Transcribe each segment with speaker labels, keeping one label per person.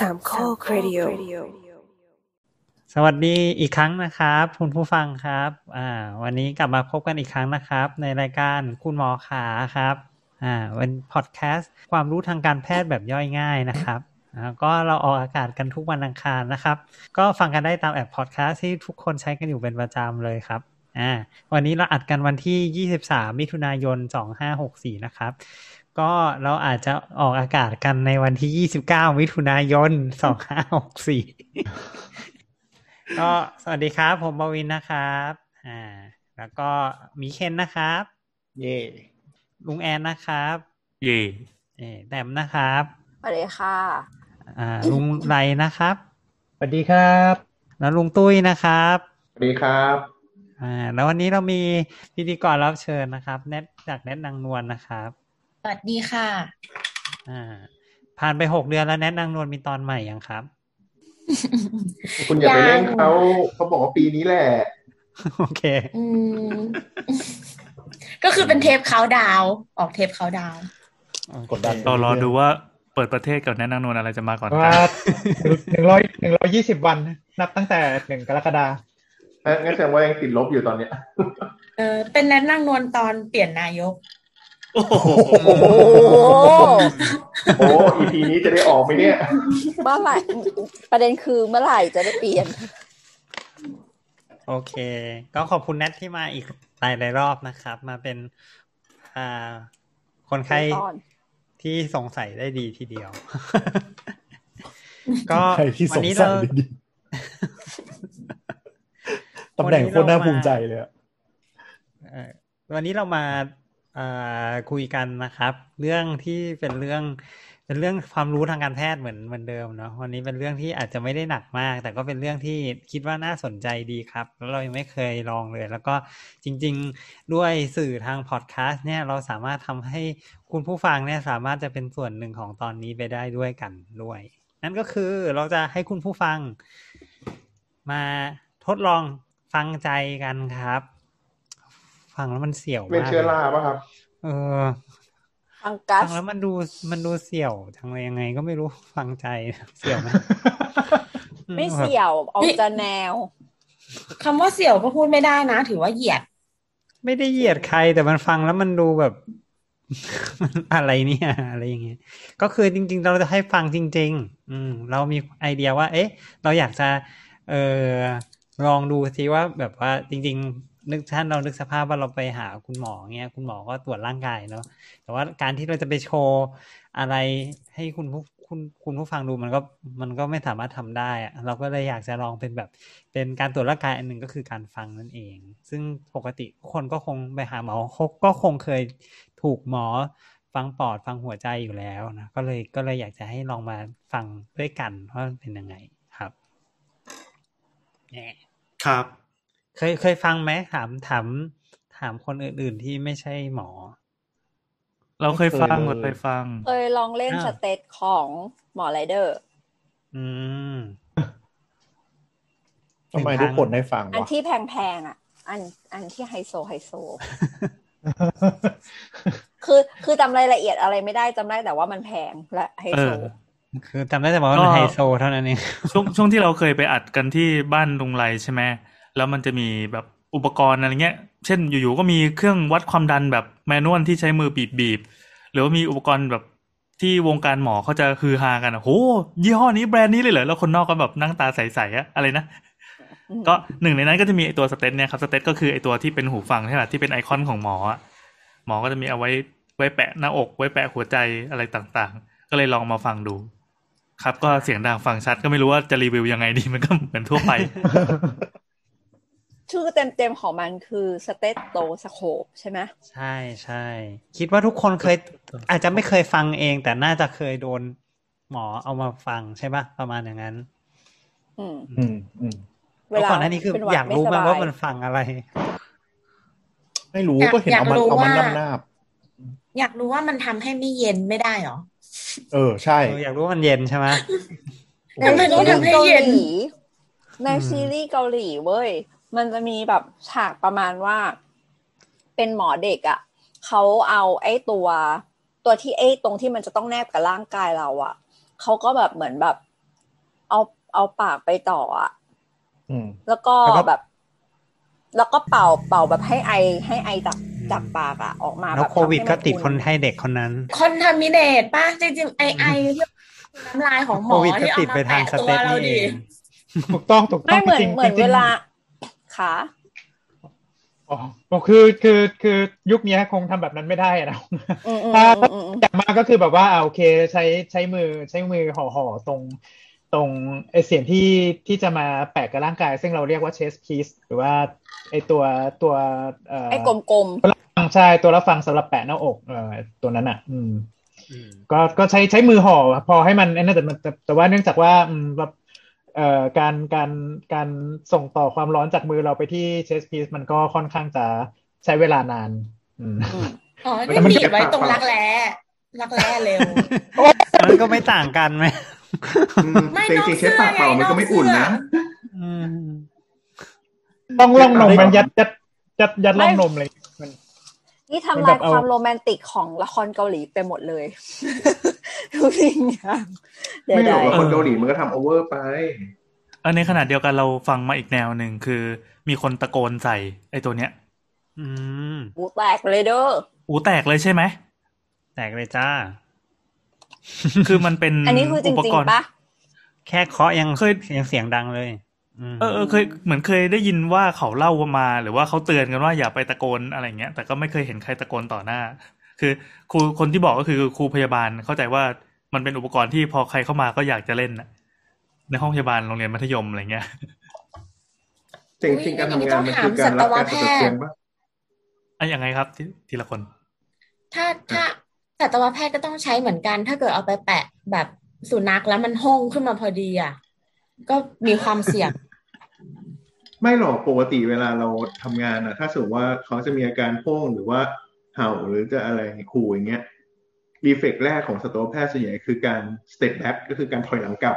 Speaker 1: สามข้อครดิโอ
Speaker 2: สวัสดีอีกครั้งนะครับ คุณผู้ฟังครับอ่าวันนี้กลับมาพบกันอีกครั้งนะครับ ในรายการคุณหมอขาครับอ่าเป็นพอดแคสต์ความรู้ทางการแพทย์แบบย่อยง่ายนะครับอ่าก็เราออกอากาศกันทุกวันอังคารนะครับ ก็ฟังกันได้ตามแอปพอดแคสต์ที่ทุกคนใช้กันอยู่เป็นประจำเลยครับอ่าวันนี้เราอัดกันวันที่ 23 มิถุนายน 2564 นะครับ ก็เราอาจจะออกอากาศกันในวันที่ 29 มิถุนายน 2564 ก็สวัสดีครับ ผมบวินนะครับ อ่า แล้วก็มีเคนนะครับ
Speaker 3: เย่
Speaker 2: ลุงแอนนะครับ
Speaker 4: เย่
Speaker 2: เออแต้มนะครับ
Speaker 1: สวัสดีค่ะ
Speaker 2: อ่า ลุงไรนะครับ
Speaker 3: สวัสดีครับ
Speaker 2: แล้วลุงตุ้ยนะครับ
Speaker 5: สวัสดีครับ
Speaker 2: อ่าแล้ววันนี้เรามีพิธีกรรับเชิญนะครับ เน็ตจากเน็ตนางนวลนะครับ
Speaker 6: ส วัสดีค่ะ
Speaker 2: อ่า ผ่านไปหกเดือนแล้วแน็ตนางนวลมีตอนใหม่ยังครับ
Speaker 5: คุณอย่าไปเล่น
Speaker 6: ยัง
Speaker 5: เขาเขาบอกว่าปีนี้แหละ
Speaker 2: โอเค
Speaker 6: อืม ก็คือเป็นเทปเขาน์ดาวน์ออกเทปเขาน์ดาวน์
Speaker 3: กดดัน
Speaker 4: เรารอดูว่าเปิดประเทศกับแนะนางนวลอะไรจะมาก่อนกั
Speaker 3: ว่านหนึ่งร้อยหนึ่งร้อยยี่สิบวันนับตั้งแต่หนึ่งกรกฎา
Speaker 5: เอ้ยงั้นแสดงว่ายังติดลบอยู่ตอนเนี้ย
Speaker 6: เออเป็นแนทนั่งนวลตอนเปลี่ยนนายก
Speaker 4: โอ้โห
Speaker 1: โอ้โห
Speaker 5: โอ้อีพีนี้จะได้ออกไหมเนี่ย
Speaker 1: เมื่อไหร่ ประเด็นคือเมื่อไหร่จะได้เปลี่ยน
Speaker 2: โอเค ก็ขอบคุณแนทที่มาอีกหลายหลายๆรอบนะครับ มาเป็นอ่าคนไข้
Speaker 1: ตอน
Speaker 2: ที่สงสัยได้ดีทีเดียว ก็
Speaker 3: ใครที่ส
Speaker 2: วัน
Speaker 3: ง
Speaker 2: นี้
Speaker 3: สั
Speaker 2: เรา
Speaker 3: ยดีตำแหน่งโคตรน่าภูมิใจเลยอะ
Speaker 2: เอ่อวันนี้เรามาอ่า คุยกันนะครับ เรื่องที่เป็นเรื่องเป็นเรื่องความรู้ทางการแพทย์เหมือนเหมือนเดิมเนาะวันนี้เป็นเรื่องที่อาจจะไม่ได้หนักมาก แต่ก็เป็นเรื่องที่คิดว่าน่าสนใจดีครับแล้วเรายังไม่เคยลองเลย แล้วก็จริง ๆ ด้วยสื่อทางพอดแคสต์เนี่ยเราสามารถทำให้คุณผู้ฟังเนี่ยสามารถจะเป็นส่วนหนึ่งของตอนนี้ไปได้ด้วยกันด้วย นั่นก็คือเราจะให้คุณผู้ฟังมาทดลองฟังใจกันครับ ฟังแล้วมันเสี่ยวมาก
Speaker 5: เป็นเชื้อราป่ะครับ
Speaker 2: เออ
Speaker 1: อังกัส
Speaker 2: ฟังแล้วมันดูมันดูเสี่ยวจังเลยยังไงก็ไม่รู้ฟังใจเสี่ยวไหม
Speaker 1: ไม่เสี่ยวออกจะแนว
Speaker 6: คำว่าเสี่ยวก็พูดไม่ได้นะ ถือว่าเหยียด
Speaker 2: ไม่ได้เหยียดใครแต่มันฟังแล้วมันดูแบบอะไรเนี่ยอะไรอย่างเงี้ยก็คือจริง ๆ เราจะให้ฟังจริง ๆ อืม เรามีไอเดียว่า เอ๊ะ เราอยากจะ เออลองดูซิว่าแบบว่าจริง ๆ นึกท่านเรานึกสภาพว่าเราไปหาคุณหมอเงี้ยคุณหมอก็ตรวจร่างกายเนาะแต่ว่าการที่เราจะไปโชว์อะไรให้คุณผู้คุณคุณผู้ฟังดูมันก็มันก็ไม่สามารถทำได้อะเราก็เลยอยากจะลองเป็นแบบ เป็นการตรวจร่างกายอันหนึ่งก็คือการฟังนั่นเอง ซึ่งปกติคนก็คงไปหาหมอก็คงเคยถูกหมอฟังปอดฟังหัวใจอยู่แล้วนะก็เลยก็เลยอยากจะให้ลองมาฟังด้วยกันว่าเป็นยังไงครับ
Speaker 4: ครับ
Speaker 2: เคยเคยฟังไหมถามถามถามคนอื่น ๆที่ไม่ใช่หมอ
Speaker 4: เราเคยฟังเราเคยฟัง
Speaker 1: เคยลองเล่น
Speaker 2: อ่า
Speaker 1: สเตตของหมอไรเดอร์
Speaker 2: อืม
Speaker 3: ทำไมทุกคนได้ฟัง
Speaker 1: อัน
Speaker 3: วะ
Speaker 1: ที่แพงๆอะ อัน อันที่ไฮโซไฮโซ คือคือจำรายละเอียดอะไรไม่ได้จำได้แต่ว่ามันแพงและไฮโซ
Speaker 4: อะ
Speaker 2: คือจำได้แต่บอกว่ามัน
Speaker 4: ก็
Speaker 2: ไฮโซเท่านั้นเอง
Speaker 4: ช่วงช่วงที่เราเคยไปอัดกันที่บ้านลุงไรใช่ไหม แล้วมันจะมีแบบอุปกรณ์อะไรเงี้ย เช่นอยู่ๆก็มีเครื่องวัดความดันแบบ manual ที่ใช้มือบีบบีบๆหรือว่ามีอุปกรณ์แบบที่วงการหมอเขาจะฮือฮากันอะโหยี่ห้อนี้แบรนด์นี้เลยเหรอแล้วคนนอกก็แบบนั่งตาใสๆอะอะไรนะ
Speaker 1: อืม
Speaker 4: ก็หนึ่งในนั้นก็จะมีไอตัว steth เนี่ยครับ steth ก็คือไอตัวที่เป็นหูฟังใช่ไหมที่เป็นไอคอนของหมออะหมอก็จะมีเอาไว้ไว้แปะหน้าอก ไว้แปะหัวใจอะไรต่างๆ ก็เลยลองมาฟังดู ครับ ก็เสียงดังฟังชัดก็ไม่รู้ว่าจะรีวิวยังไงดีมันก็เหมือนทั่วไป
Speaker 1: ชื่อเต็มๆของมันคือ stethoสโคปใช่ไหม
Speaker 2: ใช่ใช่คิดว่าทุกคนเคย อาจจะไม่เคยฟังเอง แต่น่าจะเคยโดนหมอเอามาฟังใช่ปะประมาณอย่างนั้น
Speaker 1: อืม
Speaker 3: อืมอืม
Speaker 1: เวลา
Speaker 2: ก่อนหน้านี้คือ
Speaker 1: เป็นหวัด
Speaker 2: อยากรู้
Speaker 1: ไม่ส
Speaker 2: มาก
Speaker 1: บาย
Speaker 2: ว่ามันฟังอะไร
Speaker 3: ไม่รู้
Speaker 6: อยาก
Speaker 3: ก็เห็น
Speaker 6: อยาก
Speaker 3: เอามัน
Speaker 6: รู้
Speaker 3: เอามัน
Speaker 6: ว่า
Speaker 3: นาบนาบ
Speaker 6: อยากรู้ว่ามันทำให้ไม่เย็นไม่ได้เหรอ
Speaker 3: ๆเออ ใช่
Speaker 2: เอออยากรู้ว่ามันเย็นใช่ไหม
Speaker 6: ทำไมต้องทำให้เย็น
Speaker 1: กาหลีใน
Speaker 2: อืม
Speaker 1: ซีรีส์เกาหลีเว้ย มันจะมีแบบฉากประมาณว่า เป็นหมอเด็กอะ่ะเขาเอาไอ้ตัว ตัวที่ไอ้ตรงที่มันจะต้องแนบกับร่างกายเราอะ่ะเขาก็แบบเหมือนแบบ เอาเอาปากไปต่ออะ
Speaker 3: อืม
Speaker 1: แล้วก็
Speaker 2: แล้วก็
Speaker 1: แบบ แล้วก็เป่าเป่าแบบให้ไอให้ไอจากจากปากอะออกมา
Speaker 2: แล้ว
Speaker 1: แบบ
Speaker 2: โควิด
Speaker 1: ทำให้
Speaker 2: ก็
Speaker 1: มัน
Speaker 2: ติด
Speaker 1: อุ่
Speaker 2: คนให้เด็กคนนั้น
Speaker 6: คอนทามิเนตป่ะจริงๆไอไอเรื่องน้ำลายของหม
Speaker 2: โค
Speaker 6: อ
Speaker 2: วิดก็
Speaker 6: ที่เอา
Speaker 2: ติดไป
Speaker 6: มา
Speaker 2: ทาง
Speaker 6: แปะ
Speaker 2: ส
Speaker 6: ตัว
Speaker 2: เตป
Speaker 6: เรา
Speaker 2: นี่เอ
Speaker 6: ดิ
Speaker 2: ง
Speaker 3: ถูกต้องถูกต้อ
Speaker 1: ไม่
Speaker 3: ง
Speaker 1: เหมือน
Speaker 3: จริงๆ
Speaker 1: เหมือน
Speaker 3: จริงๆ
Speaker 1: เวลา ขา
Speaker 3: อ๋อคือคือคือยุคนี้คงทำแบบนั้นไม่ได้อะนะ
Speaker 1: อืมอืม
Speaker 3: ถ้า
Speaker 1: อืมอืมอืม
Speaker 3: อย่างมากก็คือแบบว่าอ่าโอเคใช้ใช้มือใช้มือห่อห่อตรงตรงไอเสียงที่ที่จะมาแปะกับร่างกาย ซึ่งเราเรียกว่า chest piece หรือว่าไอตัวตัวเอ่อ
Speaker 1: ไอ้กลม
Speaker 3: ตัวรับฟังใช่ตัวรับฟังสำหรับแปะหน้าอกเอ่อตัวนั้นอะ อืมก็ก็ใช้ใช้มือห่อพอให้มันไอ้นั่นแต่มันแต่แต่ว่าเนื่องจากว่าอืมแบบ เอ่อการการการส่งต่อความร้อนจากมือเราไปที่ chest piece มันก็ค่อนข้างจะใช้เวลานาน อืม
Speaker 1: ๆอืม
Speaker 6: อ๋อ
Speaker 5: แล้
Speaker 6: นี่
Speaker 5: วมัน
Speaker 6: หนีบ
Speaker 5: จะ
Speaker 6: ไว้
Speaker 5: ปาก
Speaker 6: ตรง
Speaker 5: เปล่า
Speaker 6: รักแร้รักแร้เร็ว
Speaker 2: มันก็ไม่ต่างกันไหม
Speaker 5: อืม
Speaker 6: ไม่
Speaker 5: แต่จริงๆใช้ปากเปล่ามันก็ไม่อุ่นนะ
Speaker 2: อืม
Speaker 3: ต้องล่องนมมันยัดยัดยัดยัดล่องนมเลยมั น
Speaker 1: นี่
Speaker 3: มัน
Speaker 1: ทำ
Speaker 3: แบ
Speaker 1: ลาย
Speaker 3: บเอา
Speaker 1: ความโรแมนติกของละครเกาหลีไปหมดเลยทุกสิ่งอย่างใด
Speaker 5: ไม่หรอก
Speaker 1: ๆ
Speaker 5: ละครเกาหลีมันก็ทำโอเวอร์ไป
Speaker 4: เออในขณะเดียวกันเราฟังมาอีกแนวหนึ่งคือ มีคนตะโกนใส่ไอ้ตัวเนี้ย
Speaker 2: อืม
Speaker 1: หูแตกเลยเด้อ
Speaker 4: อูแตกเลยใช่ไหม
Speaker 2: แตกเลยจ้า
Speaker 4: คือมันเป็น
Speaker 1: อันนี้คือจ
Speaker 4: อุป
Speaker 1: ริง
Speaker 4: กรณ์
Speaker 1: ๆปะ
Speaker 2: แค่เคาะยัง
Speaker 4: เคย
Speaker 2: ยังเสียงดังเลยอืม
Speaker 4: เออเออเคยเหมือนเคยได้ยินว่าเขาเล่ามา หรือว่าเขาเตือนกันว่าอย่าไปตะโกนอะไรเงี้ย แต่ก็ไม่เคยเห็นใครตะโกนต่อหน้า คือครูคนที่บอกก็คือครูพยาบาลเข้าใจว่ามันเป็นอุปกรณ์ที่พอใครเข้ามาก็อยากจะเล่นน่ะในห้องพยาบาลโรงเรียนมัธยมอะไรเงี้ย
Speaker 5: จริงจริงๆการทำงานมันคือการรับการกระตุ้นเตือนป่ะ
Speaker 4: อะยังไงครับทีทีละคน
Speaker 6: ถ้าถ้าสัตวแพทย์ก็ต้องใช้เหมือนกัน ถ้าเกิดเอาไปแปะแบบสุนัขแล้วมันห้องขึ้นมาพอดีอะก็มีความเสี่ยง
Speaker 5: ไม่หรอกปกติเวลาเราทำงานอะถ้าสมมติว่าเขาจะมีอาการโพ้งหรือว่าเห่าหรือจะอะไรขู่อย่างเงี้ยรีเฟกแรกของสัตวแพทย์ส่วนใหญ่คือการ step back ก็คือการถอยหลังกลับ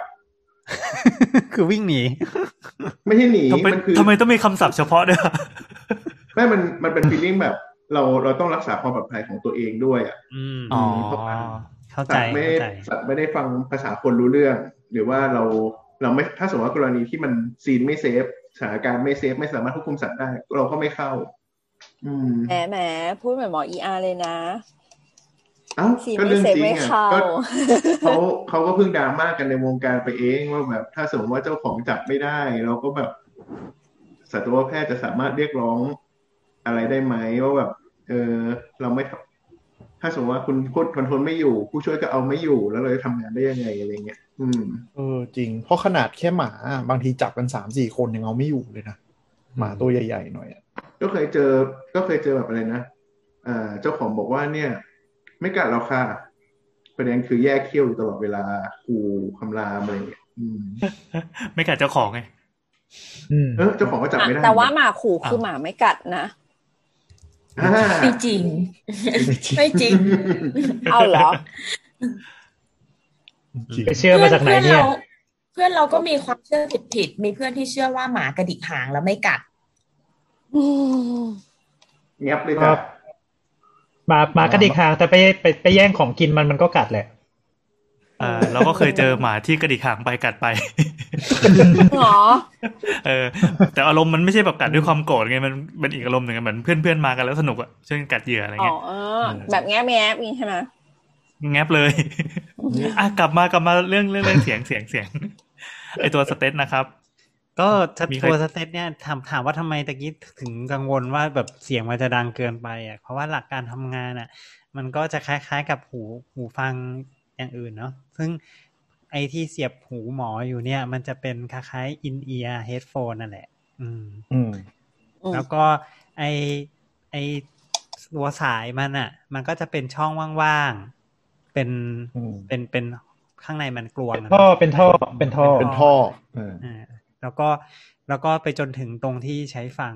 Speaker 2: คือวิ่งหนี
Speaker 5: ไม่ใช่หนี
Speaker 4: ทำไม
Speaker 5: มันคือ
Speaker 4: ทำไมต้องมีคำศัพท์เฉพาะด้วย
Speaker 5: ไม่มันมันเป็น feeling แบบ เราเราต้องรักษาความปลอดภัยของตัวเองด้วยอะ
Speaker 2: อืม
Speaker 4: อ๋อ
Speaker 2: เข้า
Speaker 5: สั
Speaker 2: ใจ
Speaker 5: ตว์ไม่
Speaker 2: เข้าใจ
Speaker 5: สัตว์ไม่ได้ฟังภาษาคนรู้เรื่อง หรือว่าเราเราไม่ถ้าสมมติว่ากรณีที่มันซีนไม่เซฟ สถานการณ์ไม่เซฟไม่สามารถควบคุมสัตว์ได้ เราก็ไม่เข้า อืม
Speaker 1: แหมแหมพูดเหมือนหมอเออาร์เลยนะ
Speaker 5: เอ้า
Speaker 1: สี
Speaker 5: ก็
Speaker 1: ไม่
Speaker 5: เรื่อง
Speaker 1: เซฟ
Speaker 5: จริง
Speaker 1: ไม่
Speaker 5: อะ
Speaker 1: เข้า
Speaker 5: ก็เขาเขาก็เพิ่งดราม่ากันในวงการไปเองว่าแบบ ถ้าสมมติว่าเจ้าของจับไม่ได้ เราก็แบบสัตวแพทย์จะสามารถเรียกร้องอะไรได้ไหมว่าแบบเออเราไม่ทำ ถ้าสมมติว่าคุณคนคอนโทรลไม่อยู่ ผู้ช่วยก็เอาไม่อยู่แล้วเราจะทำงานได้ยังไงอะไรเงี้ยอืม
Speaker 7: เออจริง เพราะขนาดแค่หมาบางทีจับกันสามสี่คนยังเอาไม่อยู่เลยนะหมาตัวใหญ่ๆหน่อยอะ
Speaker 5: ก็เคยเจอ ก็เคยเจอแบบอะไรนะอ่าเจ้าของบอกว่าเนี่ย ไม่กัดเราค่ะประเด็นคือแยกเขี้ยวอยู่ตลอดเวลาขู่คำรามอะไรเงี้ยอืม
Speaker 4: ไม่กัดเจ้าของไง
Speaker 3: อืม
Speaker 5: เออเจ้าของก็จับไม่ได้
Speaker 1: แต่ว่าหมาขู่คือหมาไม่กัดนะ
Speaker 5: อ่า
Speaker 6: ไม่จริง ไม่จริง
Speaker 1: เอาเหรอ
Speaker 7: จริง
Speaker 3: ไปเชื่อมาจากไหนเนี่ย
Speaker 6: เพื่อนเราก็มีความเชื่อผิดๆมีเพื่อนที่เชื่อว่าหมากระดิกหางแล้วไม่กัด
Speaker 1: อืม
Speaker 5: เงียบเลย
Speaker 3: ครั
Speaker 5: จ้ะ
Speaker 3: บหมาหมากระดิกหางแต่ไปไปไปแย่งของกินมันมันก็กัดแหละ
Speaker 4: อ่าเราก็เคยเจอหมาที่กระดิกหางไปกัดไป
Speaker 1: หรอ
Speaker 4: เออ แต่อารมณ์มันไม่ใช่แบบกัดด้วยความโกรธไงมันเป็นอีกอารมณ์หนึ่งอะเหมือนเพื่อนๆมากันแล้วสนุกอะช่วยกันกัดเหยื่ออะไร
Speaker 1: อ๋อ
Speaker 4: เงี้ย
Speaker 1: แบบแง้มแง้มนี่ใช่ไหม
Speaker 4: แงบเลยอะกลับมากลับมาเรื่องเรื่องเรื่องเสียงเสียงเสียงไอตัว steth นะครับ
Speaker 2: ก็ถ้า
Speaker 4: มีใคร
Speaker 2: ตัว steth เนี่ยถามถามว่าทำไมตะกี้ถึงกังวลว่าแบบเสียงมันจะดังเกินไปอะเพราะว่าหลักการทำงานอะ มันก็จะคล้ายๆกับหูหูฟังอย่างอื่นเนาะซึ่ง ไอที่เสียบหูหมออยู่เนี่ย มันจะเป็นคล้ายๆ in ear headphone นั่นแหละอืม
Speaker 7: อืม
Speaker 1: อืม
Speaker 2: แล้วก็ไอไอตัวสายมันอะ มันก็จะเป็นช่องว่างๆ เป็น
Speaker 7: อืม
Speaker 2: เป็นเป็นข้างในมันกลวง
Speaker 3: เป็น
Speaker 2: อะ
Speaker 3: ท่อเป็นท่อเป็นท่อ
Speaker 7: เป็นท่อเออ
Speaker 2: อ่าแล้วก็แล้วก็ไปจนถึงตรงที่ใช้ฟัง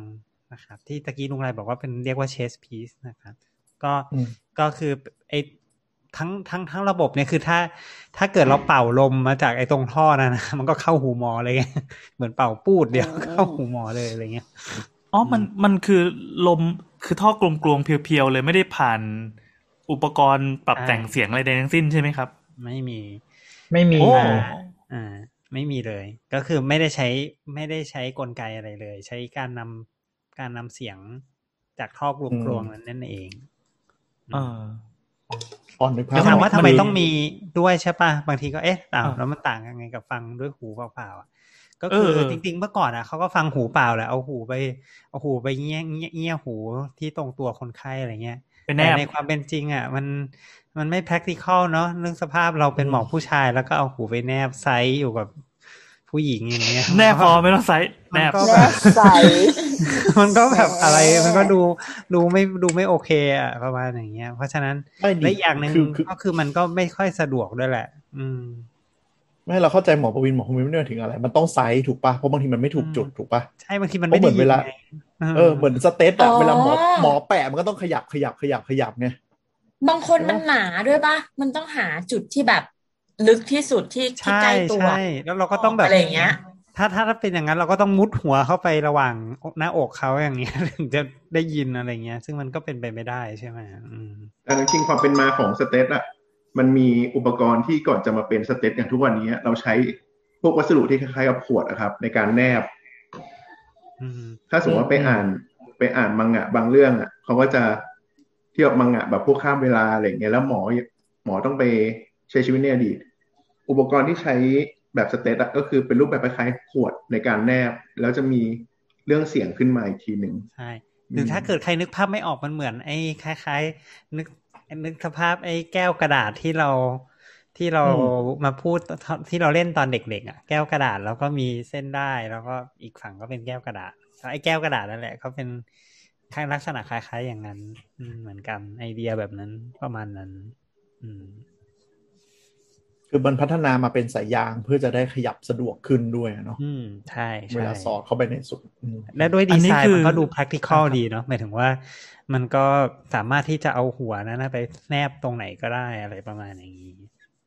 Speaker 2: นะครับ ที่ตะกี้ลุงไรบอกว่าเป็นเรียกว่า chest piece นะครับ ก็
Speaker 7: อืม
Speaker 2: ก็คือไอ ทั้งทั้งทั้งระบบเนี่ยคือถ้า ถ้าเกิดเราเป่าลมมาจากไอตรงท่อนะนะมันก็เข้าหูหมอเลยไงเหมือนเป่าปูดเดียวเข้าหูหมอเลยอะไรเงี้ย
Speaker 4: อ๋อมันมันคือลมคือท่อกลวงๆเพียวๆเลยไม่ได้ผ่านอุปกรณ์ปรับ
Speaker 2: ใช่
Speaker 4: แต่งเสียงอะไรใดทั้งสิ้นใช่ไหมครับ
Speaker 2: ไม่มี
Speaker 3: ไม่มี
Speaker 4: โอ้
Speaker 2: อ่าไม่มีเลย ก็คือไม่ได้ใช้ไม่ได้ใช้กลไกอะไรเลย ใช้การนำการนำเสียงจากท่อกลวงกลวงนั้นนั่นเอง
Speaker 4: เออ
Speaker 7: อ่อนนึกภาพ
Speaker 2: แล้วถามว่าทำไม
Speaker 4: มัน
Speaker 2: ต้องมีด้วยใช่ปะบางทีก็เอ๊ะต่าง
Speaker 4: อ่า
Speaker 2: แล้วมันต่างยังไงกับฟังด้วยหูเปล่าๆอะก็
Speaker 4: เอ
Speaker 2: คือ
Speaker 4: อเออ
Speaker 2: จริง ๆ เมื่อก่อนอะเขาก็ฟังหูเปล่าแหละเอาหูไปเอาหูไปเงี้ยเงี้ยเงี้ยหูที่ตรงตัวคนไข้อะไรเงี้ย
Speaker 4: เป็นแน
Speaker 2: แต่
Speaker 4: บ
Speaker 2: ในความเป็นจริงอะมันมันไม่ practical เนาะเรื่องสภาพเราเป็นหมอผู้ชายแล้วก็เอาหูไปแนบไซส์อยู่กับผู้หญิงอย่างเงี้ย
Speaker 4: แนบพอไม่ต้องไซส์แนบ
Speaker 2: มันก็
Speaker 1: แนบใส
Speaker 2: มันก็แบบอะไรมันก็ดูดูไม่ดูไม่โอเคอะประมาณอย่างเงี้ย เพราะฉะนั้น
Speaker 7: ไม่ดี
Speaker 2: และอีกอย่างหนึ่ง
Speaker 7: คือคือ
Speaker 2: ก็คือมันก็ไม่ค่อยสะดวกด้วยแหละ อืม
Speaker 7: ไม่เราเข้าใจหมอประวินหมอประวินไม่ได้หมายถึงอะไร มันต้องไซส์ถูกปะเพราะบางทีมันไม่ถูกจุดถูกปะ
Speaker 2: ใช่บางทีมันไม่ได้
Speaker 7: เพราะเหมือนเวลา
Speaker 2: ยินไง
Speaker 7: เออเหมือนสเตตอะ
Speaker 6: อ๋อ
Speaker 7: เวลาหมอหมอแปะมันก็ต้องขยับขยับขยับขยับไง
Speaker 6: บางคนมันหนาด้วยปะมันต้องหาจุดที่แบบลึกที่สุดที่ที่
Speaker 2: ใช่
Speaker 6: ใกล้ตัว
Speaker 2: ใช่แล้วเราก็ต้องแบบ
Speaker 6: อะไรอย่างเงี้ย
Speaker 2: ถ้าถ้าถ้าเป็นอย่างนั้นเราก็ต้องมุดหัวเข้าไประหว่างหน้าอกเขาอย่างเงี้ยถึงจะได้ยินอะไรเงี้ย ซึ่งมันก็เป็นไปไม่ได้ใช่ไหมอืม
Speaker 5: แต่จริงๆความเป็นมาของ steth อะมันมีอุปกรณ์ที่ก่อนจะมาเป็น steth อย่างทุกวันนี้ เราใช้พวกวัสดุที่คล้ายๆกับขวดอะครับ ในการแนบ
Speaker 2: อืม
Speaker 5: ถ้าสมมติว่าไปอ่านไปอ่านมังงะบางเรื่องอะเขาก็จะเที่ยวมังงะแบบพวกข้ามเวลาอะไรอย่างเงี้ยแล้วหมอหมอต้องไปใช้ชีวิตในอดีต อุปกรณ์ที่ใช้ แบบสเตตอะก็คือเป็นรูปแบบคล้ายๆขวดในการแนบ แล้วจะมีเรื่องเสียงขึ้นมาอีกทีหนึ่ง
Speaker 2: ใช่หรือถ้าเกิดใครนึกภาพไม่ออกมันเหมือน ไอ้คล้าย ๆ นึกนึกสภาพไอ้แก้วกระดาษที่เราที่เรา
Speaker 7: อืม
Speaker 2: มาพูดที่เราเล่นตอนเด็กๆอะแก้วกระดาษแล้วก็มีเส้นได้แล้วก็อีกฝั่งก็เป็นแก้วกระดาษไอ้แก้วกระดาษนั่นแหละเขาเป็นคล้ายลักษณะคล้ายๆอย่างนั้นอืมเหมือนกันไอเดียแบบนั้นประมาณนั้น อืม
Speaker 7: คือมันพัฒนามาเป็นสายยางเพื่อจะได้ขยับสะดวกขึ้นด้วยอะเนาะ
Speaker 2: อืมใช่
Speaker 7: เว
Speaker 2: ใช่
Speaker 7: ลาสอดเข้าไปในสุดอืม
Speaker 2: และด้วย
Speaker 4: อั
Speaker 2: ดี
Speaker 4: นนี้
Speaker 2: ไซน์
Speaker 4: คือ
Speaker 2: มันก็ดู practical
Speaker 4: ครับ
Speaker 2: ดีเนาะหมายถึงว่ามันก็สามารถที่จะเอาหัวนั้นนะไปแนบตรงไหนก็ได้อะไรประมาณอย่างนี้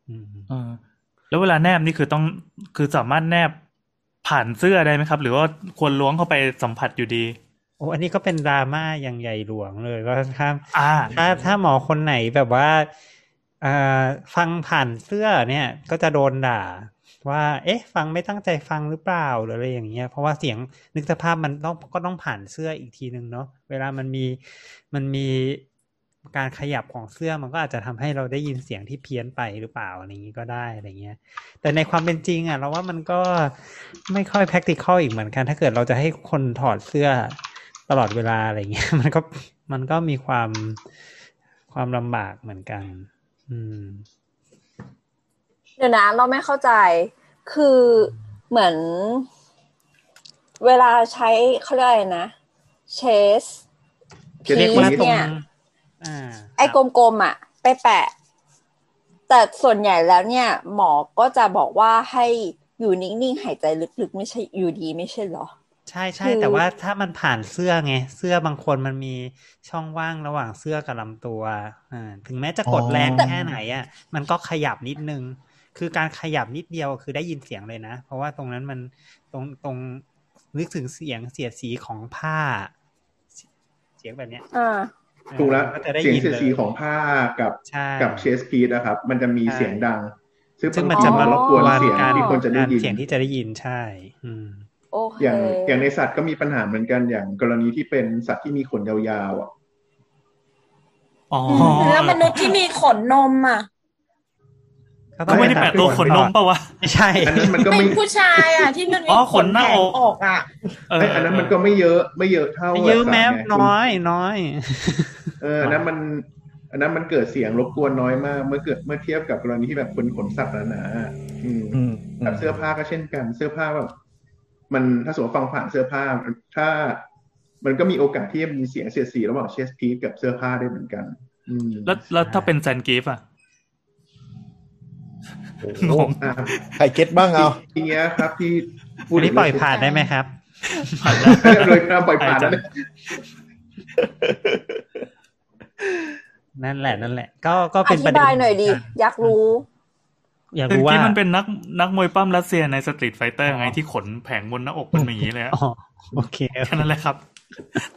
Speaker 2: อืม
Speaker 4: เออแล้วเวลาแนบนี่คือต้องคือสามารถแนบผ่านเสื้อได้ไหมครับ หรือว่าควรล้วงเข้าไปสัมผัสอยู่ดี
Speaker 2: โอ้อันนี้ก็เป็นดราม่าอย่างใหญ่หลวงเลยก็ถ้า
Speaker 4: อ่า
Speaker 2: ถ้าถ้าหมอคนไหนแบบว่าเอ่อ ฟังผ่านเสื้อเนี่ยก็จะโดนด่า ว่า เอ๊ะ ฟังไม่ตั้งใจฟังหรือเปล่าหรืออะไรอย่างเงี้ย เพราะว่าเสียงนึกสภาพมันต้องก็ต้องผ่านเสื้ออีกทีหนึ่งเนาะเวลามันมีมันมีการขยับของเสื้อมันก็อาจจะทำให้เราได้ยินเสียงที่เพี้ยนไปหรือเปล่าอะไรอย่างงี้ก็ได้อะไรเงี้ย แต่ในความเป็นจริงอะเราว่ามันก็ไม่ค่อย practical อีกเหมือนกัน ถ้าเกิดเราจะให้คนถอดเสื้อตลอดเวลาอะไรเงี้ย มันก็มันก็มีความความลำบากเหมือนกัน
Speaker 1: เดี๋ยวนะเราไม่เข้าใจ คือเหมือน เวลาใช้เขาเรียกอะไรนะเชส
Speaker 5: จะเรียก
Speaker 1: พี
Speaker 5: ว่า
Speaker 1: ซ
Speaker 2: ตรง
Speaker 1: เนี่ย
Speaker 2: อ่า
Speaker 1: ไอ้กลมๆอะ ไปแปะ แต่ส่วนใหญ่แล้วเนี่ย หมอก็จะบอกว่าให้อยู่นิ่งๆ หายใจลึกๆ ไม่ใช่อยู่ดีไม่ใช่เหรอ
Speaker 2: ใช่ใช่
Speaker 1: คือ
Speaker 2: แต่ว่าถ้ามันผ่านเสื้อไง เสื้อบางคนมันมีช่องว่างระหว่างเสื้อกับลำตัวอ่าถึงแม้จะกด
Speaker 7: อ๋อ
Speaker 2: แรงแค่ไหนอะ มันก็ขยับนิดนึง คือการขยับนิดเดียวคือได้ยินเสียงเลยนะ เพราะว่าตรงนั้นมันตรงตรงนึกถึงเสียงเสียดสีของผ้า เสียงแบบเนี้ย
Speaker 1: อ่า
Speaker 5: ถูกแล้ว
Speaker 2: ก็จะได้
Speaker 5: เสียง
Speaker 2: ยิน
Speaker 5: เสียด
Speaker 2: เลย
Speaker 5: สีของผ้ากับ
Speaker 2: ใช่
Speaker 5: กับเชสพีดนะครับ มันจะมี
Speaker 2: ใช่
Speaker 5: เสียงดัง ซึ่ง
Speaker 2: ซึ่ง
Speaker 5: บาง
Speaker 2: มัน
Speaker 5: ที
Speaker 2: จะ
Speaker 5: มั
Speaker 2: มานร
Speaker 5: ร
Speaker 2: บบก
Speaker 5: ก
Speaker 2: ว
Speaker 5: วน
Speaker 2: น
Speaker 5: เสียง
Speaker 2: การ
Speaker 5: ที่คนจะได้ยิน
Speaker 2: เสียงที่จะได้ยินใช่ อืม
Speaker 1: โอเค
Speaker 5: อย่างอย่างในสัตว์ก็มีปัญหาเหมือนกันอย่างกรณีที่เป็นสัตว์ที่มีขนยาวๆอะ
Speaker 4: อ๋อ
Speaker 6: แล้วมนุษย์ที่มีขนนมอะ
Speaker 4: ก็ไม่ได้แปะตัวขนนมปะวะ
Speaker 2: ไม่ใช่
Speaker 5: อันนั้นมันก็
Speaker 6: เป็
Speaker 5: ไม่
Speaker 6: นผู้ชายอะที่มันมี
Speaker 4: อ๋อ
Speaker 6: ข
Speaker 4: ขนหน้า
Speaker 6: แผง
Speaker 4: อก
Speaker 6: อกอะ
Speaker 4: เออ
Speaker 5: เอ้ยอันนั้นมันก็ไม่เยอะไม่เยอะเท่า
Speaker 2: เยอะ
Speaker 5: สัตว์
Speaker 2: แม้
Speaker 5: ไง
Speaker 2: น้อยน้อย
Speaker 5: เอออันนั้นมัน อันนั้นมันเกิดเสียงรบกวนน้อยมาก เมื่อเกิดเมื่อเทียบกับกรณีที่แบบคนขนสัตว์หนาๆอืม
Speaker 7: อืม
Speaker 5: แบบเสื้อผ้าก็เช่นกัน เสื้อผ้าแบบ มันถ้าสมมติฟังผ่านเสื้อผ้าถ้ามันก็มีโอกาสที่จะมีเสียงเสียดสีระหว่างเชสพีกับเสื้อผ้าได้เหมือนกันอืม
Speaker 4: แล้วแล้วถ้าเป็นแซนกิฟต์อะ
Speaker 7: โอ้
Speaker 4: ง
Speaker 7: โห
Speaker 4: ง
Speaker 5: อ่า
Speaker 7: ใครเก็ตบ้างเอา
Speaker 5: ทีเนี้ยครับที่พู
Speaker 2: อั
Speaker 5: ด
Speaker 2: นนี้ปล่อยผ่านได้ไหมครับ
Speaker 4: ผ่านแล้ว
Speaker 5: เลยครับปล่อยผ่านได้ไหม
Speaker 2: นั่นแหละนั่นแหละ ก็ก็
Speaker 1: อ
Speaker 2: เป็นประ
Speaker 1: ธิ
Speaker 2: เด็น
Speaker 1: บายหน่อยดิอยากรู้
Speaker 2: อยาก
Speaker 4: คือ
Speaker 2: รู้ว่า
Speaker 4: ที่มันเป็นนักนักมวยปั้มรัสเซียในสตรีทไฟเตอร์ไงที่ขนแผงบนหน้าอกมันมีอย่างนี้เลยอะ
Speaker 2: อ๋อโอเค
Speaker 4: แค่นั้นแหละครับ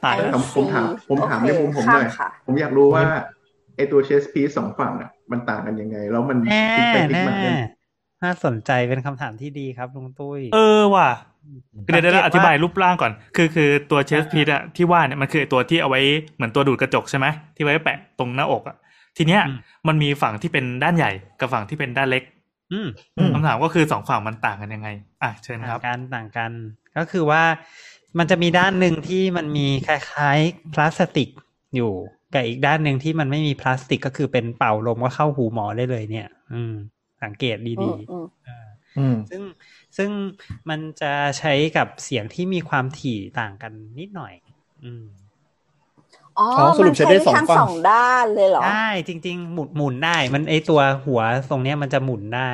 Speaker 4: ตายแล้ว
Speaker 5: ผมผมถามผมถาม
Speaker 1: โอเค
Speaker 5: ในมุมผมหน่อย
Speaker 1: ข้ามค่ะ
Speaker 5: ผมอยากรู้ว่าไอตัวเชสพีสสองฝั่งอะมันต่างกันยังไง แล้วมัน
Speaker 2: แน่
Speaker 5: คิดไปคิด
Speaker 2: แน่
Speaker 5: มาเนี่ย
Speaker 2: น่าสนใจเป็นคำถามที่ดีครับลุงตุ้ย
Speaker 4: เออว่ะเดี๋ยวเดี๋ยว
Speaker 2: สังเกตว่า
Speaker 4: อธิบายรูปร่างก่อน คือคือตัวเชสพีทอะที่ว่าเนี่ยมันคือไอ้ตัวที่เอาไว้เหมือนตัวดูดกระจกใช่ไหมที่ไว้แปะตรงหน้าอกอะทีเนี้ย
Speaker 2: อืม
Speaker 4: มันมีฝั่งที่เป็นด้านใหญ่กับฝั่งที่เป็นด้านเล็ก
Speaker 2: อืม
Speaker 3: อืม
Speaker 4: คำถามก็คือสองฝั่งมันต่างกันยังไง อะเชิญค
Speaker 2: ต่า
Speaker 4: รั
Speaker 2: ง
Speaker 4: บ
Speaker 2: กันต่างกัน ก็คือว่ามันจะมีด้านหนึ่งที่มันมีคล้ายๆพลาสติกอยู่กับอีกด้านหนึ่งที่มันไม่มีพลาสติกก็คือเป็นเป่าลมก็เข้าหูหมอได้เลยเนี่ย อืม สังเกต
Speaker 1: อื
Speaker 2: ดี
Speaker 1: มอืม
Speaker 2: ๆอ่า
Speaker 3: อืม
Speaker 2: ซึ่งซึ่งมันจะใช้กับเสียงที่มีความถี่ต่างกันนิดหน่อย อืม
Speaker 1: อ๋อ
Speaker 7: อ๋อสรุ
Speaker 1: มั
Speaker 7: ป
Speaker 1: น
Speaker 7: ใช้
Speaker 1: ใช้
Speaker 7: ได้
Speaker 1: ได้
Speaker 7: สอง
Speaker 1: ทั้ง
Speaker 7: ฝั่ง
Speaker 1: สองด้านเลยเหรอ
Speaker 2: ได้จริง ๆ หมุนหมุนได้ มันไอตัวหัวตรงเนี้ยมันจะหมุนได้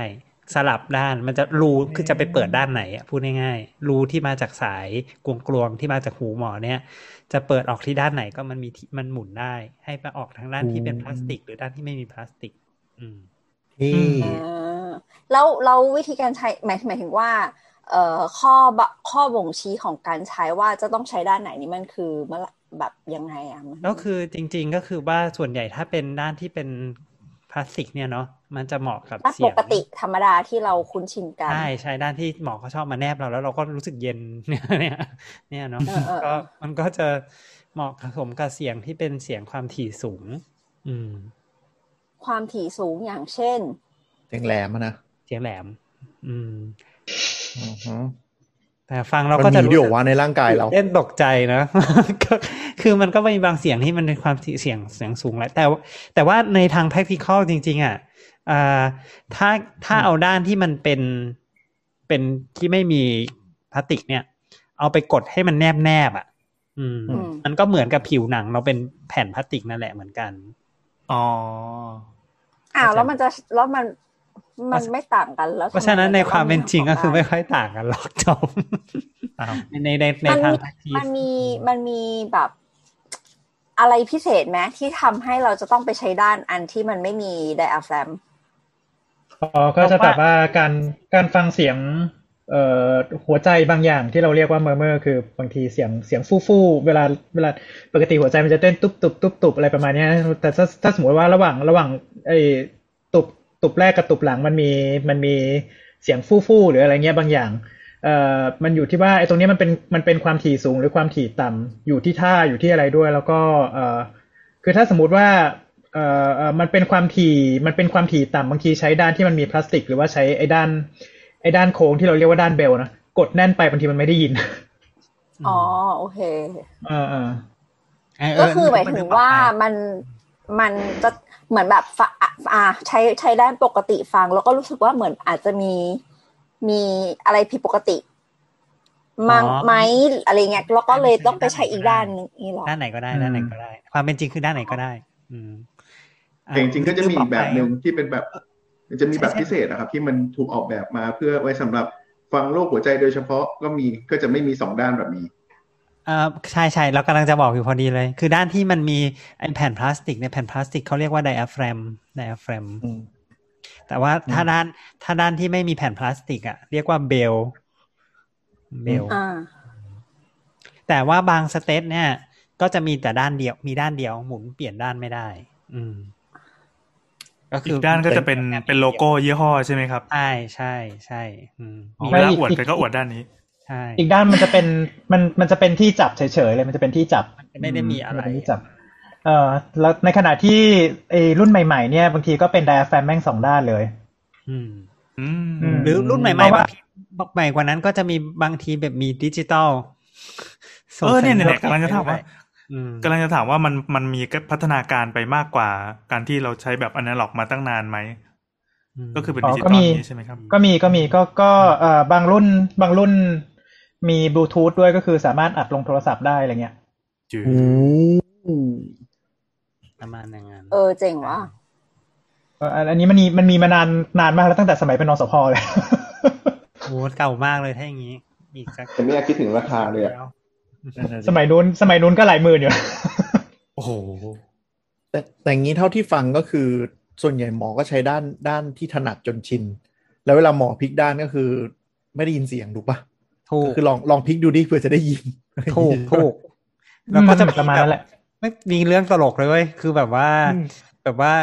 Speaker 2: สลับด้านมันจะรูคือจะไปเปิดด้านไหนอะพูดง่ายๆรูที่มาจากสายกลวงๆที่มาจากหูหมอเนี่ย จะเปิดออกที่ด้านไหนก็มันมีที่มันหมุนได้ ให้ไปออกทางด้านที่เป็นพลาสติก หรือด้านที่ไม่มีพลาสติก อืม
Speaker 7: ที่
Speaker 1: อ่าแล้วแล้ววิธีการใช้หมายหมายถึงว่าเอ่อข้อบะข้อบ่งชี้ของการใช้ว่าจะต้องใช้ด้านไหนนี่มันคือเมื่อ แบบยังไงอะมัน
Speaker 2: ก็คือจริง ๆ ก็คือว่าส่วนใหญ่ถ้าเป็นด้านที่เป็นพลาสติกเนี่ยเนาะมันจะเหมาะกับ
Speaker 1: ถ้า
Speaker 2: เสี
Speaker 1: ป
Speaker 2: ยง
Speaker 1: กติธรรมดาที่เราคุ้นชินกัน
Speaker 2: ใช่ใช่ด้านที่หมอเขาชอบมาแนบเราแล้วเราก็รู้สึกเย็นเนี่ยเนี่ยเนี่ยเนาะ
Speaker 1: เออเออเอ
Speaker 2: ก็
Speaker 1: อ
Speaker 2: มันก็จะเหมาะผสมกับเสียงที่เป็นเสียงความถี่สูง อืม
Speaker 1: ความถี่สูงอย่างเช่น
Speaker 7: เสียงแหลมอะนะ
Speaker 2: เสียงแหลม อืม
Speaker 7: อือฮึ
Speaker 2: แต่ฟังเรา
Speaker 7: มัน
Speaker 2: ก็จะ
Speaker 7: มี
Speaker 2: รู้
Speaker 7: ด้วยเหร
Speaker 2: สึ
Speaker 7: อกว่าในร่างกายเรา
Speaker 2: เต้นตกใจนะก็คือมันก็มีบางเสียงที่มันเป็นความถี่เสียงเสียงสูงแหละแต่ว่าแต่ว่าในทาง practical จริง ๆ อะอ่าถ้าถ้าเอาด้านที่มันเป็นเป็นที่ไม่มีพลาสติกเนี่ย เอาไปกดให้มันแนบแนบๆอะอืม
Speaker 1: อืม
Speaker 2: มันก็เหมือนกับผิวหนังเราเป็นแผ่นพลาสติกนั่นแหละเหมือนกัน
Speaker 4: อ๋อ
Speaker 1: อ้าว
Speaker 2: เข้าใจ
Speaker 1: แล้วมันจะแล้วมัน มันไม่ต่างกันแล้ว
Speaker 2: เพราะฉะนั้นในความเป็นจริงก็คือไม่
Speaker 1: ทำ
Speaker 2: ค่อยต่างกันหรอกจบ
Speaker 4: อ้าว
Speaker 2: ในในในใน
Speaker 1: มัน
Speaker 2: ทาง
Speaker 1: มี
Speaker 2: practice
Speaker 1: มันมีมันมีแบบอะไรพิเศษไหมที่ทำให้เราจะต้องไปใช้ด้านอันที่มันไม่มีไดอะแฟรม
Speaker 3: อ๋อก็จะแบบว่าการการฟังเสียงเอ่อหัวใจบางอย่างที่เราเรียกว่าเมอร์เมอร์คือบางทีเสียงเสียงฟู่ฟู่เวลาเวลาปกติหัวใจมันจะเต้นตุบตุบตุบตุบอะไรประมาณเนี้ยแต่ถ้าถ้าสมมติว่าระหว่างระหว่างไอ้ ตุบตุบแรกกับตุบหลังมันมีมันมีเสียงฟู่ฟู่หรืออะไรเงี้ยบางอย่างเอ่อมันอยู่ที่ว่าไอ้ตรงเนี้ยมันเป็นมันเป็นความถี่สูงหรือความถี่ต่ำอยู่ที่ท่าอยู่ที่อะไรด้วย แล้วก็เอ่อคือถ้าสมมุติว่าเอ่อเอ่อมันเป็นความถี่มันเป็นความถี่ต่ำบางทีใช้ด้านที่มันมีพลาสติก หรือว่าใช้ไอ้ด้านไอ้ด้านโค้งที่เราเรียกว่าด้านเบลนะกดแน่นไปบางทีมันไม่ได้ยิน
Speaker 1: อ๋อโอเค
Speaker 3: เออเออ
Speaker 2: เออเก็
Speaker 1: คือหมาย
Speaker 2: น
Speaker 1: ถึงว่ามันมันจะ เหมือนแบบฟะอะอ่าใช้ใช้ด้านปกติฟัง แล้วก็รู้สึกว่าเหมือนอาจจะมีมีอะไรผิดปกติมั้งไหมอะไรเงี้ยแล้วก็เลยต้องไปใช้อีกด้านหนึงนี่หรอ
Speaker 2: ด้านไหนก็ได้
Speaker 3: อืม
Speaker 2: ด้านไหนก็ได้ ความเป็นจริงคือด้านไหนก็ได้ อืม
Speaker 5: แต่จริงๆก็จะมีอีกแบบหนึ่งที่เป็นแบบมันจะมีแบบ
Speaker 2: ใช่ใช่
Speaker 5: พิเศษนะครับ ที่มันถูกออกแบบมาเพื่อไว้สำหรับฟังโรคหัวใจโดยเฉพาะก็มีก็จะไม่มีสองด้านแบบนี้
Speaker 2: เอ่อใช่ใช่เรากำลังจะบอกอยู่พอดีเลย คือด้านที่มันมีไอ้แผ่นพลาสติกในยแผ่นพลาสติกเขาเรียกว่าไดอะแฟรมไดอะแฟรม
Speaker 7: อืม
Speaker 2: แต่ว่าถ้าด้านถ้าด้านที่ไม่มีแผ่นพลาสติกอะเรียกว่าเบลbell
Speaker 1: อ่า
Speaker 2: แต่ว่าบาง steth เนี่ย ก็จะมีแต่ด้านเดียว มีด้านเดียวหมุนเปลี่ยนด้านไม่ได้ อืม ก็
Speaker 4: อีกด้านก็จะเป็นเป็นโลโก้ยี่ห้อใช่ไหมครับ
Speaker 2: ใช่ใช่ใช่อืม
Speaker 4: มี
Speaker 2: มี
Speaker 4: เวลาอวดกันก็อวดด้านนี้
Speaker 2: ใช่
Speaker 3: อีกด้านมันจะเป็นมันมันจะเป็นที่จับเฉยๆเลย มันจะเป็นที่จับ
Speaker 2: ไม่ได้มีอะไร
Speaker 3: นเป็นที่จับ เอ่อแล้วในขณะที่ไอ้รุ่นใหม่ ๆ เนี่ย บางทีก็เป็นไดอะแฟรมแม่งสองด้านเลย
Speaker 2: อืม
Speaker 4: อืม
Speaker 3: อืม
Speaker 2: หรือรุ่นใหม่
Speaker 3: เพราะ
Speaker 2: ๆ
Speaker 3: ว่า
Speaker 2: บางทีใหม่กว่านั้นก็จะมีบางทีแบบมีดิจิตอลส่ง
Speaker 4: เออเนี่ย
Speaker 2: สัญ
Speaker 4: เนี่ย
Speaker 2: ญณ
Speaker 4: กำลังจะถามว่า
Speaker 2: อืม
Speaker 4: กำลังจะถามว่ามันมันมีพัฒนาการไปมากกว่า การที่เราใช้แบบอนาล็อกมาตั้งนานไหมก็คือเป็น
Speaker 3: อ๋อ
Speaker 4: ดิจิต
Speaker 3: ก็
Speaker 4: อล
Speaker 3: มี
Speaker 4: นี้ใช่ไหมครับ
Speaker 3: ก็มีก็มีก็ก็เอ่อบางรุ่นบางรุ่น มีบลูทูธด้วยก็คือสามารถอัดลงโทรศัพท์ได้อะไรเงี้ย
Speaker 4: จืด
Speaker 7: อืม
Speaker 2: ประมาณอย่างนั้น
Speaker 1: เออเจ๋งว่ะ
Speaker 3: เอ่ออันอันนี้มันมีมันมีมานานนานมากแล้วตั้งแต่สมัยเป็นนสพเลย
Speaker 2: โอ้เก่ามากเลยถ้าอย่างนี้อีกสัก
Speaker 5: แต่ไม่อยากคิดถึงราคาเลยอะ
Speaker 3: สมัยนู้นสมัยนู้นก็หลายหมื่นอยู่
Speaker 4: โอ้โห
Speaker 7: แต่แต่อย่างนี้เท่าที่ฟังก็คือส่วนใหญ่หมอก็ใช้ด้านด้านที่ถนัดจนชิน แล้วเวลาหมอพลิกด้านก็คือ ไม่ได้ยินเสียงถูกปะ
Speaker 2: ถูก
Speaker 7: คือลองลองพลิกดูดิเผื่อจะได้ยิน
Speaker 2: ถูกถูกแล้วก็จะ
Speaker 3: ประมาณนั้นแหละ
Speaker 2: ไม่มีเรื่องตลกเลยเว้ยคือแบบว่า
Speaker 7: อืม
Speaker 2: แบบว่า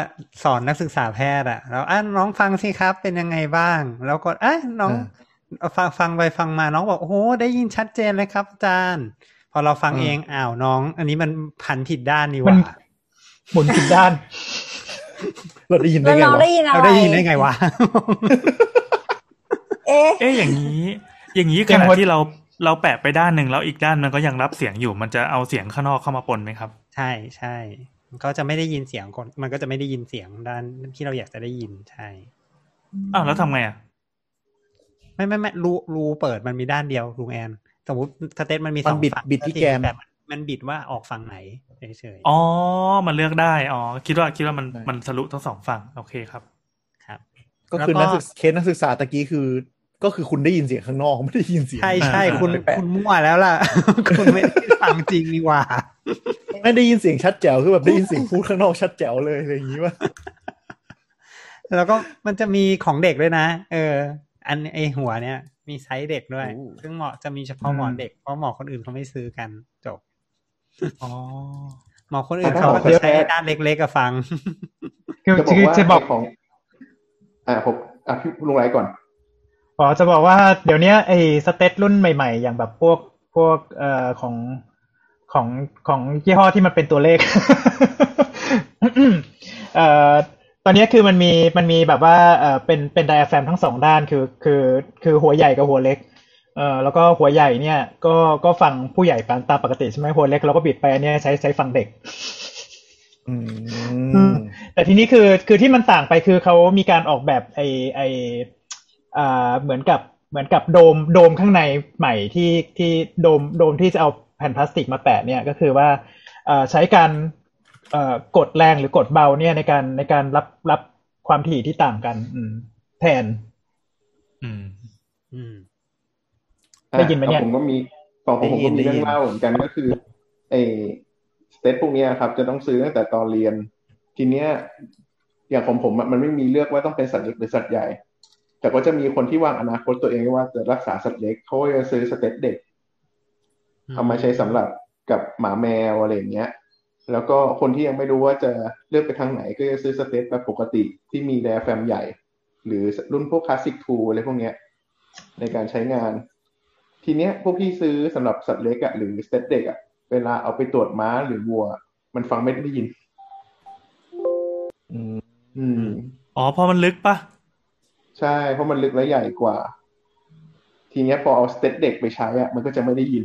Speaker 2: สอนนักศึกษาแพทย์อะแล้วอะน้องฟังสิครับเป็นยังไงบ้าง แล้วก็อะน้องฟังฟังไปฟังมาน้องบอกโอ้โหได้ยินชัดเจนเลยครับอาจารย์พอเราฟังเองอ้าวน้อง อันนี้มันพันผิดด้านนี่ห
Speaker 3: มัน
Speaker 2: ว่า
Speaker 3: หมุนผิดด้าน
Speaker 7: เราได้ยินได้
Speaker 1: แล้ว
Speaker 7: ไง
Speaker 1: น้อง
Speaker 7: วะ
Speaker 1: ได้ยินอะไร
Speaker 2: เราได้ยินได้ไงวะ
Speaker 1: เอ๊ะ
Speaker 4: เอ๊ะอย่างนี้ อย่างนี้
Speaker 3: อ
Speaker 4: ข
Speaker 3: ย่าง
Speaker 4: ณะ
Speaker 3: ว่า
Speaker 4: ที่เราเราแปะไปด้านหนึ่งแล้วอีกด้านมันก็ยังรับเสียงอยู่ มันจะเอาเสียงข้างนอกเข้ามาปนไหมครับ
Speaker 2: ใช่ใช่มันก็จะไม่ได้ยินเสียงคนมันก็จะไม่ได้ยินเสียงด้านที่เราอยากจะได้ยินใช่
Speaker 4: อ้าวแล้วทำไงอะ
Speaker 2: ไม่ไม่ไม่รูรูเปิดมันมีด้านเดียวลุงแอนสมมติสเตตมันมีส
Speaker 7: มั
Speaker 2: อนง
Speaker 7: บิด
Speaker 2: ฝั่ง
Speaker 7: บิดที่แกน
Speaker 2: แต่มันมันบิดว่าออกฝั่งไหนเฉย
Speaker 4: อ๋อ มันเลือกได้อ๋อคิดว่าคิดว่ามัน
Speaker 7: ใช่
Speaker 4: มันทะลุทั้งสองฝั่งโอเคครับ
Speaker 2: ๆครับ
Speaker 7: ก็คือ
Speaker 2: แล้วก็
Speaker 7: นักศึกษาเคสนักศึกษาตะกี้คือ ก็คือคุณได้ยินเสียงข้างนอกไม่ได้ยินเสียง
Speaker 2: ใช่ใช่
Speaker 4: อ่า
Speaker 2: คุณ
Speaker 7: แปลกๆ
Speaker 2: คุณมั่วแล้วล่ะ คุณไม่ได้ฟังจริงนี่หว่า
Speaker 7: ไม่ได้ยินเสียงชัดแจ๋วคือแบบได้ยินเสียงพูดข้างนอกชัดแจ๋วเลยอะไรอย่างนี้ว่า
Speaker 2: แล้วก็มันจะมีของเด็กด้วยนะ เออ อันไอหัวเนี่ย มีไซส์เด็กด้วย
Speaker 7: โอ้
Speaker 2: ซึ่งเหมาะจะมีเฉพาะหมอเด็กเพราะหมอคนอื่นเขาไม่ซื้อกันจบ
Speaker 4: อ๋อ
Speaker 2: หมอคนอื่น
Speaker 5: แต่
Speaker 2: เขา
Speaker 5: ถ้า
Speaker 2: ก็
Speaker 5: หมอ
Speaker 2: จะใช้
Speaker 5: แพทย์
Speaker 2: ด้านเล็กๆกับฟัง
Speaker 3: คือ
Speaker 5: จะบอก
Speaker 3: คือ
Speaker 5: ว่า
Speaker 3: จะบอก
Speaker 5: ไของ อ่าผมอะพี่ลุงไรก่อน
Speaker 3: อ๋อจะบอกว่าเดี๋ยวเนี้ยไอ้สเตตรุ่นใหม่ๆ อย่างแบบพวกพวกเอ่อของของของยี่ห้อที่มันเป็นตัวเลขเอ่อตอนเนี้ยคือมันมีมันมีแบบว่าเอ่อเป็นเป็นไดอะแฟรมทั้งสองด้านคือคือคือหัวใหญ่กับหัวเล็กเอ่อแล้วก็หัวใหญ่เนี่ย ก็ก็ฟังผู้ใหญ่ตามปกติใช่ไหมหัวเล็กเราก็บิดไปอันเนี้ยใช้ใช้ฟังเด็ก
Speaker 7: อื
Speaker 3: อื
Speaker 7: ม
Speaker 3: มแต่ทีนี้คือคือที่มันต่างไปคือเขามีการออกแบบไอไอ อ่าเหมือนกับเหมือนกับโดมโดมข้างในใหม่ที่ที่โดมโดมที่จะเอาแผ่นพลาสติกมาแปะเนี่ยก็คือว่าเอ่อใช้การเอ่อกดแรงหรือกดเบาเนี่ยในการในการรับรับความถี่ที่ต่างกันอืมแทน
Speaker 4: อืม
Speaker 2: อืม
Speaker 3: ได้ยินไหมเนี่ย
Speaker 5: อะผมก็มีของผมผมก็มี
Speaker 7: ได้ยิน
Speaker 5: เรื่องเล่าเหมือนกันก็คือไอ้ steth พวกเนี้ยครับ จะต้องซื้อตั้งแต่ตอนเรียน ทีเนี้ย อย่างของผมอะมันไม่มีเลือกว่าต้องเป็นสัตว์เล็กหรือสัตว์ใหญ่ แต่ก็จะมีคนที่วางอนาคตตัวเองว่าจะรักษาสัตว์เล็กเขาก็จะซื้อ steth เด็กเอามาใช้สำหรับกับหมาแมวอะไรอย่างเงี้ย แล้วก็คนที่ยังไม่รู้ว่าจะเลือกไปทางไหนก็จะซื้อ steth แบบปกติที่มีแดร์แฟมใหญ่ หรือรุ่นพวก Classic II อะไรพวกเนี้ย ในการใช้งาน ทีเนี้ยพวกพี่ซื้อสำหรับสัตว์เล็กอะหรือ steth เด็กอะเวลาเอาไปตรวจม้าหรือวัว มันฟังไม่ได้ยิน
Speaker 7: อืม
Speaker 5: อืม
Speaker 4: อ๋อเพราะมันลึกปะ
Speaker 5: ใช่ เพราะมันลึกและใหญ่กว่า ทีเนี้ยพอเอา steth เด็กไปใช้อะมันก็จะไม่ได้ยิน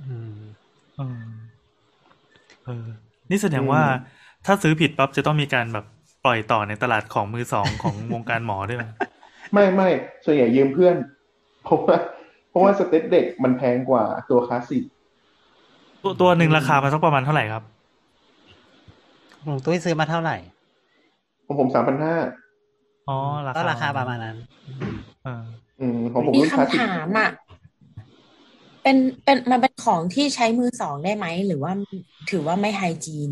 Speaker 2: อืม
Speaker 4: เออเออ นี่แสดงว่า
Speaker 5: อืม
Speaker 4: ถ้าซื้อผิดปั๊บจะต้องมีการแบบปล่อยต่อในตลาดของมือสองของวงการหมอด้วยไหม
Speaker 5: ไม่ไม่ส่วนใหญ่ยืมเพื่อน เพราะว่าเพราะว่า steth เด็กมันแพงกว่าตัวคลาสสิก
Speaker 4: ตัวตัวหนึ่งราคามันสักประมาณเท่าไหร่ครับ
Speaker 2: หลวงตุ้ยซื้อมาเท่าไหร่
Speaker 5: ของผมสามพันห้า
Speaker 4: อ๋อราคา
Speaker 2: ก็ราคาประมาณนั้น
Speaker 4: เออ
Speaker 5: อืมของผม
Speaker 6: มี
Speaker 5: รุ่นคลาสสิก
Speaker 6: คำถามอะเป็นเป็นมันเป็นของที่ใช้มือสองได้ไหม หรือว่าถือว่าไม่ไฮจีน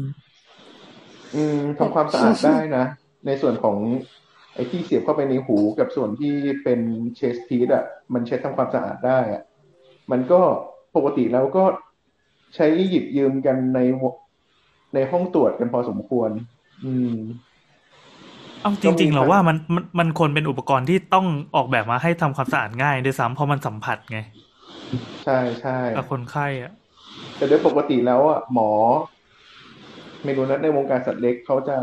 Speaker 5: อืมทำความสะอาดได้นะ ในส่วนของไอ้ที่เสียบเข้าไปในหูกับส่วนที่เป็นเชสพีดอะ มันเช็ดทำความสะอาดได้อะมันก็ปกติแล้วก็ใช้หยิบยืมกันในในห้องตรวจกันพอสมควร อืม
Speaker 4: เอาจริง ๆ เราว่ามันมันมันควรเป็นอุปกรณ์ที่ต้องออกแบบมาให้ทำความสะอาดง่ายด้วยซ้ำเพราะมันสัมผัสไง
Speaker 5: ใช่ใช่
Speaker 4: กับคนไข้อะ
Speaker 5: แต่โดยปกติแล้วอะหมอ ไม่รู้นะในวงการสัตว์เล็กเขาจะ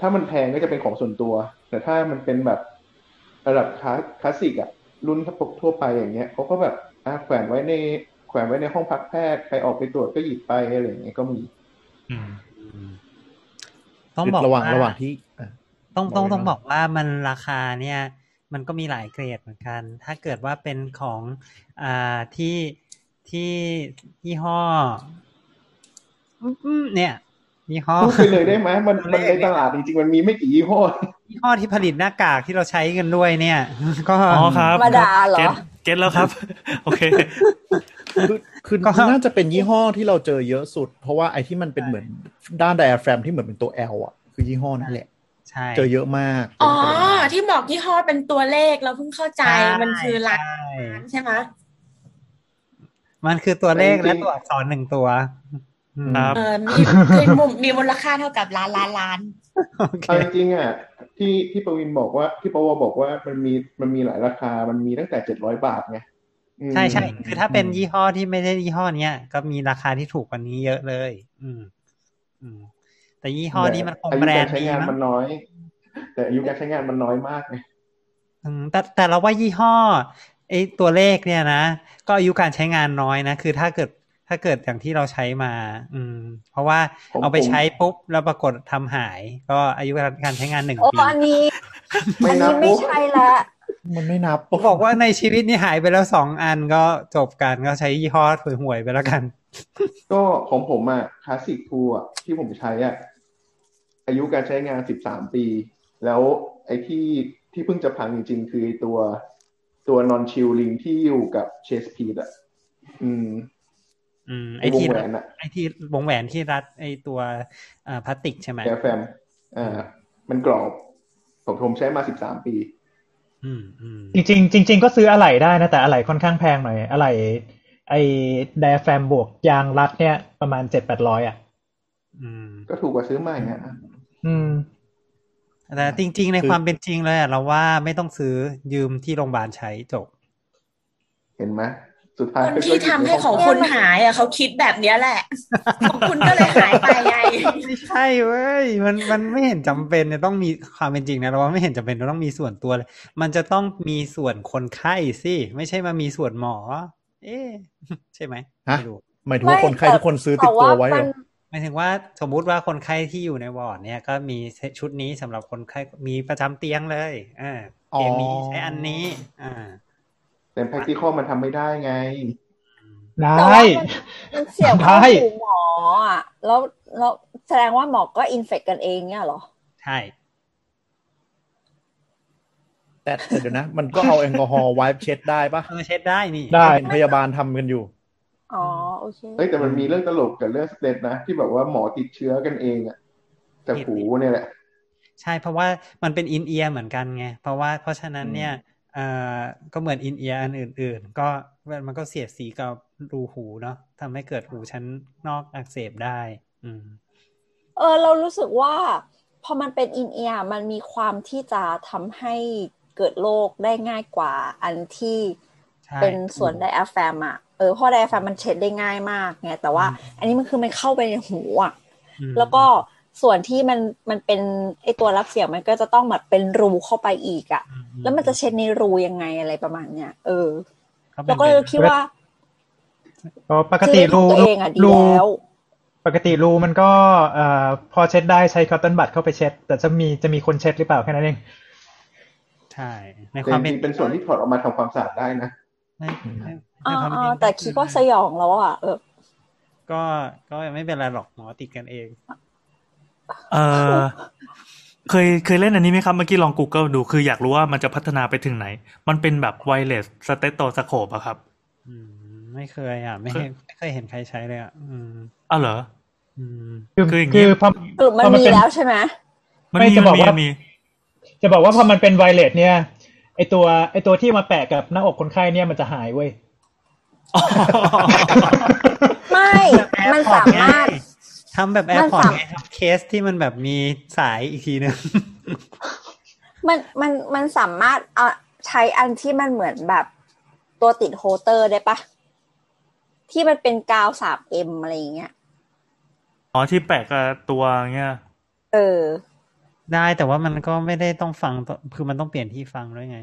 Speaker 5: ถ้ามันแพงก็จะเป็นของส่วนตัว แต่ถ้ามันเป็นแบบระดับคลาสคลาสสิกอะ รุ่นทั่วไปอย่างเงี้ยเขาก็แบบอะแขวนไว้ในแขวนไว้ในห้องพักแพทย์ใครออกไปตรวจก็หยิบไปอะไรอย่างเงี้ยก็มี
Speaker 4: อืม
Speaker 2: ต้องบอก
Speaker 7: ระหว่าง
Speaker 2: ว่า
Speaker 7: ระหว่างที่อะ
Speaker 2: ต้องต้อง
Speaker 7: บอกเลย
Speaker 2: ต้อง
Speaker 7: เนอะ
Speaker 2: บอกว่ามันราคาเนี่ย มันก็มีหลายเกรดเหมือนกัน ถ้าเกิดว่าเป็นของอ่าที่ที่ยี่ห้ออืมเนี่ยยี่ห้อ
Speaker 5: พูดไปเลยได้ไหมมันมันในตลาดจริงๆมันมีไม่กี่ยี่ห้อ
Speaker 2: ยี่ห้อที่ผลิตหน้ากากที่เราใช้กันด้วยเนี่ย ก็
Speaker 4: อ๋อครับ
Speaker 1: ธรรมดาเหรอ
Speaker 4: เก็ตเก็ตแล้วครับ โอเค
Speaker 7: คือคือ
Speaker 2: ก็
Speaker 7: น่าจะเป็นยี่ห้อที่เราเจอเยอะสุด เพราะว่าไอ้ที่มันเป็นเหมือนด้านไดอะแฟรมที่เหมือนเป็นตัว L อะ คือยี่ห้อนั่นแหละ
Speaker 2: ใช่
Speaker 7: เจอเยอะมาก
Speaker 6: อ๋อ ที่บอกยี่ห้อเป็นตัวเลขเราเพิ่งเข้าใจ
Speaker 2: ใช่
Speaker 6: มันคือร้าน
Speaker 2: ใช่
Speaker 6: ใช่ไหม
Speaker 2: มันคือตัวเลข
Speaker 5: จริ
Speaker 2: และ
Speaker 5: งๆ
Speaker 2: ตัวอักษรหนึ่งตัว
Speaker 5: จ
Speaker 4: ครับ
Speaker 6: เออมีมีมุมมีมูลค่าเท่ากับล้านล้านล้าน
Speaker 2: โอเค
Speaker 5: เอาจริงๆอะ ที่ที่ประวินบอกว่าที่ปวบอกว่ามันมีมันมีหลายราคา มันมีตั้งแต่เจ็ดร้อยบาทไงอืม
Speaker 2: ใช่ใช่คือถ้าเป็นยี่ห้อที่ไม่ได้ยี่ห้อเนี้ยก็มีราคาที่ถูกกว่านี้เยอะเลย อืม อืม แต่ยี่ห้อนี้มันคง
Speaker 5: อายุ
Speaker 2: แบร
Speaker 5: กานร
Speaker 2: ด์
Speaker 5: ใช้
Speaker 2: ดี
Speaker 5: งาน
Speaker 2: มั้
Speaker 5: มัน
Speaker 2: ง
Speaker 5: น้อย แต่อายุการใช้งานมันน้อยมากไง
Speaker 2: อืมแต่แต่เราว่ายี่ห้อไอ้ตัวเลขเนี่ยนะก็อายุการใช้งานน้อยนะคือถ้าเกิดถ้าเกิดอย่างที่เราใช้มา อืม เพราะว่า
Speaker 5: ผม
Speaker 2: เอาไป
Speaker 5: ผม
Speaker 2: ใช้ปุ๊บแล้วปรากฏทำหาย ก็อายุการใช้งานหนึ่ง
Speaker 1: โอ้
Speaker 2: ปี
Speaker 1: อันนี้
Speaker 5: ไม่
Speaker 1: อัน
Speaker 5: นับ
Speaker 1: นี้ไม่ใช่ละ
Speaker 7: มันไม่นับ
Speaker 2: บอกว่าในชีวิตนี่หายไปแล้วสองอันก็จบกันก็ใช้ยี่ห้อห่วยๆไปแล้วกัน
Speaker 5: ก็ของผมอะคลาสสิกทูอะที่ผมใช้อะอายุการใช้งานสิบสามปี แล้วไอ้ที่ที่เพิ่งจะพังจริงๆ คือไอ้ตัวตัวนอนชิลลิงที่อยู่กับเชสพีดอะอืม
Speaker 2: อืม
Speaker 5: ไอ้
Speaker 2: ไอ้
Speaker 5: วง
Speaker 2: ที่
Speaker 5: แหวนอะ
Speaker 2: ไอ้ที่วงแหวนที่รัด ไอ้ตัวอ่าพลาสติกใช่ไหม
Speaker 5: แกแฟมอ่ามันกรอบผมผมใช้มาสิบสามปี
Speaker 2: อืมอืม
Speaker 3: จริงๆจริงๆก็ซื้ออะไหล่ได้นะ แต่อะไหล่ค่อนข้างแพงหน่อยอะไหล่ไอ้ไดแฟมบวกยางรัดเนี่ยประมาณเจ็ดแปดร้อยอะ
Speaker 2: อืม
Speaker 5: ก็ถูกกว่าซื้อใหม่อะ
Speaker 3: อืม
Speaker 2: แต่จริง ๆ ในความเป็นจริงเลยอะเราว่าไม่ต้องซื้อยืมที่โรงพยาบาลใช้จบ
Speaker 5: เห็นไหม สุดท้าย
Speaker 6: คนที่ทำให้ของคุณหายอะเขาคิดแบบเนี้ยแหละ ของคุณก็เลยหายไปไง
Speaker 2: ไม่ใช่เว้ยมันมันไม่เห็นจำเป็นเนี่ยต้องมีความเป็นจริงนะเราว่าไม่เห็นจำเป็นจะต้องมีส่วนตัวเลยมันจะต้องมีส่วนคนไข้สิไม่ใช่มามีส่วนหมอ เอ๊ะใช่ไหม
Speaker 7: ฮะ
Speaker 2: ไม่รู้
Speaker 7: หมายถึงว่าคนไข้ทุกคนซื้อติดตัวไว้เหรอ
Speaker 2: หมายถึงว่าสมมุติว่าคนไข้ที่อยู่ในวอร์ดเนี่ยก็มีชุดนี้สำหรับคนไข้มีประจำเตียงเลยอ่าเตียงนี้ใช้อันนี้ อ่า
Speaker 5: แต่ practical มันทำไม่ได้ไง
Speaker 3: ได
Speaker 1: แต่้ว่ามันมันเสี่ยงเข้า
Speaker 3: ได้
Speaker 1: หูหมออะ แล้วแล้วแสดงว่าหมอก็ infect กันเองเนี่ยเหรอ
Speaker 2: ใช่
Speaker 7: แต่แต่เดี๋ยวนะ มันก็เอาแอลกอฮอล์ wipe เช็ดได้ปะ
Speaker 2: เออเช็ดได้นี่
Speaker 3: ได้
Speaker 7: เห็นพยาบาลทำกันอยู่
Speaker 1: อ๋อ โอเค
Speaker 5: เอ้ยแต่มันมีเรื่องตลกกับเรื่อง steth นะ ที่แบบว่าหมอติดเชื้อกันเองอะจากหูเนี่ยแหละ
Speaker 2: ใช่เพราะว่ามันเป็น in-ear เหมือนกันไง เพราะว่าเพราะฉะนั้นเนี่ยเอ่อก็เหมือน in-ear อันอื่น ๆ ก็มันก็เสียดสีกับรูหูเนาะทำให้เกิดหูชั้นนอกอักเสบได้ อืม
Speaker 1: เออ เรารู้สึกว่า พอมันเป็นอินเอียร์มันมีความที่จะทำให้เกิดโรคได้ง่ายกว่า อันที่
Speaker 2: ใช่
Speaker 1: เป็นส่วนไดอะแฟมอะเออเพราะไดอะแฟมมันเช็ดได้ง่ายมากไงแต่ว่า อันนี้มันคือมันเข้าไปในหูอะ
Speaker 2: อืม
Speaker 1: แล้วก็ ส่วนที่มันมันเป็นไอตัวรับเสียงมันก็จะต้องแบบเป็นรูเข้าไปอีกอะ
Speaker 2: อื
Speaker 1: แล้วมันจะเช็ดในรูยังไงอะไรประมาณเนี้ยเออ
Speaker 2: ขาป็น
Speaker 1: แล้วก็เลยคิดว่า
Speaker 3: ก็ปกติ
Speaker 1: ซื้อของ
Speaker 3: รู
Speaker 1: ตัวเองอะดี
Speaker 3: รู
Speaker 1: แล้ว
Speaker 3: ปกติรูมันก็เอ่อพอเช็ดได้ใช้คอตตอนบัดเข้าไปเช็ด แต่จะมีจะมีคนเช็ดหรือเปล่าแค่นั้นเอง
Speaker 2: ใช่ใน
Speaker 5: แต่
Speaker 2: ความ
Speaker 5: จ
Speaker 2: เป็น
Speaker 5: ริงๆเป็นส่วนที่ถอดออกมาทำความสะอาดได้นะ
Speaker 2: ในในใน
Speaker 1: อ๋อ
Speaker 2: ความเป็น
Speaker 1: อ๋
Speaker 2: จ
Speaker 1: อ
Speaker 2: ริง
Speaker 1: แต่คิดว่าสยองแล้วอะเออ
Speaker 2: ก็ก็ไม่เป็นไรหรอกหมอติดกันเอง
Speaker 4: เออเคยเคยเล่นอันนี้ไหมครับ เมื่อกี้ลอง Google ดูคืออยากรู้ว่ามันจะพัฒนาไปถึงไหน มันเป็นแบบ wireless stethoscope อะครับ
Speaker 2: อืมไม่เคยอะ ไม่เคยไม่เคยเห็นใครใช้เลยอะอืม
Speaker 4: อ้าวเหรอ
Speaker 2: อืม
Speaker 3: คือ
Speaker 4: คืออย่างงี้
Speaker 3: คือพอ
Speaker 1: สรุปมัน
Speaker 3: พอมัน
Speaker 1: มี
Speaker 3: เป็น
Speaker 1: แล้วใช่ไหม
Speaker 4: มัน
Speaker 3: ไม่
Speaker 4: มี
Speaker 3: จะ
Speaker 4: มั
Speaker 3: บอนก
Speaker 4: มี
Speaker 3: ว่า
Speaker 4: มันมี
Speaker 3: จะบอกว่าพอมันเป็น wireless เนี่ยไอตัวไอตัวที่มาแปะกับหน้าอกคนไข้เนี่ยมันจะหายเว้ย
Speaker 1: ไม่ มันสามารถ
Speaker 2: ทำแบบแอ
Speaker 1: มั
Speaker 2: ร์
Speaker 1: น
Speaker 2: พอร์ต
Speaker 1: สาม
Speaker 2: ไงครับเคสที่มันแบบมีสายอีกทีนึง
Speaker 1: มันมันมันสามารถเอาใช้อันที่มันเหมือนแบบตัวติด Holter ได้ปะที่มันเป็นกาว3M อะไรอย่างเงี้ย
Speaker 4: อ๋อที่แปะกับตัวเงี้ย
Speaker 1: เออ
Speaker 2: ได้แต่ว่ามันก็ไม่ได้ต้องฟังต่อคือมันต้องเปลี่ยนที่ฟังด้วยไง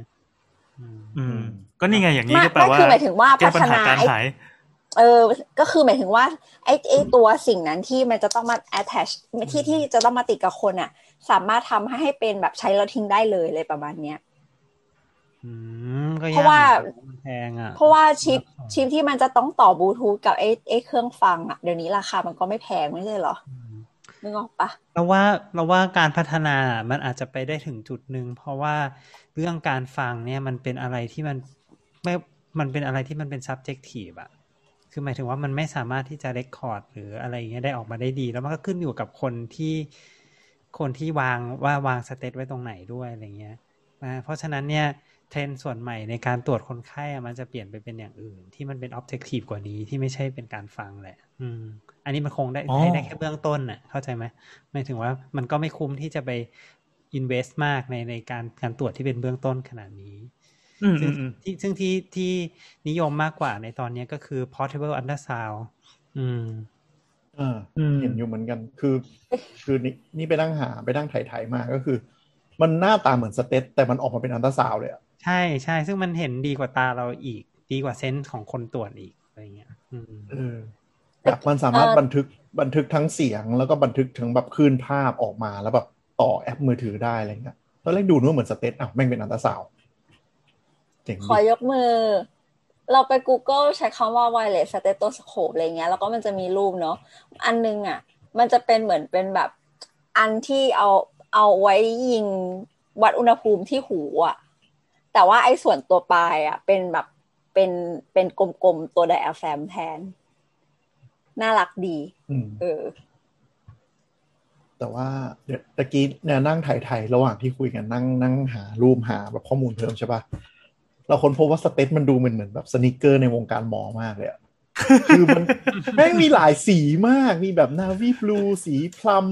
Speaker 2: อืม
Speaker 4: อืมก็นี่ไงอย่างนี้
Speaker 1: ไม่
Speaker 4: ก็แปลว่า
Speaker 1: ไม่คือหมายถึงว่า
Speaker 4: แก้ปัญหา
Speaker 1: พัฒนา
Speaker 4: การ
Speaker 1: ไอ้
Speaker 4: หาย
Speaker 1: เออก็คือหมายถึงว่าไอ้ไอ้ตัวสิ่งนั้นที่มันจะต้องมา attach ที่ที่จะต้องมาติดกับคนอะ สามารถทำให้ให้เป็นแบบใช้แล้วทิ้งได้เลยเลยประมาณเนี้ย
Speaker 2: อืมก็ยก
Speaker 1: เพราะว่า
Speaker 2: มันแพงอะ
Speaker 1: เพราะว่าชิปชิปที่มันจะต้องต่อบลูทูธกับไอ้ไอ้เครื่องฟังอะเดี๋ยวนี้ราคามันก็ไม่แพงไม่ใช่เหรอนึกออกปะ
Speaker 2: เราว่าเราว่าการพัฒนามันอาจจะไปได้ถึงจุดหนึ่งเพราะว่าเรื่องการฟังเนี่ยมันเป็นอะไรที่มันไม่มันเป็นอะไรที่มันเป็น subjective อะ คือหมายถึงว่ามันไม่สามารถที่จะ record หรืออะไรอย่างเงี้ยได้ออกมาได้ดี แล้วมันก็ขึ้นอยู่กับคนที่คนที่วางว่าวางสเตตไว้ตรงไหนด้วยอะไรเงี้ยนะเพราะฉะนั้นเนี่ยเทรนด์ส่วนใหม่ในการตรวจคนไข้อะมันจะเปลี่ยนไปเป็นอย่างอื่น ที่มันเป็น objective กว่านี้ที่ไม่ใช่เป็นการฟังแหละ อืม อันนี้มันคงได้
Speaker 4: อ๋อ
Speaker 2: ให้ได้แค่เบื้องต้นน่ะ เข้าใจไหมหมายถึงว่ามันก็ไม่คุ้มที่จะไป invest มากในในการการตรวจที่เป็นเบื้องต้นขนาดนี้
Speaker 4: อืม
Speaker 2: ซึ่
Speaker 4: อื
Speaker 2: ง
Speaker 4: มอืม
Speaker 2: ที่ซึ่งที่ที่นิยมมากกว่าในตอนนี้ก็คือ portable ultrasound อืม
Speaker 7: อ่า
Speaker 3: อืม
Speaker 7: เห็นอยู่เหมือนกัน คือ คือนี่นี่ไปนั่งหาไปนั่งไถ่ๆมาก็คือ มันหน้าตาเหมือนสเตตแต่มันออกมาเป็นอันตราซาวด์เลยอะ
Speaker 2: ใช่ใช่ซึ่งมันเห็นดีกว่าตาเราอีก ดีกว่า sense ของคนตรวจอีกอะไรเงี้ย อืม
Speaker 7: เออแบบมันสามารถ
Speaker 1: เอ่อ
Speaker 7: บันทึกบันทึกทั้งเสียงแล้วก็บันทึกทั้งแบบคลื่นภาพออกมาแล้วแบบต่อแอปมือถือได้อะไรเงี้ยตอนแรกดูนึกว่าเหมือน steth อ้าวแม่งเป็นอัลตราซาวด์ เจ๋ง
Speaker 1: ขอ
Speaker 7: ดี
Speaker 1: ยกมือ เราไป Google ใช้คำว่า wireless stethoscope อะไรเงี้ย แล้วก็มันจะมีรูปเนาะอันนึงอะ มันจะเป็นเหมือนเป็นแบบอันที่เอาเอาไว้ยิงวัดอุณหภูมิที่หูอะ แต่ว่าไอ้ส่วนตัวปลายอะ เป็นแบบเป็นเป็นกลมๆ ตัวไดอะแฟมแทน น่ารักดี
Speaker 7: อืม
Speaker 1: เออ
Speaker 7: แต่ว่าเดี๋ยวตะกี้เนี่ยนั่งถ่ายๆระหว่างที่คุยกันนั่งนั่งหารูปหาแบบข้อมูลเพิ่มใช่ปะ เราค้นพบว่าสเตตมันดูเหมือนเหมือนแบบสนิเกอร์ในวงการหมอมากเลยอะคือมันแม่งมีหลายสีมาก มีแบบนาวีบลูสีพลัม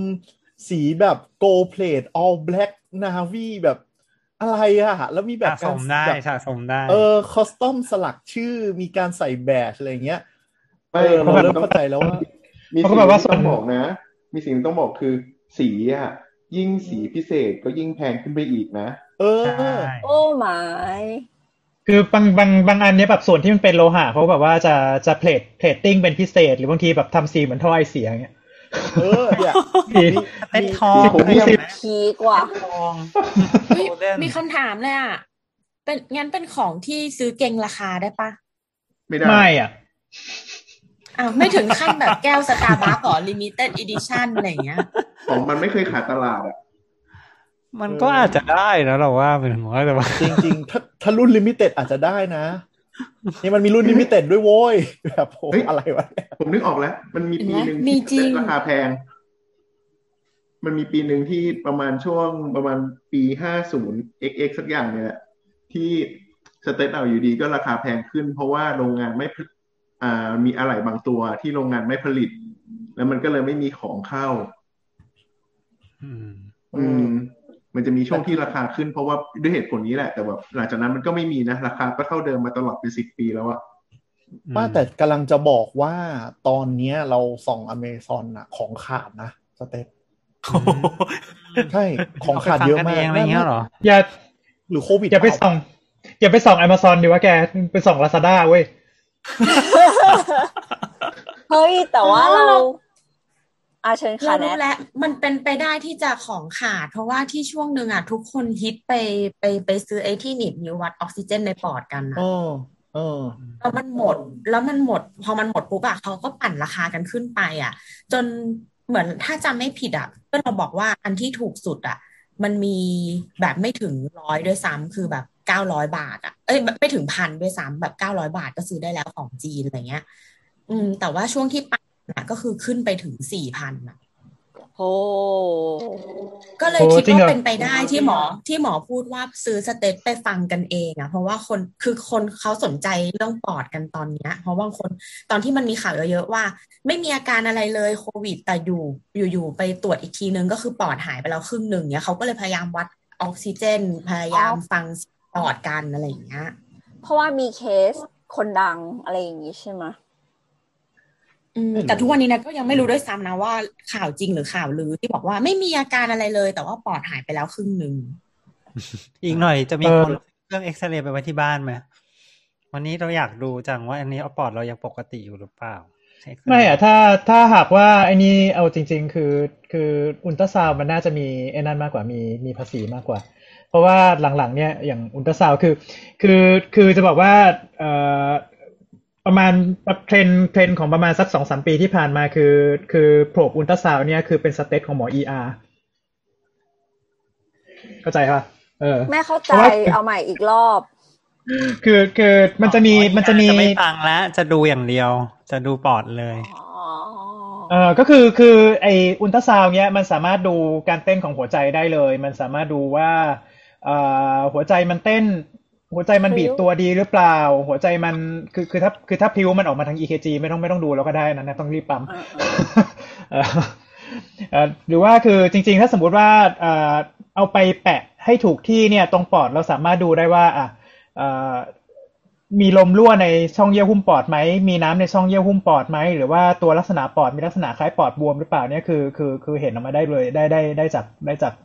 Speaker 7: สีแบบ gold plate all black navy แบบอะไรอะแล้วมีแบบ
Speaker 2: สะสมได้
Speaker 7: แบบ
Speaker 2: สะสมได้
Speaker 7: เออ custom สลักชื่อมีการใส่แบชอะไรอย่างเงี้ย
Speaker 5: ไม่
Speaker 7: เออเรา
Speaker 5: พะ
Speaker 7: เริ่ม
Speaker 5: ต้อง
Speaker 7: เข้าใจแล้วว่า
Speaker 5: มี
Speaker 3: เขาก็
Speaker 5: สิ่ง
Speaker 3: แบบว่า
Speaker 5: ที่ต้อง
Speaker 3: ส่วน
Speaker 5: บอกนะมีสิ่งที่ต้องบอกคือสีอะยิ่งสีพิเศษก็ยิ่งแพงขึ้นไปอีกนะ
Speaker 7: เออ
Speaker 2: ใช่
Speaker 1: โอ้หมาย
Speaker 3: คือบางบางบางอันเนี้ยแบบส่วนที่มันเป็นโลหะเขาแบบว่าจะจะ plate plating เป็นพิเศษ หรือบางทีแบบทำสีเหมือนท่อไอเสียอย่างเงี้ย
Speaker 7: เออเนี่ย
Speaker 3: มี
Speaker 7: มี
Speaker 2: เต้น
Speaker 7: มี
Speaker 2: ทอง
Speaker 5: ผมเนี่ย
Speaker 2: อะไรนะ
Speaker 1: พีกว่า
Speaker 2: ทอง
Speaker 6: เฮ้ย
Speaker 2: Golden
Speaker 6: มีคำถามเลยอะเป็นงั้นเป็นของที่ซื้อเก่งราคาได้ปะ
Speaker 5: ไม่ได้
Speaker 3: ไม่อะ
Speaker 6: อ้าวไม่ถึงขั้นแบบแก้วสตาร์บัคหรอ limited edition อะไรอย่างเงี้ย
Speaker 5: ของมันไม่เคยขาดตลาดอะ
Speaker 2: มันก็อาจจะได้นะเราว่าเป็นหัวแต่ว่า
Speaker 7: จริง ๆ ถ้าถ้ารุ่น limited อาจจะได้นะ นี่มันมีรุ่น limited ด้วยโว้ยแบบโห
Speaker 5: เฮ้ย
Speaker 7: อะไรวะเนี่ย
Speaker 5: ผมนึกออกแล้ว มันมีปีหนึ่ง
Speaker 6: มี
Speaker 5: ที่
Speaker 6: จริง
Speaker 5: ราคาแพง มันมีปีหนึ่งที่ประมาณช่วงประมาณปีห้าศูนย์ xx สักอย่างเนี่ยแหละที่ steth เอาอยู่ดีก็ราคาแพงขึ้น เพราะว่าโรงงานไม่ผลิตอ่ามีอะไหล่บางตัวที่โรงงานไม่ผลิต แล้วมันก็เลยไม่มีของเข้า
Speaker 2: อืม
Speaker 5: อื มมันจะมีช่วงที่ราคาขึ้นเพราะว่าด้วยเหตุผลนี้แหละ แต่แบบหลังจากนั้นมันก็ไม่มีนะราคาก็เท่าเดิมมาตลอดเป็นสิบปีแล้วอะ
Speaker 7: ว่าแต่กำลังจะบอกว่าตอนเนี้ยเราส่องอเมซอนอะของขาดนะสเต็ป
Speaker 4: โอ้โห
Speaker 7: ใช่ ของขาดเยอะมาก
Speaker 2: เองอะไรเงี้ยเหรอ
Speaker 3: อย่า
Speaker 7: หรือโควิด
Speaker 3: อย่าไป
Speaker 7: เปล่
Speaker 3: ส่องอย่าไปส่อง Amazon ดีว่าแกไปส่อง Lazada เว้ย
Speaker 1: เฮ้ย แต่ว่า
Speaker 6: อ๋อ
Speaker 1: เรา
Speaker 6: เรา
Speaker 1: อาเชิญ
Speaker 6: เรา
Speaker 1: ค่ะแน
Speaker 6: รู้
Speaker 1: ท
Speaker 6: แล้วมันเป็นไปได้ที่จะของขาด เพราะว่าที่ช่วงหนึ่งอะ ทุกคนฮิตไปไปไปซื้อไอ้ที่หนีบนิ้ววัดออกซิเจนในปอดกันนะ
Speaker 7: เออเออ
Speaker 6: แล้วมันหมดแล้วมันหมด พอมันหมดปุ๊บอะเขาก็ปั่นราคากันขึ้นไปอะจนเหมือนถ้าจำไม่ผิดอะเพื่อนเราบอกว่าอันที่ถูกสุดอะมันมีแบบไม่ถึงร้อยด้วยซ้ำคือแบบเก้าร้อยบาทอะเอ้ยไม่ถึงพันด้วยซ้ำแบบเก้าร้อยบาทก็ซื้อได้แล้วของจีนอะไรเงี้ย อืม แต่ว่าช่วงที่ปั่นอะ ก็คือขึ้นไปถึงสี่พันอะ
Speaker 1: โอ้
Speaker 6: ก็เลย
Speaker 3: โอ้
Speaker 6: คิด
Speaker 3: จริงเหร
Speaker 6: ว่า
Speaker 3: อ
Speaker 6: เป็นไปได้ที่หมอที่หมอพูดว่าซื้อสเตตไปฟังกันเองอะเพราะว่าคนคือคนเขาสนใจเรื่องปอดกันตอนเนี้ย เพราะบางคนตอนที่มันมีข่าวเยอะๆว่า ไม่มีอาการอะไรเลยโควิด แต่อยู่อยู่ๆไปตรวจอีกทีนึงก็คือปอดหายไปแล้วครึ่งหนึ่งเนี้ยเขาก็เลยพยายามวัดออกซิเจน พยายามฟังปอดกันอะไรอย่างเงี้ย
Speaker 1: เพราะว่ามีเคสคนดังอะไรอย่างนี้ใช่ไหม
Speaker 6: อืม
Speaker 7: ไม่รู้
Speaker 6: แต่ทุกวันนี้นะก็ยังไม่รู้ด้วยซ้ำนะว่าข่าวจริงหรือข่าวลือที่บอกว่าไม่มีอาการอะไรเลย แต่ว่าปอดหายไปแล้วครึ่งหนึ่ง
Speaker 2: อีกหน่อยจะมี
Speaker 3: เออ
Speaker 2: คนเครื่องเอ็กซเรย์ไปไว้ที่บ้านไหมวันนี้เราอยากดูจังว่า อันนี้เอาปอดเรายังปกติอยู่หรือเปล่าใช่
Speaker 3: ไม่อะถ้าถ้าหากว่าไอ้นี่เอาจริง ๆ คือคืออุลตราซาวด์มันน่าจะมีไอ้นั่นมากกว่ามีมีภาษีมากกว่า เพราะว่าหลังๆเนี่ยอย่างอุลตราซาวด์คือ คือคือจะบอกว่าเอ่อ ประมาณเทรนด์เทรนด์ของประมาณสักสองสามปีที่ผ่านมาคือ คือ probe อุลตราซาวด์เนี่ยคือเป็น steth ของหมอ ER เข้าใจป่ะเออ
Speaker 1: แม่เข้าใจ
Speaker 3: เพราะว่า
Speaker 1: เอาใหม่อีกรอบ
Speaker 3: คือคือมันจะมีมันจะมี
Speaker 2: จะไม่ฟังแล้วจะดูอย่างเดียว จะดูปอดเลย
Speaker 1: อ๋อ
Speaker 3: เออก็คือคือไออุลตราซาวน์เนี้ยมันสามารถดูการเต้นของหัวใจได้เลย มันสามารถดูว่าเอ่อหัวใจมันเต้น หัวใจมันบีบตัวดีหรือเปล่า หัวใจมันคือคือถ้าคือถ้าพิวมันออกมาทาง EKG ไม่ต้องไม่ต้องดูแล้วก็ได้นะนะต้องรีบปั๊มเอ่อเอ่อหรือว่าคือจริง ๆ ถ้าสมมุติว่าเอ่อเอาไปแปะให้ถูกที่เนี่ยตรงปอดเราสามารถดูได้ว่าอะเอ่อมีลมรั่วในช่องเยื่อหุ้มปอดไหม มีน้ำในช่องเยื่อหุ้มปอดไหม หรือว่าตัวลักษณะปอดมีลักษณะคล้ายปอดบวมหรือเปล่าเนี่ยคือคือคือเห็นออกมาได้เลยได้ได้ได้จากได้จากเอ่อ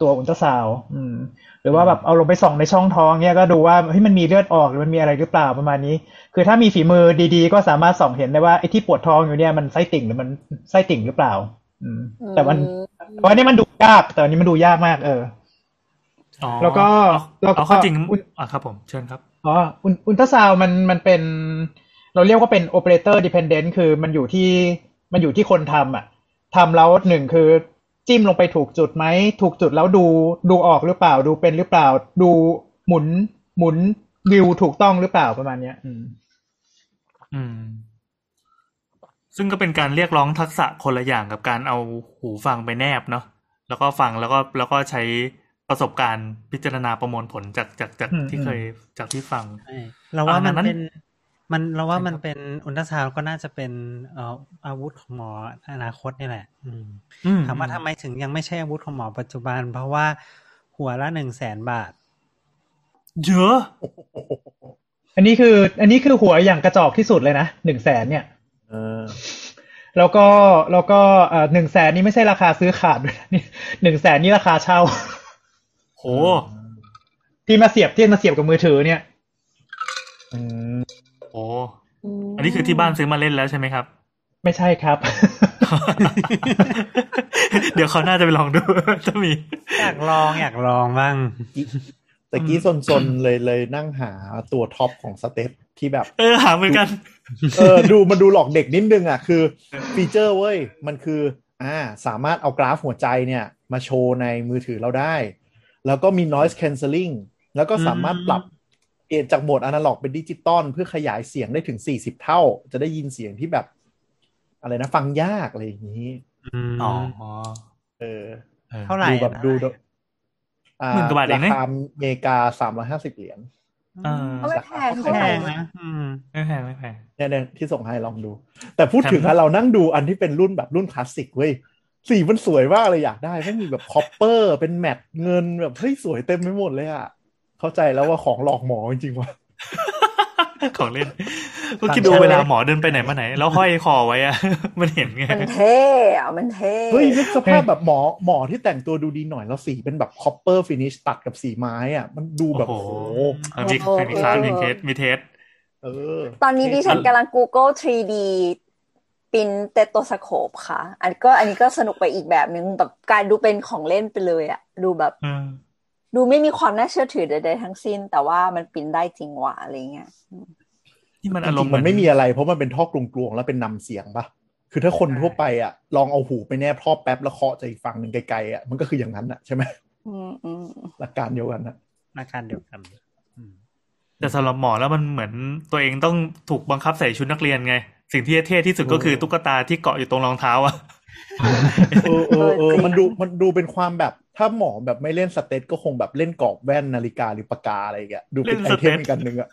Speaker 3: ตัวอุลตราซาวด์อืมหรือว่าแบบเอาลงไปส่องในช่องท้องเนี่ยก็ดูว่าเฮ้ยมันมีเลือดออกหรือมันมีอะไรหรือเปล่าประมาณนี้ คือถ้ามีฝีมือดีๆ ก็สามารถส่องเห็นได้ว่าไอ้ที่ปวดท้องอยู่เนี่ยมันไส้ติ่งหรือมันไส้ติ่งหรือเปล่า อืม แต่มันเพราะอันนี้มันดูยาก แต่อันนี้มันดูยากมาก เออ
Speaker 4: อ๋อ
Speaker 3: แล้วก็
Speaker 4: เอา
Speaker 3: แล้วก็
Speaker 4: เอาเข้าจริง
Speaker 3: อุ๊ย
Speaker 4: อะครับผมเชิญครับ
Speaker 3: อ๋ออุลอุลตราซาวด์มันมันเป็น เราเรียกว่าเป็น operator dependent คือมันอยู่ที่มันอยู่ที่คนทำอะทำแล้วหนึ่งคือ จิ้มลงไปถูกจุดไหม ถูกจุดแล้วดูดูออกหรือเปล่า ดูเป็นหรือเปล่า ดูหมุนหมุนวิวถูกต้องหรือเปล่าประมาณเนี้ย อืม
Speaker 4: อืม ซึ่งก็เป็นการเรียกร้องทักษะคนละอย่างกับการเอาหูฟังไปแนบเนาะแล้วก็ฟังแล้วก็แล้วก็ใช้ประสบการณ์พิจารณาประมวลผลจากจากจาก
Speaker 3: อืม
Speaker 4: ที่เคยจากที่ฟัง
Speaker 2: ใช่เราว่ามัน
Speaker 4: อ่านั้น
Speaker 2: เป็น มันเราว่า
Speaker 4: ใช่ครับ
Speaker 2: มันเป็นอุลตราซาวด์ก็น่าจะเป็นเอ่ออาวุธของหมออนาคตนี่แหละ อืม
Speaker 4: อื
Speaker 2: ถามว่าทำไมถึงยังไม่ใช่อาวุธของหมอปัจจุบัน เพราะว่าหัวละหนึ่งแสนบาท
Speaker 4: เยอะ
Speaker 3: อันนี้คือ อันนี้คือหัวอย่างกระจอกที่สุดเลยนะหนึ่งแสนเนี่ย
Speaker 7: เออ
Speaker 3: แล้วก็แล้วก็เอ่อหนึ่งแสนนี่ไม่ใช่ราคาซื้อขาดด้วยนะนี่หนึ่งแสนนี่ราคาเช่า
Speaker 4: โห
Speaker 3: ที่มาเสียบที่มาเสียบกับมือถือเนี่ย
Speaker 7: อืม
Speaker 4: โหอันนี้คือที่บ้านซื้อมาเล่นแล้วใช่ไหมครับ
Speaker 3: ไม่ใช่ครับ
Speaker 4: เดี๋ยวเขาน่าจะไปลองดูถ้ามี
Speaker 2: อยากลองอยากลองบ้าง
Speaker 7: แต่กี้ซนๆเลยเลยนั่งหาตัว top ของ steth ที่แบบ
Speaker 4: เออหาเหมือนกัน
Speaker 7: เออดูมันดูหลอกเด็กนิดนึงอะคือ feature เว้ย มันคือ อ่า สามารถเอากราฟหัวใจเนี่ย มาโชว์ในมือถือเราได้ แล้วก็มี noise cancelling แล้วก็สามารถปรับ เปลี่ยนจากโหมดอนาล็อกเป็นดิจิตอลเพื่อขยายเสียงได้ถึง40เท่า จะได้ยินเสียงที่แบบ อะไรนะ ฟังยากอะไรอย่างนี้
Speaker 2: อืม
Speaker 4: อ๋อ
Speaker 7: เออ
Speaker 4: เออ
Speaker 2: เท่าไหร่
Speaker 7: ดูแบบ
Speaker 2: อะ
Speaker 7: ดู
Speaker 2: เท่าไหร่
Speaker 7: อ่า
Speaker 4: หมื่นกว่าบาทเองนะ
Speaker 7: ราคาอเมริกาสามร้อยห้าสิบเหรียญ
Speaker 4: เออ
Speaker 1: ก็ไม่แพง
Speaker 2: ไม่
Speaker 1: เท่า
Speaker 2: แพ
Speaker 1: ไหร่
Speaker 2: ง
Speaker 1: นะ
Speaker 2: นะอืม
Speaker 4: ไม่แพงไม่แพง
Speaker 7: เนี่ยเนี่ยที่ส่งให้ลองดู แต่พูดถึง
Speaker 4: แถ
Speaker 7: อะ
Speaker 4: ม
Speaker 7: เรานั่งดูอันที่เป็นรุ่นแบบรุ่นคลาสสิกเว้ยสีมันสวยมากเลยอยากได้ไม่มีแบบ copper เป็น matte เงินแบบเฮ้ยสวยเต็มไปหมดเลยอะ เข้าใจแล้วว่าของหลอกหมอจริงๆว่ะ
Speaker 4: ของเล่นก็คิดดูเวลาหมอเดินไปไหนมาไหน แล้วห้อยคอไว้อะมันเห็นไง
Speaker 1: มันเท่อะมันเท่
Speaker 7: เฮ้ยนึกสภาพแบบหมอหมอที่แต่งตัวดูดีหน่อยแล้วสีเป็นแบบ copper finish ตัดกับสีไม้อะมันดูแบบ
Speaker 4: โอ้
Speaker 7: โอ้
Speaker 4: โห
Speaker 7: โห
Speaker 4: เออมีมีคลาสมี taste มี taste
Speaker 7: เออ
Speaker 1: ตอนนี้ดิฉันกำลัง Google 3D print stethoscope ค่ะ อันก็อันนี้ก็สนุกไปอีกแบบนึงแบบการดูเป็นของเล่นไปเลยอะดูแบบ
Speaker 4: เออ
Speaker 1: ดูไม่มีความน่าเชื่อถือใดๆทั้งสิ้น แต่ว่ามันปินได้จริงว่ะอะไรเงี้ย
Speaker 4: นี่มันอารมณ์จ
Speaker 7: ริ
Speaker 4: ม
Speaker 7: งๆมันไม่มีอะไร เพราะมันเป็นท่อกลวงๆแล้วเป็นนำเสียงปะคือถ้าคนทั่วไปอะ ลองเอาหูไปแนบท่อแป๊บแล้วเคาะจากอีกฝั่งหนึ่งไกลๆอะมันก็คืออย่างนั้นอะใช่ไหม
Speaker 1: อืมอืม
Speaker 7: หลักการเดียวกันนะ
Speaker 2: อาการเดียวกันอืม
Speaker 4: แต่สำหรับหมอแล้วมันเหมือนตัวเองต้องถูกบังคับใส่ชุดนักเรียนไง สิ่งที่เท่ที่สุดก็คือตุ๊กตาที่เกาะอยู่ตรงรองเท้าอะ
Speaker 7: เออเออเออมันดูมันดูเป็นความแบบ ถ้าหมอแบบไม่เล่น steth ก็คงแบบเล่นกรอบแว่นนาฬิกาหรือปากกาอะไรอย่างเงี้ยดูเป็น item อีกอันหนึ่งอะ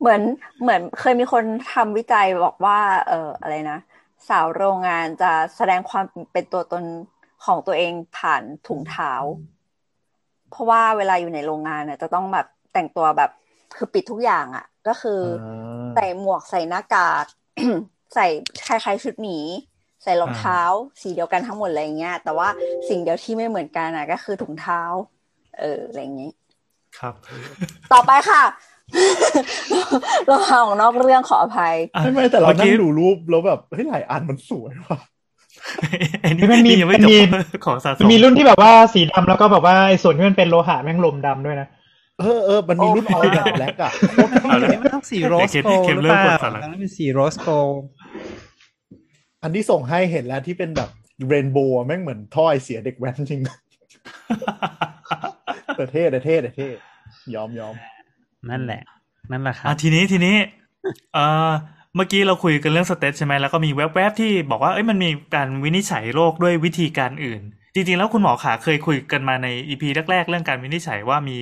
Speaker 1: เหมือนเหมือนเคยมีคนทำวิจัยบอกว่า เอออะไรนะ สาวโรงงานจะแสดงความเป็นตัวตนของตัวเองผ่านถุงเท้า เพราะว่าเวลาอยู่ในโรงงานเนี่ยจะต้องแบบแต่งตัวแบบคือปิดทุกอย่างอะ่ะ ก็คืออาใส่หมวกใส่หน้ากากใส่คล้ายๆชุดหมี ใส่รองเท้า สีเดียวกันทั้งหมดอะไรเงี้ย แต่ว่าสิ่งเดียวที่ไม่เหมือนกันอะก็คือถุงเท้า เอออะไรอย่างงี้
Speaker 4: ครับ
Speaker 1: ต่อไปค่ะเราเอาออกนอกเรื่องขออภัย
Speaker 4: อะ
Speaker 7: ไม่ไม่แต่เรา
Speaker 4: มื่อ
Speaker 7: นั่
Speaker 4: กี้
Speaker 7: งดูรูปแล้วแบบเฮ้ยหลายอันมันสวยว่ะ
Speaker 4: ไอ้
Speaker 3: มันมี
Speaker 4: นี่ยังไม่
Speaker 3: มัน
Speaker 4: จ
Speaker 3: มี
Speaker 4: บของสะส
Speaker 3: มัน
Speaker 4: ม
Speaker 3: มีรุ่นที่แบบว่าสีดำแล้วก็แบบว่าไอ้ส่วนที่มันเป็นโลหะแม่งลมดำด้วยนะ
Speaker 7: เออเออมันมีรุ่นออลแบบแบล็กอะโคตร
Speaker 4: เอา
Speaker 7: เท่
Speaker 4: ละ
Speaker 2: อันนี้มันต้องสีโรส
Speaker 4: เดี๋ยว
Speaker 2: โกล
Speaker 4: เข็ม
Speaker 2: หรือเป
Speaker 4: เริ่ม
Speaker 2: ล่าก
Speaker 4: ดสั่นละ
Speaker 2: ต้องเป็นสีโรสโกล
Speaker 7: อันที่ส่งให้เห็นแล้วที่เป็นแบบrainbow แม่งเหมือนท่อไอเสียเด็กแว้นจริงแต่เท่แต่เท่แต่เท่ยอมยอม
Speaker 2: นั่นแหละ นั่นแหละครั
Speaker 4: อะ
Speaker 2: บ
Speaker 4: ทีนี้ทีนี้ เอ่อเมื่อกี้เราคุยกันเรื่อง steth ใช่ไหมแล้วก็มีแวบๆที่บอกว่าเอ้ยมันมีการวินิจฉัยโรคด้วยวิธีการอื่น จริงๆ แล้วคุณหมอขาเคยคุยกันมาใน EP แรกๆ เรื่องการวินิจฉัยว่ามี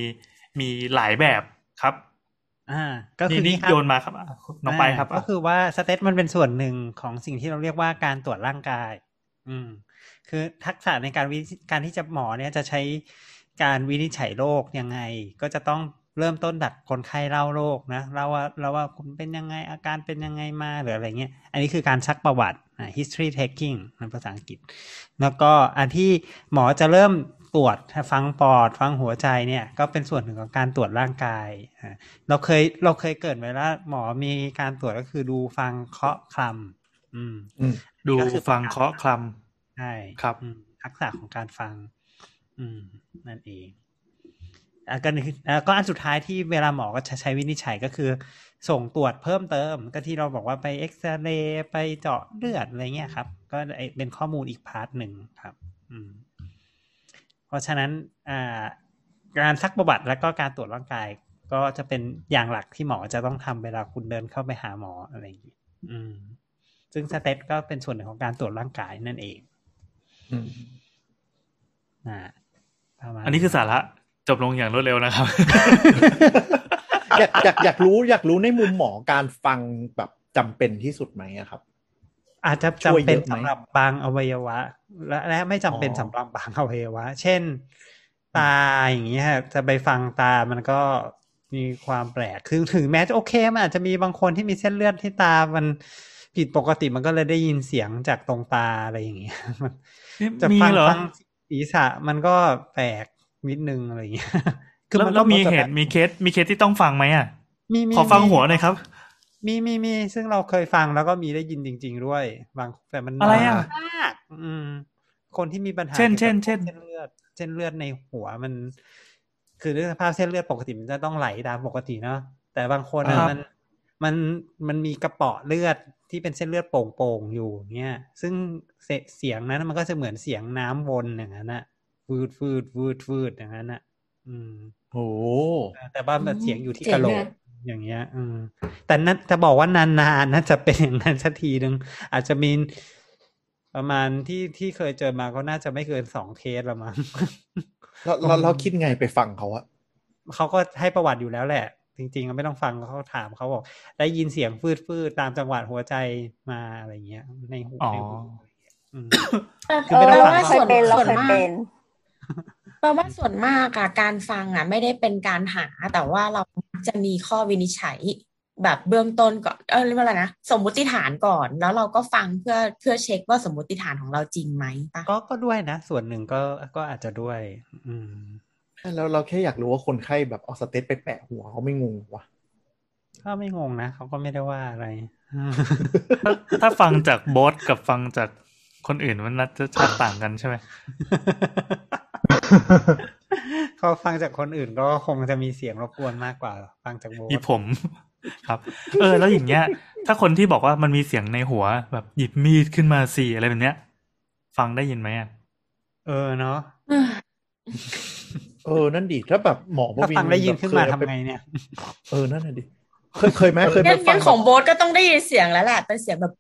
Speaker 4: มีหลายแบบครับ
Speaker 2: อ่าก็คือ
Speaker 4: นี่
Speaker 2: นี่ครับ
Speaker 4: โยนมาครับอะน้องไปครับ
Speaker 2: ก็คือว่าสเตตมันเป็นส่วนหนึ่งของสิ่งที่เราเรียกว่าการตรวจร่างกาย อืม คือทักษะในการวิการที่จะหมอเนี่ยจะใช้การวินิจฉัยโรคยังไง ก็จะต้องเริ่มต้นดักคนไข้เล่าโรคนะเล่าว่าเราว่าคุณเป็นยังไงอาการเป็นยังไงมาหรืออะไรเงี้ย อันนี้คือการซักประวัติอ่า history taking ในภาษาอังกฤษ แล้วก็อันที่หมอจะเริ่ม ตรวจฟังปอด ฟังหัวใจเนี่ยก็เป็นส่วนหนึ่งของการตรวจร่างกายอ่าเราเคยเราเคยเกิดไว้แล้วหมอมีการตรวจก็คือดูฟังเคาะคลำอืม
Speaker 7: อืม
Speaker 4: ดู
Speaker 2: ก็คือ
Speaker 4: ฟังเคาะคล
Speaker 2: ใช่
Speaker 4: ครับ
Speaker 2: อืมทักษะของการฟัง อืม นั่นเองอะก็คืออะก็อันสุดท้ายที่เวลาหมอก็จะใช้วินิจฉัยก็คือ ส่งตรวจเพิ่มเติม ก็ที่เราบอกว่าไปเอ็กซเรย์ไปเจาะเลือดอะไรเงี้ยครับ ก็เป็นข้อมูลอีกพาร์ทหนึ่งครับ อืมเพ ราะฉะนั้นอ่าการซักประวัติแล้วก็การตรวจร่างกาย ก็จะเป็นอย่างหลักที่หมอจะต้องทำเวลาคุณเดินเข้าไปหาหมออะไรอย่างนี้อืมซึ่งสเตตก็เป็นส่วนหนึ่งของการตรวจร่างกายนั่นเอง
Speaker 7: อืม
Speaker 2: นะประมาณำ
Speaker 4: อันนี้คือสาระจบลงอย่างรวดเร็วนะครับ
Speaker 7: อยากอยากอยากรู้อยากรู้ในมุมหมอการฟังแบบจำเป็นที่สุดไหมอะครับ
Speaker 2: อาจจะ
Speaker 7: ช่วย
Speaker 2: จำเป็น
Speaker 7: เยอะไหม
Speaker 2: สำหรับบางอวัยวะ และและไม่จำเป็น
Speaker 7: อ๋อ
Speaker 2: สำหรับบางอวัยวะ เช่น ตาอย่างเงี้ยจะไปฟังตามันก็มีความแปลกคือถึงแม้จะโอเคมันอาจจะมีบางคนที่มีเส้นเลือดที่ตามันผิดปกติมันก็เลยได้ยินเสียงจากตรงตาอะไรอย่างเงี้ยมันจะ
Speaker 4: มี
Speaker 2: ฟัง
Speaker 4: เหรอ
Speaker 2: ฟังศีรษะมันก็แปลกนิดนึงอะไรอย่างเงี้ย
Speaker 4: แล้ว
Speaker 2: ก็
Speaker 4: แล้วมี
Speaker 2: ก็
Speaker 4: เหตุมีเคสมีเคสที่ต้องฟังไหมอะ
Speaker 2: มีมี
Speaker 4: ขอฟัง
Speaker 2: มี
Speaker 4: หัวหน่อยครับ
Speaker 2: มีมีมีซึ่งเราเคยฟังแล้วก็มีได้ยินจริง ๆ ด้วย บางแต่มัน
Speaker 4: อะไรอะ
Speaker 2: น้ยมากอืม คนที่มีปัญหา
Speaker 4: เช่น
Speaker 2: กี่ยวกับ
Speaker 4: เช่น
Speaker 2: เส้นเลือด เส้นเลือดในหัวมัน คือด้วยสภาพเส้นเลือดปกติมันจะต้องไหลตามปกติเนาะแต่บางคนอะ
Speaker 4: ครับ
Speaker 2: มันมันมันมีกระเป๋อเลือดที่เป็นเส้นเลือดโป่งๆอยู่เนี่ยซึ่งเสเสียงนั้นมันก็จะเหมือนเสียงน้ำวนอย่างนั้นอะฟืดฟืดฟืดฟืดอย่างนั้นอะอืม
Speaker 7: โอ้
Speaker 2: แต่ว่ามันเสียงอยู่ที่
Speaker 1: เสีย
Speaker 2: กะ
Speaker 1: ง
Speaker 2: โหล
Speaker 1: เนี่
Speaker 2: ก
Speaker 1: ย
Speaker 2: อย่างเงี้ยอืมแต่นั้นจะบอกว่านานๆน่าจะเป็นอย่างนั้นสักทีหนึ่งอาจจะมีประมาณที่ที่เคยเจอมาก็น่าจะไม่เกินสองเคสละมั้ง
Speaker 7: แล้วเราเราคิดไงไปฟังเขาอะ
Speaker 2: เขาก็ให้ประวัติอยู่แล้วแหละ จริงๆก็ไม่ต้องฟังเขาถามเขาบอก ได้ยินเสียงฟืดฟืดๆตามจังหวะหัวใจมาอะไรเงี้ย ในหู
Speaker 4: อ๋อ
Speaker 2: ในหูอืม
Speaker 6: แต่
Speaker 2: คือไม่ต้อง
Speaker 6: แปล
Speaker 2: ฟัง
Speaker 6: ว่า
Speaker 1: เค
Speaker 6: ส่
Speaker 1: ย
Speaker 6: วน
Speaker 1: เป็นเรา
Speaker 6: ส่วน
Speaker 1: เคย
Speaker 6: มา
Speaker 1: เป็
Speaker 6: ก
Speaker 1: น
Speaker 6: แปลว่าส่วนมากอะการฟังอะไม่ได้เป็นการหา แต่ว่าเราจะมีข้อวินิจฉัย แบบเบื้องต้นก่อนเออเรียกว่าอะไรนะสมมุติฐานก่อน แล้วเราก็ฟังเพื่อเพื่อเช็คว่าสมมุติฐานของเราจริงไหมปะ
Speaker 2: ก็ก็ด้วยนะ ส่วนหนึ่งก็ก็อาจจะด้วย อืม
Speaker 7: แล้วเราแค่อยากรู้ว่าคนไข้แบบเอาสเตตไปแปะหัวเขาไม่งงวะ
Speaker 2: ก็ไม่งงนะเขาก็ไม่ได้ว่าอะไร
Speaker 4: ถ้าถ้าฟังจากโบสกับฟังจากคนอื่นมันน่าจะชัดต่างกันใช่ไหม
Speaker 2: เขาฟังจากคนอื่นก็คงจะมีเสียงรบกวนมากกว่า ฟังจากโบส
Speaker 4: มีผม ครับ เออ แล้วอย่างเงี้ย ถ้าคนที่บอกว่ามันมีเสียงในหัว แบบหยิบมีดขึ้นมาสี่อะไรแบบเนี้ย ฟังได้ยินไหมอะ
Speaker 2: เออเนาะ
Speaker 7: เออ นั่นดิ ถ้าแบบหมอป
Speaker 2: ถ้า
Speaker 7: วิน
Speaker 2: ฟังได้ยินขึ้นมา
Speaker 7: แบบ
Speaker 2: ทำ
Speaker 7: เคย
Speaker 2: ไงเนี่ย
Speaker 7: เออ นั่นน่ะดิ เคยเคยไหมเคยไป
Speaker 6: งั้น
Speaker 7: ฟั
Speaker 6: งั้
Speaker 7: ง
Speaker 6: นของโบ๊ทก็ต้องได้ยินเสียงแล้วแหละ เป็นเสียงแบบ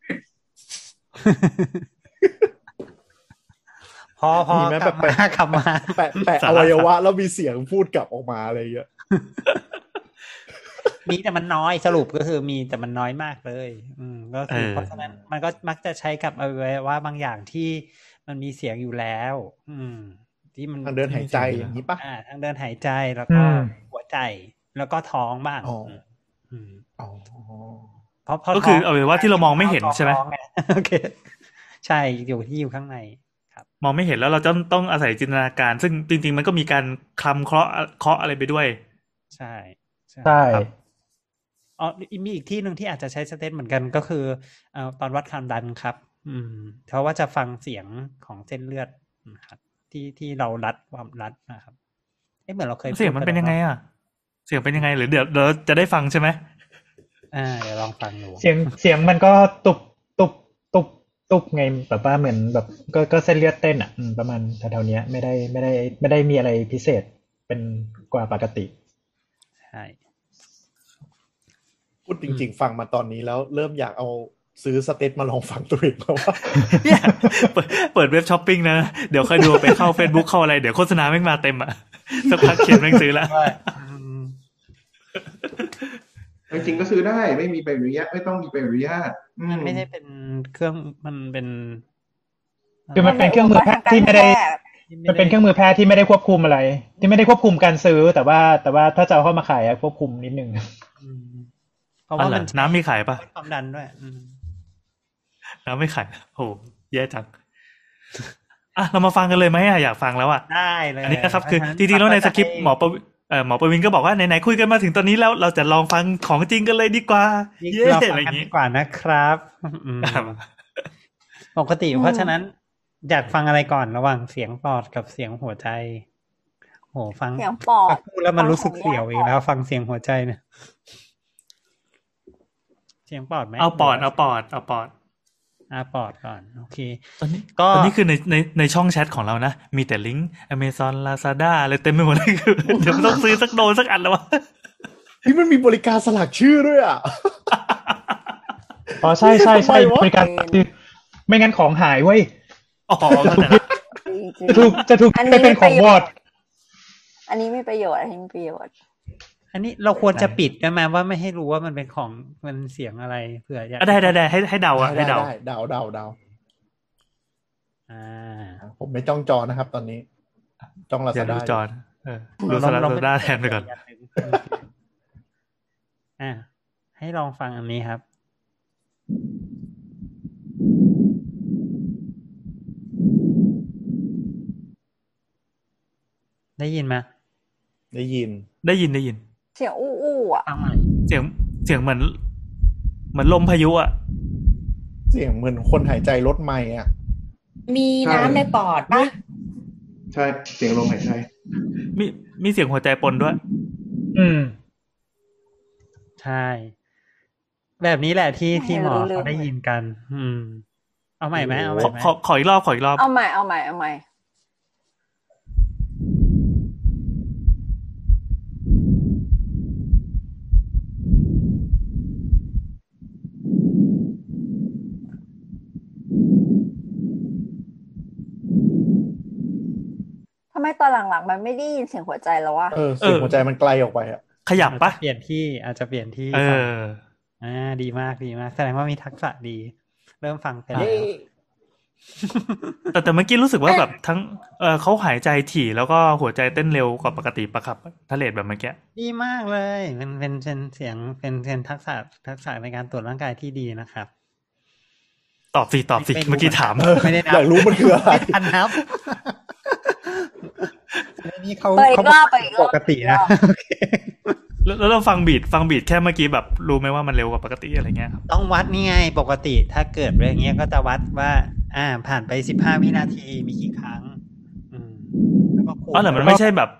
Speaker 2: พอพอ
Speaker 7: มีไหม
Speaker 2: ก
Speaker 7: แบ
Speaker 2: ลับบมา
Speaker 7: แปะ
Speaker 2: กลับมา
Speaker 7: แปะแปะอวัยวะ แล้วมีเสียงพูดกลับออกมาอะไรอย่างเงี้ย
Speaker 2: มีแต่มันน้อยสรุปก็คือมีแต่มันน้อยมากเลย อืมก็คือ
Speaker 4: เออ
Speaker 2: เพราะฉะนั้นมันก็มักจะใช้กับอวัยวะบางอย่างที่มันมีเสียงอยู่แล้ว อืม ที่มัน
Speaker 7: ทางเดินหายใจอย่างนี้ปะ
Speaker 2: อ่าทางเดินหายใจแล้วก็
Speaker 3: อืม
Speaker 2: หัวใจแล้วก็ท้องบ้าง
Speaker 7: อ๋อ
Speaker 2: อืม
Speaker 7: อ๋อ
Speaker 2: เพราะเพราะ
Speaker 4: ก็คือ
Speaker 2: ท้ง
Speaker 4: อวัยวะที่เรามองไม่เห็นใช่ไหม
Speaker 2: ท้องงโอเค ใช่อยู่ที่อยู่ข้างใน
Speaker 4: มองไม่เห็นแล้วเราจะต้องอาศัยจินตนาการ ซึ่งจริง ๆ มันก็มีการคลำเคราะห์เคาะอะไรไปด้วย
Speaker 2: ใช่ใช่
Speaker 3: ใช่
Speaker 4: ครับ
Speaker 2: อ๋อมีอีกที่หนึ่งที่อาจจะใช้สเตตเหมือนกันก็คือเอ่อตอนวัดความดันครับ อืม เพราะว่าจะฟังเสียงของเส้นเลือดนะครับ ที่ที่เรารัดความรัดนะครับเอ๊ะเหมือนเราเคย
Speaker 4: เสียงมัน
Speaker 2: พูด
Speaker 4: เป็นยังไง
Speaker 2: แล้ว
Speaker 4: อะ เสียงเป็นยังไงหรือเดี๋ยวเดี๋ยวจะได้ฟังใช่ไหม
Speaker 2: อ่าเดี๋ยวลองฟังดู
Speaker 3: เสียงเสียงมันก็ตุบ ตุบตุบตุบไงแบบว่าเหมือนแบบก็ก็เส้นเลือดเต้นอะอืมประมาณแถวๆเนี้ยไม่ได้ไม่ได้ไม่ได้มีอะไรพิเศษเป็นกว่าปกติ
Speaker 2: ใช่
Speaker 7: พูดจริง ๆ ฟังมาตอนนี้แล้วเริ่มอยากเอาซื้อสเตตมาลองฟังตัวเองแล้วว่า
Speaker 4: เนี่ยเปิดเปิดเว็บช้อปปิ้งนะ เดี๋ยวค่อยดูไปเข้า Facebook เข้าอะไร เดี๋ยวโฆษณาไม่งมาเต็มอะสักพักเขียนหนังสือแล้ว
Speaker 2: ด้วยอืม
Speaker 5: จริงๆก็ซื้อได้ไม่มีใบอนุญาตไม่ต้องมีใบอนุญาตอื
Speaker 2: มันไม่ได้เป็นเครื่องมันเป็น
Speaker 3: คือมันเป็นเครื่องมือแพทย์ที่ไม่ได้ มันเป็นเครื่องมือแพทย์ที่ไม่ได้ควบคุมอะไร ที่ไม่ได้ควบคุมการซื้อ แต่ว่าแต่ว่าถ้าจะเอาเข้ามาขายอะควบคุมนิดนึง
Speaker 2: อืมเพราะ
Speaker 4: อ๋อ
Speaker 2: ว่า
Speaker 4: เหรอ
Speaker 2: มัน
Speaker 4: น้ำมีขายปะ
Speaker 2: ลดความดันด้วยอืม
Speaker 4: น้ำไม่ขายโอ้โหแย่จังอะเรามาฟังกันเลยไหมอะอยากฟังแล้วอะ
Speaker 2: ได้เลย
Speaker 4: อันนี้นะครับคือ
Speaker 2: เพาะฉะ
Speaker 4: จริงๆแล้วในสคริปต์
Speaker 2: ให้
Speaker 4: หมอประวิเอ่อ หมอประวินก็บอกว่าไหนๆคุยกันมาถึงตอนนี้แล้วเราจะลองฟังของจริงกันเลยดีกว่าเย้
Speaker 2: เรา
Speaker 4: อะไร
Speaker 2: ฟัง
Speaker 4: อ
Speaker 2: กัน
Speaker 4: ย่าง
Speaker 2: ดี
Speaker 4: งี้
Speaker 2: กว่านะครับอืม
Speaker 4: ครับ
Speaker 2: ปกติเพราะฉะนั้นอยากฟังอะไรก่อนระหว่างเสียงปอดกับเสียงหัวใจโหฟัง
Speaker 1: เสียงปอด
Speaker 2: พูดแล้วมันรู้สึก
Speaker 1: ฟังของ
Speaker 2: เสียวอีก
Speaker 1: ยาก
Speaker 2: แล้ว ฟังเสียงหัวใจเนี่ยเสียงปอดไหม
Speaker 4: เอาปอดเอาปอดเอาปอด
Speaker 2: อ่าปอดก่อน โอเค
Speaker 4: ตอนนี้
Speaker 2: ก็
Speaker 4: ตอนนี้คือในในในช่องแชทของเรานะ มีแต่ลิงก์ Amazon Lazada อะไรเต็มไปหมดเลยคือเดี๋ยวต้องซื้อสักโดนสักอันแล้ววะ
Speaker 7: ที่มันมีบริการสลักชื่อด้วยอะ
Speaker 3: อ๋อ ใช่ใช่ใช่
Speaker 7: ทำไมวะ
Speaker 3: บริการคือไม่งั้นของหายเว้ย
Speaker 4: อ๋อเข้าใจละ
Speaker 1: จริง
Speaker 3: จะถูกจะถูก
Speaker 1: อัน
Speaker 3: ไป
Speaker 1: นี้
Speaker 3: เป็นของ
Speaker 1: ไม่ประโยชน์
Speaker 3: วอด
Speaker 1: ๆอันนี้มีประโยชน์อันนี้มีประโยชน์
Speaker 2: อันนี้เราควรจะปิดได้ไหมว่าไม่ให้รู้ว่ามันเป็นของมันเสียงอะไรเผื่ออยาก
Speaker 4: อะได้ได้ได้ให้ให้เดาอะให้
Speaker 7: ได้
Speaker 4: เดา
Speaker 7: ได้เดาเดาเดา
Speaker 2: อ่า
Speaker 7: ผมไม่จ้องจอนะครับ ตอนนี้ จ้องลา
Speaker 4: อย่า
Speaker 7: ซา
Speaker 4: ดู
Speaker 7: ด้า
Speaker 4: จอนเออดูสลัดซาด้าแทนไปก่อน
Speaker 2: อ่าให้ลองฟังอันนี้ครับได้ยินไหม
Speaker 7: ได้ยิน
Speaker 4: ได้ยินได้ยิน
Speaker 1: เสียงอู้อู้อะ
Speaker 2: ฟังใหม่
Speaker 4: เสียงเสียงเหมือนเหมือนลมพายุอะ
Speaker 7: เสียงเหมือนคนหายใจรถไม่อะ
Speaker 6: มีน้ำในปอดปะ
Speaker 5: ใช่เสียงลมหายใจ
Speaker 4: มีมีเสียงหัวใจปนด้วย
Speaker 3: อืม
Speaker 2: ใช่ แบบนี้แหละที่
Speaker 1: ไม่
Speaker 2: ที่หมอ
Speaker 1: รู้เรื่อง
Speaker 2: เขาได้ยินกัน อืม เอาใหม่ไหมเอาใหม่
Speaker 4: ขอ
Speaker 2: ไหม
Speaker 4: ขอขออีกรอบขออีกรอบ
Speaker 1: เอาใหม่เอาใหม่เอาใหม่ ทำไมตอนหลังๆ มันไม่ได้ยินเสียงหัวใจแล้ววะ
Speaker 7: เออเสียงหัวใจมันไกลออกไปอะ
Speaker 4: ขยับปะ
Speaker 2: เปลี่ยนที่อาจจะเปลี่ยนที่
Speaker 4: เอ
Speaker 2: ฟัง
Speaker 4: อ
Speaker 2: อ่าดีมากดีมาก แสดงว่ามีทักษะดี เริ่มฟังไปแล้
Speaker 7: เย้
Speaker 2: ว
Speaker 4: แต่แต่เมื่อกี้รู้สึกว่าแบบทั้งเออเขาหายใจถี่แล้วก็หัวใจเต้นเร็วกว่าปกติปะครับทะเลดแบบเมื่อกี้
Speaker 2: ดีมากเลยเป็นเป็นเป็นเสียงเป็นเป็นทักษะทักษะในการตรวจร่างกายที่ดีนะครับ
Speaker 4: ตอบสิตอบสิ
Speaker 2: ไม่รู้
Speaker 4: เมื่อกี้ถาม
Speaker 2: ไม่ได้นับ
Speaker 7: อยากรู้มันคืออะไร
Speaker 2: ไม่ทันนับอั นนี้เขา
Speaker 1: เปิดอี
Speaker 2: เขา
Speaker 1: กรอบเปิดอีกร
Speaker 2: ป
Speaker 1: อบ
Speaker 2: กตินะ
Speaker 4: แล้วแล้วเราฟังบีดฟังบีดแค่เมื่อกี้แบบรู้ไหมว่ามันเร็วกว่าปกติอะไรเงี้ยครับ
Speaker 2: ต้องวัดนี่ไงปกติถ้าเกิดเรื่องเงี้ยก็จะวัดว่า อ่า ผ่านไปสิบห้าวินาทีมีกี่ครั้งอืมแล้วก็คูณ
Speaker 4: อ๋อเหรอมันไม่ใช่แบบ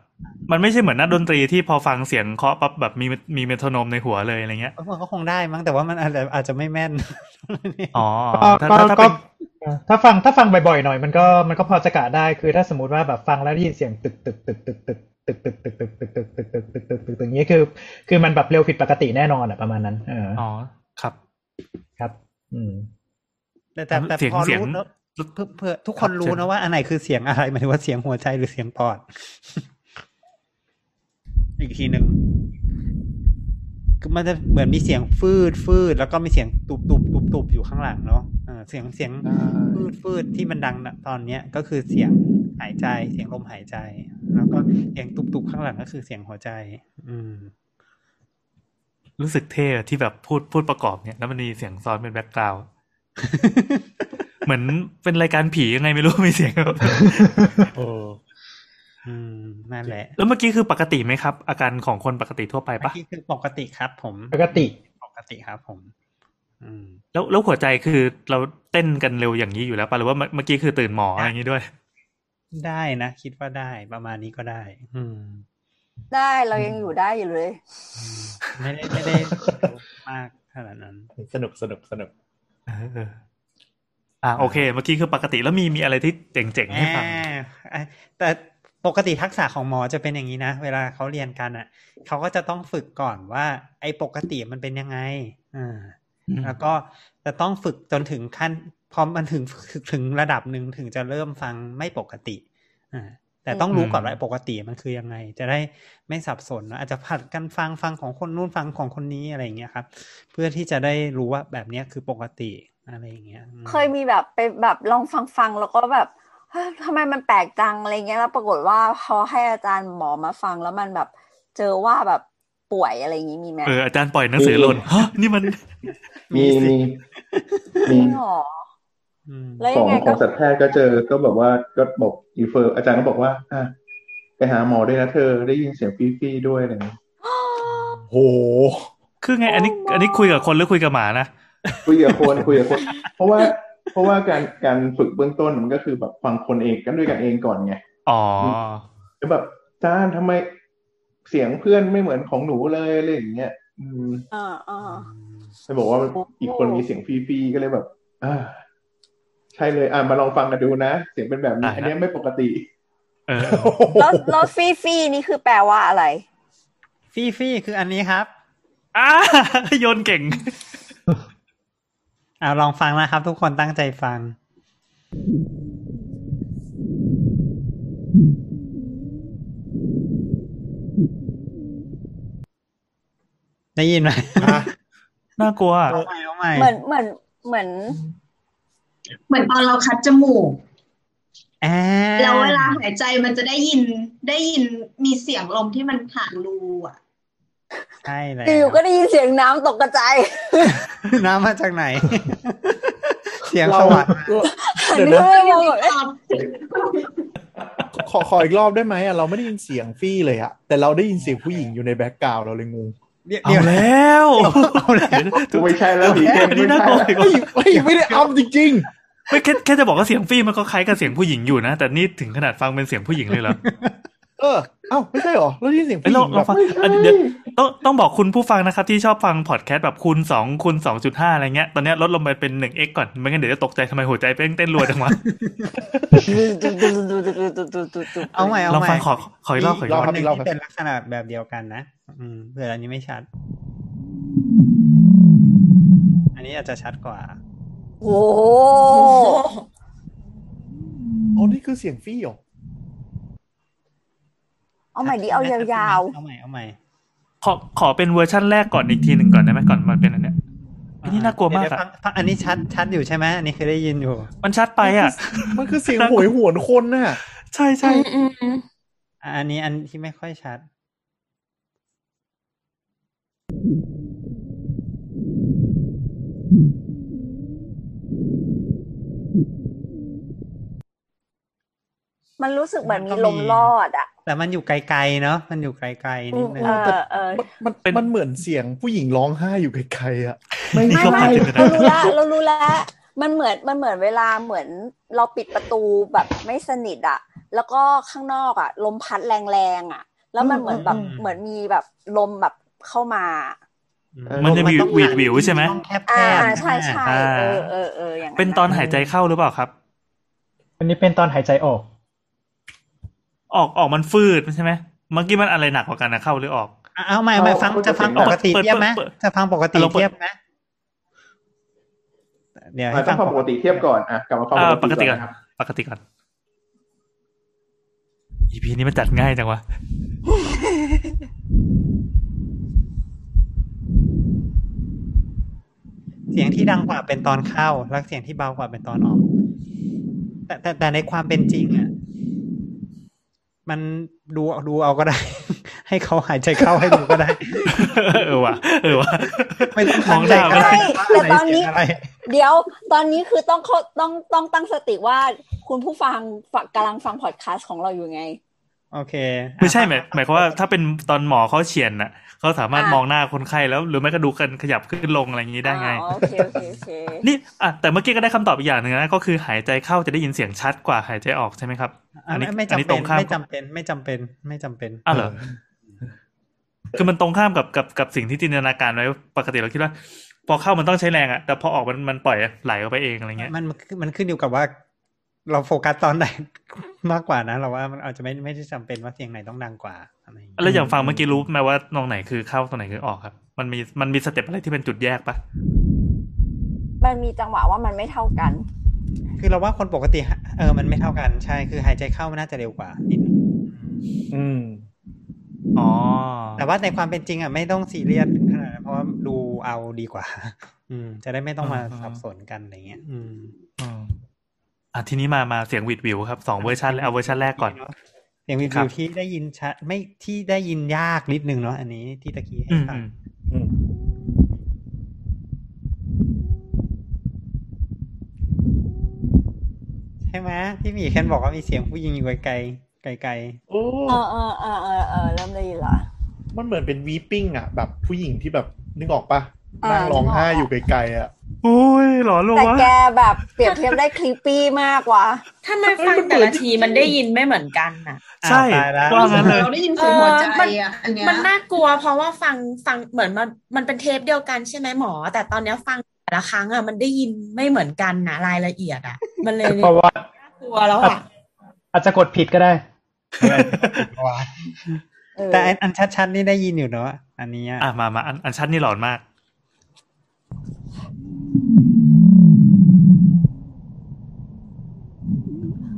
Speaker 4: มันไม่ใช่เหมือนนักดนตรีที่พอฟังเสียงเคาะปั๊บแบบมีมีเมโทรโนมในหัวเลยอะไรเงี้ย
Speaker 2: มันก็คงได้มั้งแต่ว่ามันอาจจะอาจจะไม่แม่น
Speaker 4: อ๋อ
Speaker 3: ก็
Speaker 4: ถ้า
Speaker 3: ก็
Speaker 4: ถ้าถ้า
Speaker 3: ก็
Speaker 4: เป็น
Speaker 3: ถ้าฟังถ้าฟังบ่อยๆหน่อย มันก็มันก็พอจะกะได้คือถ้าสมมติว่าแบบฟังแล้วได้ยินเสียงตึกตึกตึกตึกตึกตึกตึกตึกตึกตึกตึกตึกตึกตึกตึกตึกตึกอย่างนี้คือ คือมันแบบเร็วผิดปกติแน่นอนอะประมาณนั้นเออ
Speaker 4: อ๋อครับ
Speaker 3: ครับ อืม
Speaker 2: แต่แต่แต่
Speaker 4: เสียง
Speaker 2: พอ
Speaker 4: เสียง
Speaker 2: รู้นะเพื่อเพื่อทุกคน
Speaker 4: ครับ
Speaker 2: รู้
Speaker 4: เชิญ
Speaker 2: นะว่าอันไหนคือเสียงอะไรหมายถึงว่าเสียงหัวใจหรือเสียงปอด อีกทีหนึ่งคือมันจะเหมือนมีเสียงฟืดฟืดแล้วก็มีเสียงตุบตุบตุบตุบอยู่ข้างหลังเนาะเออเสียงเสียง
Speaker 7: ใช่
Speaker 2: ฟืดฟืดที่มันดังณตอนเนี้ยก็คือเสียงหายใจ เสียงลมหายใจ แล้วก็เสียงตุบตุบข้างหลังก็คือเสียงหัวใจ อืม
Speaker 4: รู้สึกเท่อะที่แบบพูดพูดประกอบเนี่ยแล้วมันมีเสียงซ้อนเป็นแบ็กกราวด์เหมือนเป็นรายการผียังไงไม่รู้มีเสียงแบบ
Speaker 7: เอ อ
Speaker 2: อืมนั่นแหละ
Speaker 4: แล้วเมื่อกี้คือปกติไหมครับ อาการของคนปกติทั่วไป
Speaker 2: เมื่
Speaker 4: ปะ
Speaker 2: อกี้คือปกติครับ ผม
Speaker 3: ปกติ
Speaker 2: ปกติครับผมอืม
Speaker 4: แล้วแล้วหัวใจคือเราเต้นกันเร็วอย่างนี้อยู่แล้วปะหรือว่าเมื่อเมื่อกี้คือตื่นหมออะไรอย่างนี้ด้วย
Speaker 2: ได้นะ คิดว่าได้ประมาณนี้ก็ได้ อืม
Speaker 1: ได้เรายังอยู่ได้อยู่เลย
Speaker 2: อืมไม่ได้ไม่ได้มากขนาดนั้น
Speaker 7: สนุกสนุกสนุก
Speaker 4: เออเอออ่าโอเค เมื่อกี้คือปกติแล้วมีมีอะไรที่เจ๋งๆให้ฟัง
Speaker 2: อ่าแต่ ปกติทักษะของหมอจะเป็นอย่างนี้นะ เวลาเขาเรียนกันอะเขาก็จะต้องฝึกก่อนว่า ไอ้ปกติมันเป็นยังไงอ่า
Speaker 4: อืม
Speaker 2: แล้วก็จะต้องฝึกจนถึงขั้นพอมันถึงถึงระดับหนึ่งถึงจะเริ่มฟังไม่ปกติอ่าแต่ต้องรู้
Speaker 4: อืม
Speaker 2: ก่อนว่าปกติมันคือยังไง จะได้ไม่สับสนนะอาจจะผัดกันฟังฟังของคนนู้นฟังของคนนี้อะไรอย่างเงี้ยครับ เพื่อที่จะได้รู้ว่าแบบเนี้ยคือปกติอะไรอย่างเงี้ยอืม
Speaker 1: เคยมีแบบไปแบบลองฟังฟังๆแล้วก็แบบเฮ้ย ทำไมมันแปลกจังอะไรเงี้ยแล้วปรากฏว่าพอให้อาจารย์หมอมาฟังแล้วมันแบบ เจอว่าแบบป่วยอะไรอย่างงี้มีไหม
Speaker 4: เอออาจารย์ปล่อยหนังสือหล่นฮะนี่มัน
Speaker 5: มีมี
Speaker 1: จ
Speaker 5: มี
Speaker 1: ริงเหรอ
Speaker 2: อืม
Speaker 1: แล้ว
Speaker 5: ข
Speaker 1: ยั
Speaker 5: อง
Speaker 1: งไง
Speaker 5: ข
Speaker 1: ก็
Speaker 5: องสัตวแพทย์ก็เจอก็แบบว่าก็บอกอีเฟอร์อาจารย์ก็บอกว่า อะไปหาหมอด้วยนะเธอได้ยินเสียงฟีฟี่ด้วยอะไรอย่างเงี้ย
Speaker 7: โห
Speaker 4: คือไง อันนี้ อันนี้คุยกับคนหรือคุยกับหมานะ
Speaker 5: คุยกับคนคุยกับคน เพราะว่า เพราะว่าการการฝึกเบื้องต้นมันก็คือแบบฟังคนเองกันด้วยกันเองก่อนไง
Speaker 4: อ๋อ
Speaker 5: แล้วแบบอาจารย์ทำไมเสียงเพื่อนไม่เหมือนของหนูเลยอะไรอย่างเงี้ยอืม
Speaker 1: อ่าอ่า
Speaker 5: ไปบอกว่าอีกคนมีเสียงฟีฟี่ก็เลยแบบอ่าใช่เลยอะมาลองฟังกันดูนะ เสียงเป็นแบบนี้
Speaker 4: อ่าฮะ
Speaker 5: อันเนี้ยไม่ปกติ
Speaker 4: เออ
Speaker 1: แล้วแล้วฟี่ฟี่นี่คือแปลว่าอะไร
Speaker 2: ฟี่ฟี่คืออันนี้ครับ
Speaker 4: อ่าโยนเก่ง
Speaker 2: อ่าลองฟังนะครับ ทุกคนตั้งใจฟัง ได้ยินไหม
Speaker 7: อะ
Speaker 4: น่ากลัว
Speaker 2: เอาใหม่เอาใหม่
Speaker 1: เหมือนเหมือนเหมือน
Speaker 8: เหมือนตอนเราคัดจมูก
Speaker 2: อ่า
Speaker 8: แล้วเวลาหายใจมันจะได้ยินได้ยินมีเสียงลมที่มันผ่านรูอะ
Speaker 2: ใช่เลย
Speaker 1: อยู่ๆก็ได้ยินเสียงน้ำตกกระจาย
Speaker 2: น้ำมาจากไหน เสียง
Speaker 7: เรา
Speaker 2: สวรรค์
Speaker 1: หัน
Speaker 7: เดี๋ยว
Speaker 1: ไป
Speaker 7: นะ
Speaker 1: มองแบบเอ๊ะ
Speaker 7: ขอขออีกรอบได้ไหมอะเราไม่ได้ยินเสียงฟี่เลยอะแต่เราได้ยินเสียงผู้หญิงอยู่ในแบ็กกราวด์เราเลยงง
Speaker 2: เดี๋ยว
Speaker 4: เอา
Speaker 2: เดี๋ยว
Speaker 4: แล้ว
Speaker 2: เอาแล้ว
Speaker 5: ไม่ใช่แล้วผีเกม
Speaker 4: อันนี้
Speaker 5: ไม่
Speaker 4: น่า
Speaker 5: ใช่
Speaker 4: กลัว
Speaker 5: แล้ว
Speaker 4: อีก
Speaker 7: เฮ้ยเฮ้ยไม่ได้อ้ำจริง
Speaker 4: ไม่แค่แค่จะบอกว่าเสียงฟี่มันก็คล้ายกับเสียงผู้หญิงอยู่นะ แต่นี่ถึงขนาดฟังเป็นเสียงผู้หญิงเลยเหรอ
Speaker 7: ๆ เออเอ้าไม่ใช่หรอเราได้ยินเสียง
Speaker 4: เอ้ย
Speaker 7: ผู้ห
Speaker 4: เรา
Speaker 7: ญิง
Speaker 4: เรา
Speaker 7: แบบ
Speaker 4: ฟังอันเดี๋ยวต้องต้องบอกคุณผู้ฟังนะครับที่ชอบฟังพอดแคสต์แบบคูณสองคูณสองจุดห้าอะไรเงี้ยตอนเนี้ยลดลงไปเป็นหนึ่งเอ็กก่อนไม่งั้นเดี๋ยวจะตกใจทำไมหัวใจเต้นเต้นรัวจังวะ
Speaker 2: เอาใหม่เอา
Speaker 4: ลอง
Speaker 2: ใหม่
Speaker 4: ฟังขอขออีกรอบขออีกรอบ
Speaker 2: หนึ่งที่เป็นลักษณะแบบเดียวกันนะอืมเผื่ออันนี้ไม่ชัด อันนี้อาจจะชัดกว่า
Speaker 1: โอ้โห
Speaker 7: อ๋อนี่คือเสียงฟี่เหรอ
Speaker 1: เอาใหม่ดิเอายาว
Speaker 2: เอาใหม่เอาใหม่
Speaker 4: ขอขอเป็นเวอร์ชั่นแรกก่อนอีกทีหนึ่งก่อนได้ไหมก่อนมันเป็นอันเนี้ยอันนี้น่ากลัวมาก
Speaker 2: เดี๋ยว
Speaker 4: อะ
Speaker 2: ฟังฟังอันนี้ชัดชัดอยู่ใช่ไหมอันนี้เคยได้ยินอยู่
Speaker 4: มันชัดไปอะ
Speaker 7: มันคือเสียงโหวยหวนคนน่ะ
Speaker 4: ใช่ใช่
Speaker 6: อืมอืม
Speaker 2: อะอันนี้อันที่ไม่ค่อยชัด
Speaker 1: ๆมันรู้สึกเหมือนมีลมรอดอะ
Speaker 2: แต่มันอยู่ไกลๆเนาะมันอยู่ไกลๆนิดนึง
Speaker 1: เออเออ
Speaker 7: มันมันมันเหมือนเสียงผู้หญิงร้องไห้อยู่ไกลๆอะ
Speaker 5: ไม่
Speaker 1: ไม่
Speaker 5: ใช่
Speaker 1: ไม่เรารู้แล้วเรารู้แล้วมันเหมือนมันเหมือนเวลาเหมือนเราปิดประตูแบบไม่สนิทอะ แล้วก็ข้างนอกอะ ลมพัดแรงๆอะ แล้วมันเหมือนแบบ
Speaker 2: อืม
Speaker 1: เหมือนมีแบบลมแบบเข้ามา
Speaker 4: มันจะมี
Speaker 2: ต้อง
Speaker 4: วีดวิวใช่ไหม
Speaker 2: ต้องแคบ
Speaker 1: อ่า
Speaker 2: ๆ
Speaker 1: ใช่ใช่
Speaker 4: อ่า
Speaker 1: เออเออเอออย่าง
Speaker 4: เป็นตอนหายใจเข้าหรือเปล่าครับ
Speaker 3: อันนี้เป็นตอนหายใจออก
Speaker 4: ออกออกมันฟืดใช่ไหมเมื่อกี้มันอะไรหนักกว่ากันนะเข้าหรือออก
Speaker 2: อะเอาใหม่เอาใหม่ฟังจะฟังปกติ
Speaker 4: เปิด
Speaker 2: เทียบไหม
Speaker 4: เปิด
Speaker 2: จะฟังปกติ
Speaker 4: ลองเปิด
Speaker 2: เทียบไหมเดี๋ยว
Speaker 5: อะ
Speaker 2: ให้
Speaker 5: ต้
Speaker 2: ฟั
Speaker 5: องงฟังปกติเทียบก่อนอะกลับมาฟัง
Speaker 4: อ่าป
Speaker 5: ป
Speaker 4: ก
Speaker 5: ก
Speaker 4: ติ
Speaker 5: ติ
Speaker 4: ก่
Speaker 5: ก่
Speaker 4: อ
Speaker 5: อนนครับ
Speaker 4: ปกติก่อนอีพีนี้มันจัดง่ายจังวะ
Speaker 2: เสียงที่ดังกว่าเป็นตอนเข้า แล้วเสียงที่เบากว่าเป็นตอนออก แต่แต่แต่ในความเป็นจริงอะ มันดูดูเอาก็ได้ ให้เขาหายใจเข้าให้ดูก็ได้
Speaker 4: เออว่ะเออว่ะ
Speaker 2: ไม่ต้อง
Speaker 4: มอง
Speaker 2: ตั้งใจ
Speaker 4: หน้า
Speaker 2: ก็
Speaker 4: ไม่ได้
Speaker 2: ได้
Speaker 1: แต่ตอนนี้
Speaker 2: เสียงอะไร
Speaker 1: เดี๋ยวตอนนี้คือต้องเขาต้องต้องตั้งสติว่าคุณผู้ฟังฟังกำลังฟังพอดคาสต์ของเราอยู่ไง
Speaker 2: โอเค
Speaker 4: ไม่ใช่หมายหมายความว่าถ้าเป็นตอนหมอเขาเฉียนน่ะเขาสามารถ
Speaker 1: อะ
Speaker 4: มองหน้าคนไข้แล้ว หรือไม่ก็ดูกันขยับขึ้นลงอะไรอย่างนี้ได้ไง
Speaker 1: อ๋อโอเคโอเคโอเค
Speaker 4: นี่อะแต่เมื่อกี้ก็ได้คำตอบอีกอย่างหนึ่งนะก็คือหายใจเข้าจะได้ยินเสียงชัดกว่าหายใจออกใช่ไหมครับ
Speaker 2: อะ
Speaker 4: อันนี้
Speaker 2: ไม่ไม่
Speaker 4: อันนี้
Speaker 2: จำ
Speaker 4: ต
Speaker 2: เป็
Speaker 4: ร
Speaker 2: น
Speaker 4: งข้าม
Speaker 2: ไม่จำเป็นไม่จำเป็นไม่จำเป็น
Speaker 4: อ้าวเหรอคือมันตรงข้ามกับกับกับสิ่งที่จินตนาการไว้ปกติเราคิดว่า พอเข้ามันต้องใช้แรงอะแต่พอออกมันมันปล่อยไหลออกไปเองอะไรเงี้ย
Speaker 2: มันมันมันขึ้นอยู่กับว่า เราโฟกัสตอนไหนมากกว่านะ เราว่ามันอาจจะไม่ไม่ได้จำเป็นว่าเสียงไหนต้องดังกว่าอะไรอย่างเงี้ย
Speaker 4: แล้วอย่างฟังเมื่อกี้รู้ไหมว่าตรงไหนคือเข้าตรงไหนคือออกครับ มันมีมันมีสเต็ปอะไรที่เป็นจุดแยกปะ
Speaker 1: มันมีจังหวะว่ามันไม่เท่ากัน
Speaker 2: คคือเราว่าคนปกติ เออ มันไม่เท่ากันใช่คือหายใจเข้ามันน่าจะเร็วกว่านิดนึง
Speaker 7: อืม
Speaker 4: อ๋อ
Speaker 2: แต่ว่าในความเป็นจริงอะไม่ต้องซีเรียสขนาดนั้นเพราะว่าดูเอาดีกว่า อืม จะได้ไม่ต้องมาสับสนกันอะไรเงี้ย อืม
Speaker 4: อืมอะทีนี้มามาเสียงวิดวิวครับสองเวอร์ชันเลยเอาเวอร์ชันแรกก่อน
Speaker 2: เสียงวิ
Speaker 4: ครั
Speaker 2: ว
Speaker 4: บ
Speaker 2: ที่ได้ยินชัดไม่ที่ได้ยินยากนิดนึงเนาะอันนี้ที่ตะกี้ให้
Speaker 4: อืม
Speaker 2: ฟั
Speaker 4: อื
Speaker 2: ง
Speaker 4: ม
Speaker 7: อืม
Speaker 2: ใช่ไหมที่หมีแคนบอกว่ามีเสียงผู้หญิงอยู่ไกลไกลไกล
Speaker 7: โอ้
Speaker 1: เออเออเออเออเออเริ่มได้ยินละ
Speaker 7: มันเหมือนเป็นวีปิ้งอะ แบบผู้หญิงที่แบบนึกออกปะ
Speaker 1: อ่า
Speaker 7: นั่งร้องไห้
Speaker 1: นึกออก
Speaker 7: อยู่ไกลๆอะ
Speaker 4: โอ้ยหลอนลง
Speaker 1: แต่
Speaker 4: วะ
Speaker 1: แกแบบเปรียบเทียบได้คลิปปี้มากว่ะ
Speaker 6: ถ้ามันฟังแต่ละทีมันได้ยินไม่เหมือนกันน่ะ
Speaker 2: ๆ
Speaker 4: ใช่
Speaker 2: อ้าวตายแล้ว
Speaker 4: ว่างั้นเลย
Speaker 8: เราได้ยินเสียงหัวใจอะอันเนี้ย
Speaker 6: มันน่ากลัวเพราะว่าฟังฟังเหมือนมันมันเป็นเทปเดียวกันใช่ไหมหมอ แต่ตอนเนี้ยฟังแต่ละครั้งอะมันได้ยินไม่เหมือนกันนะรายละเอียดอะ มันเลย
Speaker 3: เพราะว่า
Speaker 6: น่ากลัวแล้วอะ
Speaker 3: อาจจะกดผิดก็ได้
Speaker 1: เออ
Speaker 2: แต่อันอันชัดๆนี่ได้ยินอยู่เนาะอันนี้อะ
Speaker 4: อะมามาอันอันชัดนี่หลอนมาก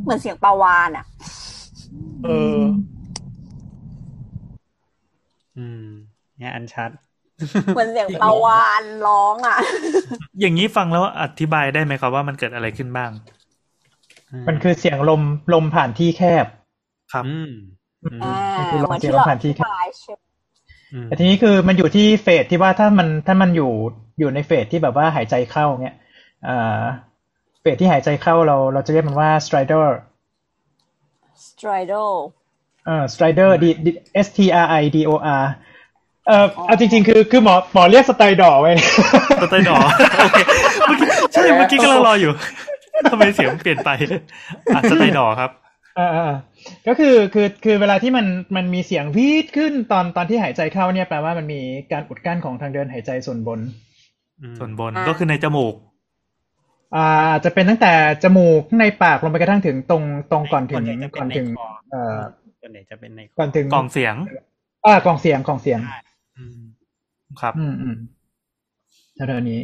Speaker 1: เหมือนเสียงปลาวานอะ
Speaker 7: เออ
Speaker 2: อืม เนี่ยอันชัด
Speaker 1: เหมือนเสียงปลาวานร้องอะ
Speaker 4: อย่างนี้ฟังแล้วอธิบายได้ไหมครับว่ามันเกิดอะไรขึ้นบ้าง
Speaker 3: มันคือเสียงลมลมผ่านที่แคบ
Speaker 4: ครับ
Speaker 2: อืมอืม
Speaker 1: อ่า
Speaker 3: มันคือ
Speaker 1: เห
Speaker 3: ลม
Speaker 1: มือน
Speaker 3: เสียง
Speaker 1: ที่
Speaker 3: ล
Speaker 1: เรา
Speaker 3: มผ่านที่แคบ
Speaker 1: อธิบายใช่ไหม
Speaker 2: อืม
Speaker 3: แต่ทีนี้คือมันอยู่ที่เฟสที่ว่าถ้ามันถ้ามันอยู่อยู่ในเฟสที่แบบว่าหายใจเข้าเนี่ยอ่า เฟสที่หายใจเข้าเราเราจะเรียกมันว่า strider
Speaker 1: stridal
Speaker 3: เอ่อ strider D D S T R I D O R เอ่อเอาจริงๆ คือคือหมอหมอเรียกสไตรดอร์ไว้
Speaker 4: สไตล์ดอโอเคเมื่อกี้ใช่เมื่อกี้ก็รออยู่ทำไมเสียงเปลี่ยนไปอะสไตล์ดอครับ
Speaker 3: อ่าๆก็คือคือคือเวลาที่มันมันมีเสียงวีดขึ้นตอนตอนที่หายใจเข้าเนี่ยแปลว่ามันมีการอุดกั้นของทางเดินหายใจส่วนบน
Speaker 2: อืม
Speaker 4: ส่วนบน
Speaker 1: อ่า
Speaker 4: ก็คือในจมูก
Speaker 3: อ่าจะเป็นตั้งแต่จมูกข้างในปากลงไปกระทั่งถึงตรงตรงก่อนถึ
Speaker 2: ส่ว
Speaker 3: ง
Speaker 2: ใหญ่จะเป็
Speaker 3: ก่อน
Speaker 2: ใน
Speaker 3: ถึง
Speaker 2: คอ
Speaker 3: เอ่อ
Speaker 2: ส่วนใหญ่จะเป็นในค
Speaker 3: ก่อนถึง
Speaker 4: กล่องเสียง
Speaker 3: อ่ากล่องเสียงกล่องเสียง
Speaker 2: อืม
Speaker 4: ครับ
Speaker 3: อืมอืมแถวๆนี้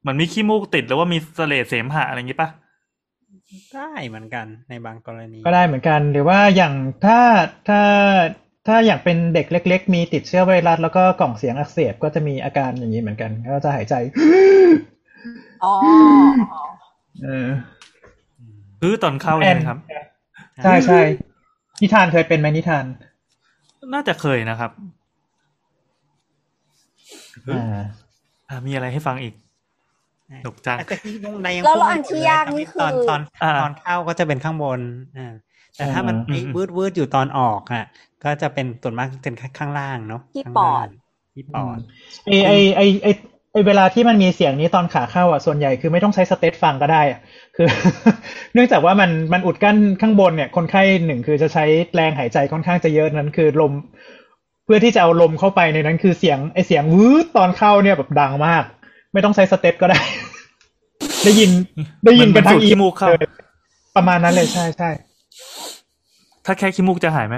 Speaker 4: เหมือนมีขี้มูกติดหรือว่ามีเสลดเสมหะอะไรอย่างงี้ปะ
Speaker 2: ได้เหมือนกันในบางกรณี
Speaker 3: ก็ได้เหมือนกัน หรือว่าอย่างถ้าถ้าถ้าอย่างเป็นเด็กเล็ก ๆ มีติดเชื้อไวรัสแล้วก็กล่องเสียงอักเสบก็จะมีอาการอย่างนี้เหมือนกัน ก็จะหายใจ
Speaker 1: อ๋อ
Speaker 3: เออ
Speaker 4: คือตอนเข้าใช่ไหมครับ
Speaker 3: ใช่ใช่นิทานเคยเป็นไหมนิทาน
Speaker 4: น่าจะเคยนะครับ
Speaker 3: อ่า
Speaker 4: อะมีอะไรให้ฟังอีกหนุกจัง
Speaker 2: แต่ที่วงในยัง
Speaker 1: แล้ว
Speaker 2: พูด
Speaker 1: แล้ว
Speaker 2: ไม่
Speaker 1: อัน
Speaker 2: หมด
Speaker 1: ที่
Speaker 2: เลย
Speaker 1: ยากนี่คือ
Speaker 2: ตอนตอน
Speaker 4: อ่า
Speaker 2: ตอนเข้าก็จะเป็นข้างบนอ่าแต่ถ้ามัน
Speaker 3: อ่า
Speaker 2: ไอ้วืดวืดอยู่ตอนออกอะ ก็จะเป็นส่วนมากเป็นข้างล่างเนาะ
Speaker 1: ที่
Speaker 2: ข้าง
Speaker 1: ป
Speaker 2: ล่า
Speaker 1: องด
Speaker 2: ที่ปอด
Speaker 3: ไอไอไอ ไอไอเวลาที่มันมีเสียงนี้ตอนขาเข้าอะส่วนใหญ่คือไม่ต้องใช้ steth ฟังก็ได้อะคือ เนื่องจากว่ามันมันอุดกั้นข้างบนเนี่ย คนไข้หนึ่งคือจะใช้แรงหายใจค่อนข้างจะเยอะนั้นคือลม เพื่อที่จะเอาลมเข้าไปในนั้นคือเสียงไอเสียงวืดตอนเข้าเนี่ยแบบดังมาก ไม่ต้องใช้ steth ก็ได้ ได้ยินได้ยินกันทั้ง
Speaker 4: เหมือนสูดขี้มูกเข้า
Speaker 3: เลยประมาณนั้นเลยใช่ใช่
Speaker 4: ถ้าแค่ขี้มูกจะหายไหม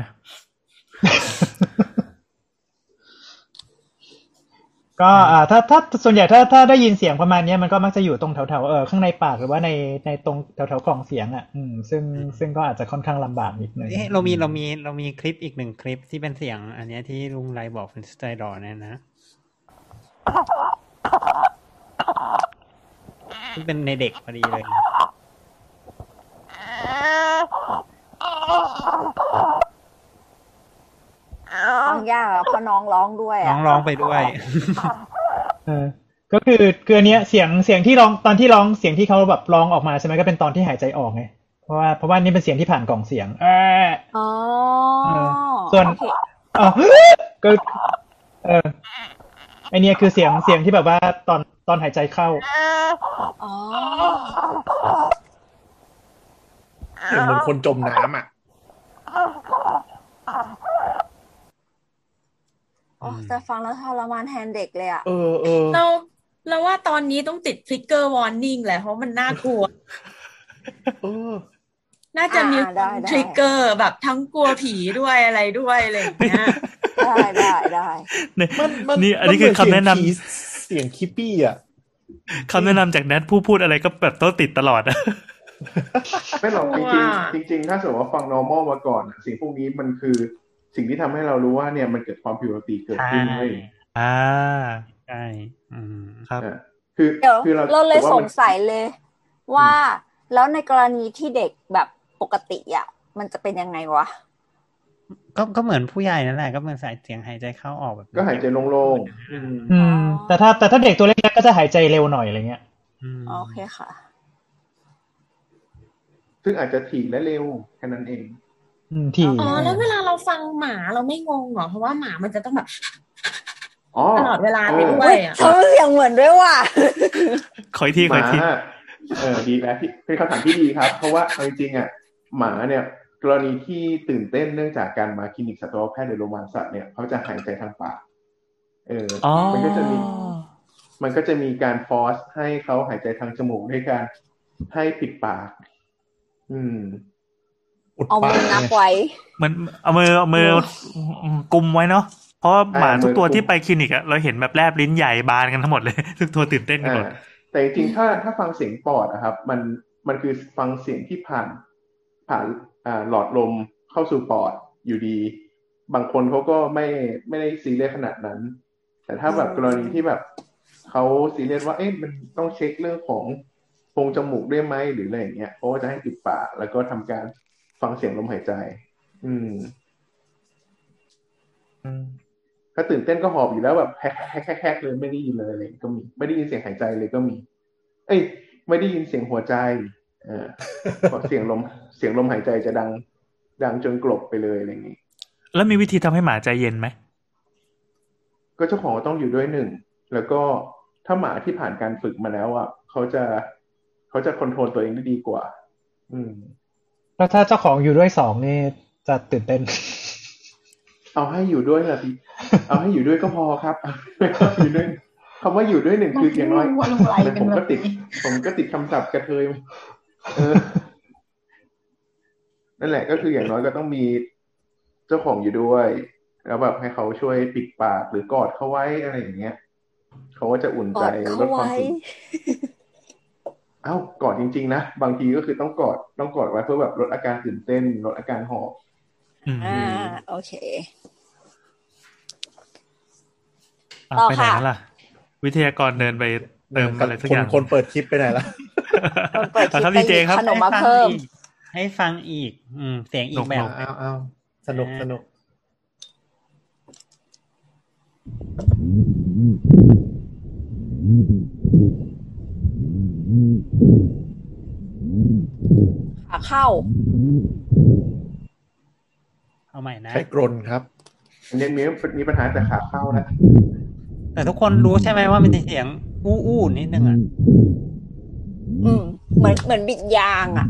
Speaker 3: ก็อ่าถ้าถ้าส่วนใหญ่ถ้าถ้าได้ยินเสียงประมาณเนี้ยมันก็มักจะอยู่ตรงแถวแถวๆเออข้างในปากหรือว่าในในตรงแถวแถวๆกล่องเสียงอะอืมซึ่งซึ่งก็อาจจะค่อนข้างลำบากนิดนึง
Speaker 2: เอ๊ะเรามีเรามีเรามีคลิปอีกหนึ่งคลิปที่เป็นเสียง อันเนี้ยที่ลุงไรบอกเป็นสไตล์ดอร์เนี่ยนะที่เป็นในเด็กพอดีเลย
Speaker 1: ฟังยากอะเพราะน้องร้องด้วย
Speaker 2: น้
Speaker 1: อะ
Speaker 2: องร้องไปด้วย
Speaker 3: เออก็คือคืออันเนี้ยเสียงเสียงที่ร้องตอนที่ร้องเสียงที่เขาแบบร้องออกมาใช่ไหมก็เป็นตอนที่หายใจออกไงเพราะว่าเพราะว่านี่เป็นเสียงที่ผ่านกล่องเสียงเออ
Speaker 1: อ๋อ
Speaker 3: เออส่วน
Speaker 1: โอเค
Speaker 3: อ๋อก็เออไอเนี้ยคือเสียงเสียงที่แบบว่าตอนตอนหายใจเข้า
Speaker 1: อ๋อ
Speaker 7: เสียงเหมือนคนจมน้ำอะ
Speaker 1: โอ้แต่ฟังแล้วทรมานแทนเด็กเลยอะ
Speaker 7: เออเออ
Speaker 6: เราเราว่าตอนนี้ต้องติดฟลิกเกอร์วอร์นิ่งแหละเพราะมันน่ากลัว
Speaker 7: เออ
Speaker 6: น่าจะมี
Speaker 1: อ่าได้ได้
Speaker 6: trigger แบบทั้งกลัวผีด้วยอะไรด้วยอะไรอย่างเงี้ย
Speaker 1: ได้ได้ได้
Speaker 4: เนี่ย
Speaker 7: มันมัน
Speaker 4: นี่อันนี้คือคำแนะนำ
Speaker 7: มัเหมือเสียงคีเสียง crepi อะ
Speaker 4: คำแนะนำจากแนทผู้พูดอะไรก็แบบต้องติดตลอดอะ
Speaker 5: ไม่หรอกจริง
Speaker 6: ว่า
Speaker 5: ๆจริงๆถ้าสมมติว่าฟัง normal มาก่อนอะสิ่งพวกนี้มันคือ สิ่งที่ทำให้เรารู้ว่าเนี่ยมันเกิดความผิดปกติเกิด
Speaker 2: ใช่
Speaker 5: ขึ้นเลย
Speaker 4: อ่า
Speaker 2: ใช่อืม
Speaker 4: ครับ
Speaker 5: อะคือ
Speaker 1: เดี๋ยว
Speaker 5: คือเรา
Speaker 1: เราเลย
Speaker 5: ถือ
Speaker 1: ส
Speaker 5: ว่างมัน
Speaker 1: สัยเลยว่าแล้วในกรณีที่เด็กแบบปกติอะมันจะเป็นยังไงวะ
Speaker 2: ก็ก็เหมือนผู้ใหญ่นั่นแหละก็เหมือนสายเสียงหายใจเข้าออกแบบนั้น
Speaker 5: ก็หายใจโล่งๆอืม
Speaker 3: อืม แต่ถ้าแต่ถ้าเด็กตัวเล็กๆก็จะหายใจเร็วหน่อยอะไรเงี้ย
Speaker 2: อืม
Speaker 1: โอเคค่ะ
Speaker 5: ซึ่งอาจจะถี่และเร็วแค่นั้นเอง
Speaker 3: อืม ที่
Speaker 6: อ๋อแล้วเวลาเราฟังหมาเราไม่งงเหรอเพราะว่าหมามันจะต้องแบบ
Speaker 5: อ๋อ
Speaker 6: ตลอดเวลาไปด้ว
Speaker 1: เฮ้
Speaker 6: ย
Speaker 1: ย
Speaker 6: อะ
Speaker 1: ทำเสียงเหมือนด้วยว่ะ
Speaker 4: ขออีกที
Speaker 5: ห
Speaker 4: ขอ
Speaker 5: มา
Speaker 4: อีกที
Speaker 5: เออดีแล้วที่เป็นคำถามที่ดีครับ เพราะว่าเอาจริงๆอะหมาเนี่ย กรณีที่ตื่นเต้นเนื่องจากการมาคลินิกสัตวแพทย์หรือโรงพยาบาลสัตว์เนี่ยเขาจะหายใจทางปากเอออ
Speaker 4: อ๋อ
Speaker 5: มันก็จะมี มันก็จะมีการฟอร์สให้เขาหายใจทางจมูกด้วยการให้ปิดปาก อืม
Speaker 7: อุด
Speaker 1: เอา
Speaker 7: ปา
Speaker 1: มื
Speaker 7: ก
Speaker 1: อนับ
Speaker 7: เนี่ย
Speaker 1: ไว้
Speaker 4: เหมันเอามือเอามือกุมไว้เนาะเพราะว่าหมา
Speaker 5: อ่า
Speaker 4: ทุกตัว
Speaker 5: มือกุม
Speaker 4: ที่ไปคลินิกอะเราเห็นแบบแลบลิ้นใหญ่บานกันทั้งหมดเลย ทุกตัวตื่นเต้นกันหมด
Speaker 5: อ่าแต่จริงๆถ้าถ้าฟังเสียงปอดนะครับ มันมันคือฟังเสียงที่ผ่านผ่านอ่าหลอดลมเข้าสู่ปอดอยู่ดี บางคนเขาก็ไม่ไม่ได้ซีเรียสขนาดนั้น แต่ถ้าแบบกรณีที่แบบเขาซีเรียสว่าเอ๊ะมันต้องเช็คเรื่องของโพรงจมูกด้วยไหมหรืออะไรอย่างเงี้ยเขาก็จะให้ปิดปากแล้วก็ทำการ ฟังเสียงลมหายใจ อืมถ้าตื่นเต้นก็หอบอยู่แล้วแบบแฮกแฮกแฮกแฮกเลยไม่ได้ยินเลยอะไรอย่างเงี้ยก็มี ไม่ได้ยินเสียงหายใจเลยก็มี เอ้ย ไม่ได้ยินเสียงหัวใจ เออเพราะเสียงลมเสียงลมหายใจจะดัง ดังจนกลบไปเลยอะไรอย่างงี้
Speaker 4: แล้วมีวิธีทำให้หมาใจเย็นไหม
Speaker 5: ก็เจ้าของก็ต้องอยู่ด้วยหนึ่งแล้วก็ถ้าหมาที่ผ่านการฝึกมาแล้วอะเขาจะเขาจะคอนโทรลตัวเองได้ดีกว่า อืม
Speaker 3: แล้วถ้าเจ้าของอยู่ด้วยสองนี่จะตื่นเต้น
Speaker 5: เอาให้อยู่ด้วยละพี่เอาให้อยู่ด้วยก็พอครับอยู่ด้วยคำว่าอยู่ด้วยหนึ่งคืออย่างน้อย
Speaker 8: ว่าลงไลน์เป็น
Speaker 5: ผม
Speaker 8: แบ
Speaker 5: ก็
Speaker 8: บ
Speaker 5: ติด
Speaker 8: นี้
Speaker 5: ผมก็ติดคำศัพท์กระเทยเออนั่นแหละก็คืออย่างน้อยก็ต้องมีเจ้าของอยู่ด้วย แล้วแบบให้เขาช่วยปิดปากหรือกอดเขาไว้อะไรอย่างเงี้ยเขาก็จะอุ่น
Speaker 1: ก
Speaker 5: ใจ
Speaker 1: อด
Speaker 5: ล
Speaker 1: เขา
Speaker 5: ดความ
Speaker 1: ไว้
Speaker 5: ตื่นเอ้ากอดจริง ๆ นะ บางทีก็คือต้องกอดต้องกอดไว้เพื่อแบบลดอาการตื่นเต้นลดอาการหอบ
Speaker 4: อืม
Speaker 1: อ่าโอเค
Speaker 4: อะ
Speaker 1: ต่อ
Speaker 4: ไปไหน
Speaker 1: ค่ะ
Speaker 4: แล้วล่ะ วิทยากรเดินไปเติมอะไรสัก
Speaker 7: ค
Speaker 4: อนย่าง
Speaker 7: คนเปิดคลิปไปไหนละ
Speaker 1: คนเปิดคลิ
Speaker 4: อะ
Speaker 1: ป
Speaker 4: ครับ
Speaker 1: ไป
Speaker 4: ดีเจ
Speaker 1: หยิบ
Speaker 4: ครับ
Speaker 1: ขนมมาเพิ่ม
Speaker 2: ให้ฟังอีก อืม เสียงอีกแบบ
Speaker 7: เอาเอาเอาสนุกสนุก
Speaker 1: ขาเข้า
Speaker 2: เอาใหม่นะ
Speaker 7: ใช้กรนครับ
Speaker 5: อันนี้มีมีปัญหาแต่ขาเข้าแล้ว
Speaker 2: แต่ทุกคนรู้ใช่ไหมว่ามันจะเสียง อู้อู้นิดนึงอะ
Speaker 1: อืมเหมือนเหมือนบิดยางอะ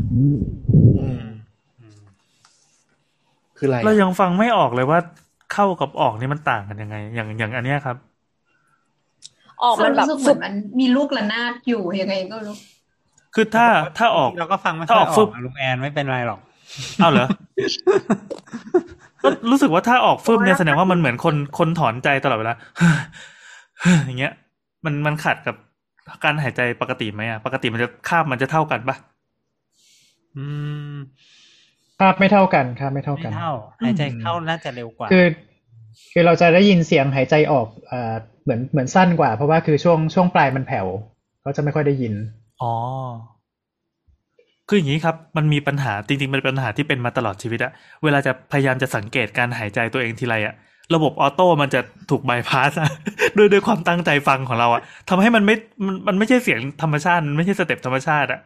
Speaker 7: อืมคืออะไร
Speaker 4: เรายังฟังไม่ออกเลยว่าเข้ากับออกนี่มันต่างกันยังไง อย่างอย่างอันเนี้ยครับ
Speaker 1: ออก
Speaker 8: มั
Speaker 1: มันนแบบ
Speaker 8: รู้สึกเหมือนมันมีลูกระนาดอยู่ยังไงก็ไม่รู้
Speaker 4: คือถ้าถ้าออก
Speaker 2: เราก็ฟังไม่ค่
Speaker 4: ถ้า
Speaker 2: อย
Speaker 4: อ
Speaker 2: อ
Speaker 4: อก
Speaker 2: อก
Speaker 4: ฟึบ
Speaker 2: อะลุงแอนไม่เป็นไรหรอก
Speaker 4: เอาเหรอก็รู้สึกว่าถ้าออกฟึบเนี่ยแสดงว่ามันเหมือนคนคนถอนใจตลอดเวลาอย่างเงี้ย มันมันขัดกับการหายใจปกติไหมอะปกติมันจะคาบมันจะเท่ากันปะ
Speaker 2: อืม
Speaker 3: ภาพไม่เท่ากันภาพไม่เท่า
Speaker 2: ไม่
Speaker 3: กัน
Speaker 2: เท่าหายใจเข้าน่าจะเร็วกว่า
Speaker 3: คือ คือเราจะได้ยินเสียงหายใจออกเอ่อ เหมือนเหมือนสั้นกว่า เพราะว่าคือช่วงช่วงปลายมันแผ่วก็จะไม่ค่อยได้ยิน
Speaker 4: อ๋อ คืออย่างนี้ครับ มันมีปัญหาจริงๆมันเป็นปัญหาที่เป็นมาตลอดชีวิตอะเวลาจะพยายามจะสังเกตการหายใจตัวเองทีไรอะระบบ auto มันจะถูกบายพาสอะด้วยด้วยความตั้งใจฟังของเราอะทำให้มันไม่มันมันไม่ใช่เสียงธรรมชาติมันไม่ใช่ step ธรรมชาติอะ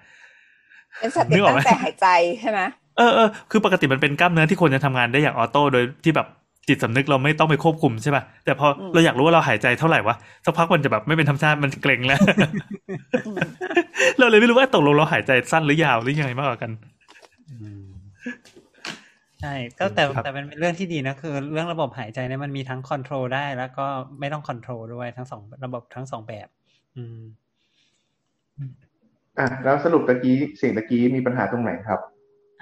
Speaker 1: เป็น step
Speaker 4: นึกออกไหม
Speaker 1: ตั้งแต่หายใจใช่ไหม
Speaker 4: เออเออคือปกติมันเป็นกล้ามเนื้อที่ควรจะทำงานได้อย่าง auto โดยที่แบบ จิตสำนึกเราไม่ต้องไปควบคุมใช่ป่ะแต่พอเราอยากรู้ว่าเราหายใจเท่าไหร่วะสักพักมันจะแบบไม่เป็นธรรมชาติมันจะเกร็งแล้ว เราเลยไม่รู้ว่าตกลงเราหายใจสั้นหรือยาวหรือยังไงมากกว่ากัน
Speaker 2: อืมใช่ก็แต่
Speaker 4: ครับ
Speaker 2: แต่มันเป็นเรื่องที่ดีนะคือ เรื่องระบบหายใจเนี่ยมันมีทั้ง control ได้ แล้วก็ไม่ต้อง control ด้วยทั้งสองระบบทั้งสองแบบ อืม
Speaker 5: อะแล้วสรุปตะกี้เสียงตะกี้มีปัญหาตรงไหนครับ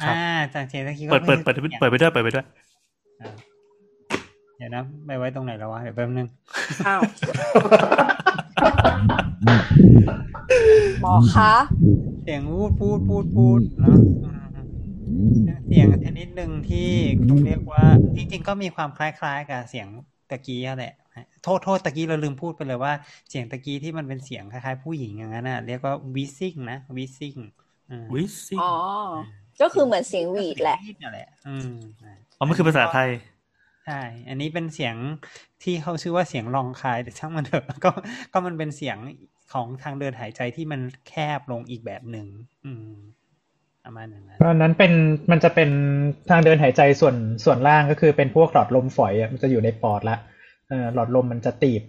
Speaker 2: อ่าจากเจนตะกี้ก็
Speaker 4: เปิดเปิดเปิด
Speaker 2: คือ
Speaker 4: เปิดไปด้วยเปิดไปด้วย
Speaker 2: อ่าเดี๋ยวนะไปไว้ตรงไหนแล้ววะเดี๋ยวแป๊บนึง
Speaker 1: อ้าวหมอคะ
Speaker 2: เสียงพูดพูดพูดพูดเนาะอืมเสียงชนิดหนึ่งที่เขาเรียกว่าจริงๆก็มีความคล้ายๆ กับเสียงตะกี้อะแหละโทษโทษตะกี้เราลืมพูดไปเลยว่าเสียงตะกี้ที่มันเป็นเสียงคล้ายๆผู้หญิงอย่างนั้นน่ะเรียกว่าวิซิ่งนะวิซิ่งอืม
Speaker 4: วิซิ
Speaker 1: อ๋อก็คือเหมือนเสียงหวีดแหละ
Speaker 2: เสียงวีดนั่นแหละอืม
Speaker 4: อ๋อมันคือภาษาไทย
Speaker 2: ใช่ อันนี้เป็นเสียงที่เขาชื่อว่าเสียงรองคาย แต่ช่างมันเถอะก็ก็มันเป็นเสียงของทางเดินหายใจที่มันแคบลงอีกแบบหนึ่งอืมประมาณนั้น
Speaker 3: เพราะนั้นเป็นมันจะเป็นทางเดินหายใจส่วนส่วนล่างก็คือเป็นพวกหลอดลมฝอยอะมันจะอยู่ในปอดละหลอดลมมันจะตีบ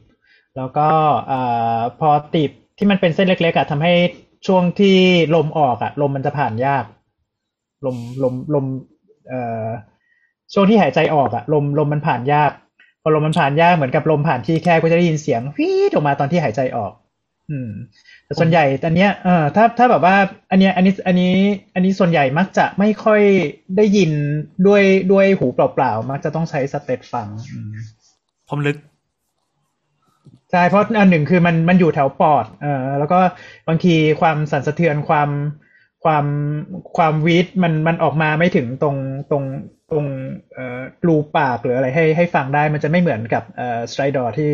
Speaker 3: แล้วก็อ่าพอตีบที่มันเป็นเส้นเล็กๆอะทำให้ช่วงที่ลมออกอะ ลมมันจะผ่านยาก ลมลมลมเอ่อ ช่วงที่หายใจออกอะลมลมมันผ่านยากพอลมมันผ่านยากเหมือนกับลมผ่านที่แคบก็จะได้ยินเสียงวีดออกมาตอนที่หายใจออก อืม แต่ส่วนใหญ่อันเนี้ยเออถ้าถ้าแบบว่า อันเนี้ยอันนี้อันนี้ อันนี้ส่วนใหญ่มักจะไม่ค่อยได้ยินด้วยด้วยหูเปล่าๆมักจะต้องใช้ steth ฟังอืม
Speaker 4: ผมลึก
Speaker 3: ใช่เพราะอันหนึ่งคือมันมันอยู่แถวปอดเออแล้วก็บางทีความสั่นสะเทือนความ ความความวีดมันมันออกมาไม่ถึงตรงตรงตรงเอ่อรูปากหรืออะไรให้ให้ฟังได้มันจะไม่เหมือนกับเอ่อ stridor ที่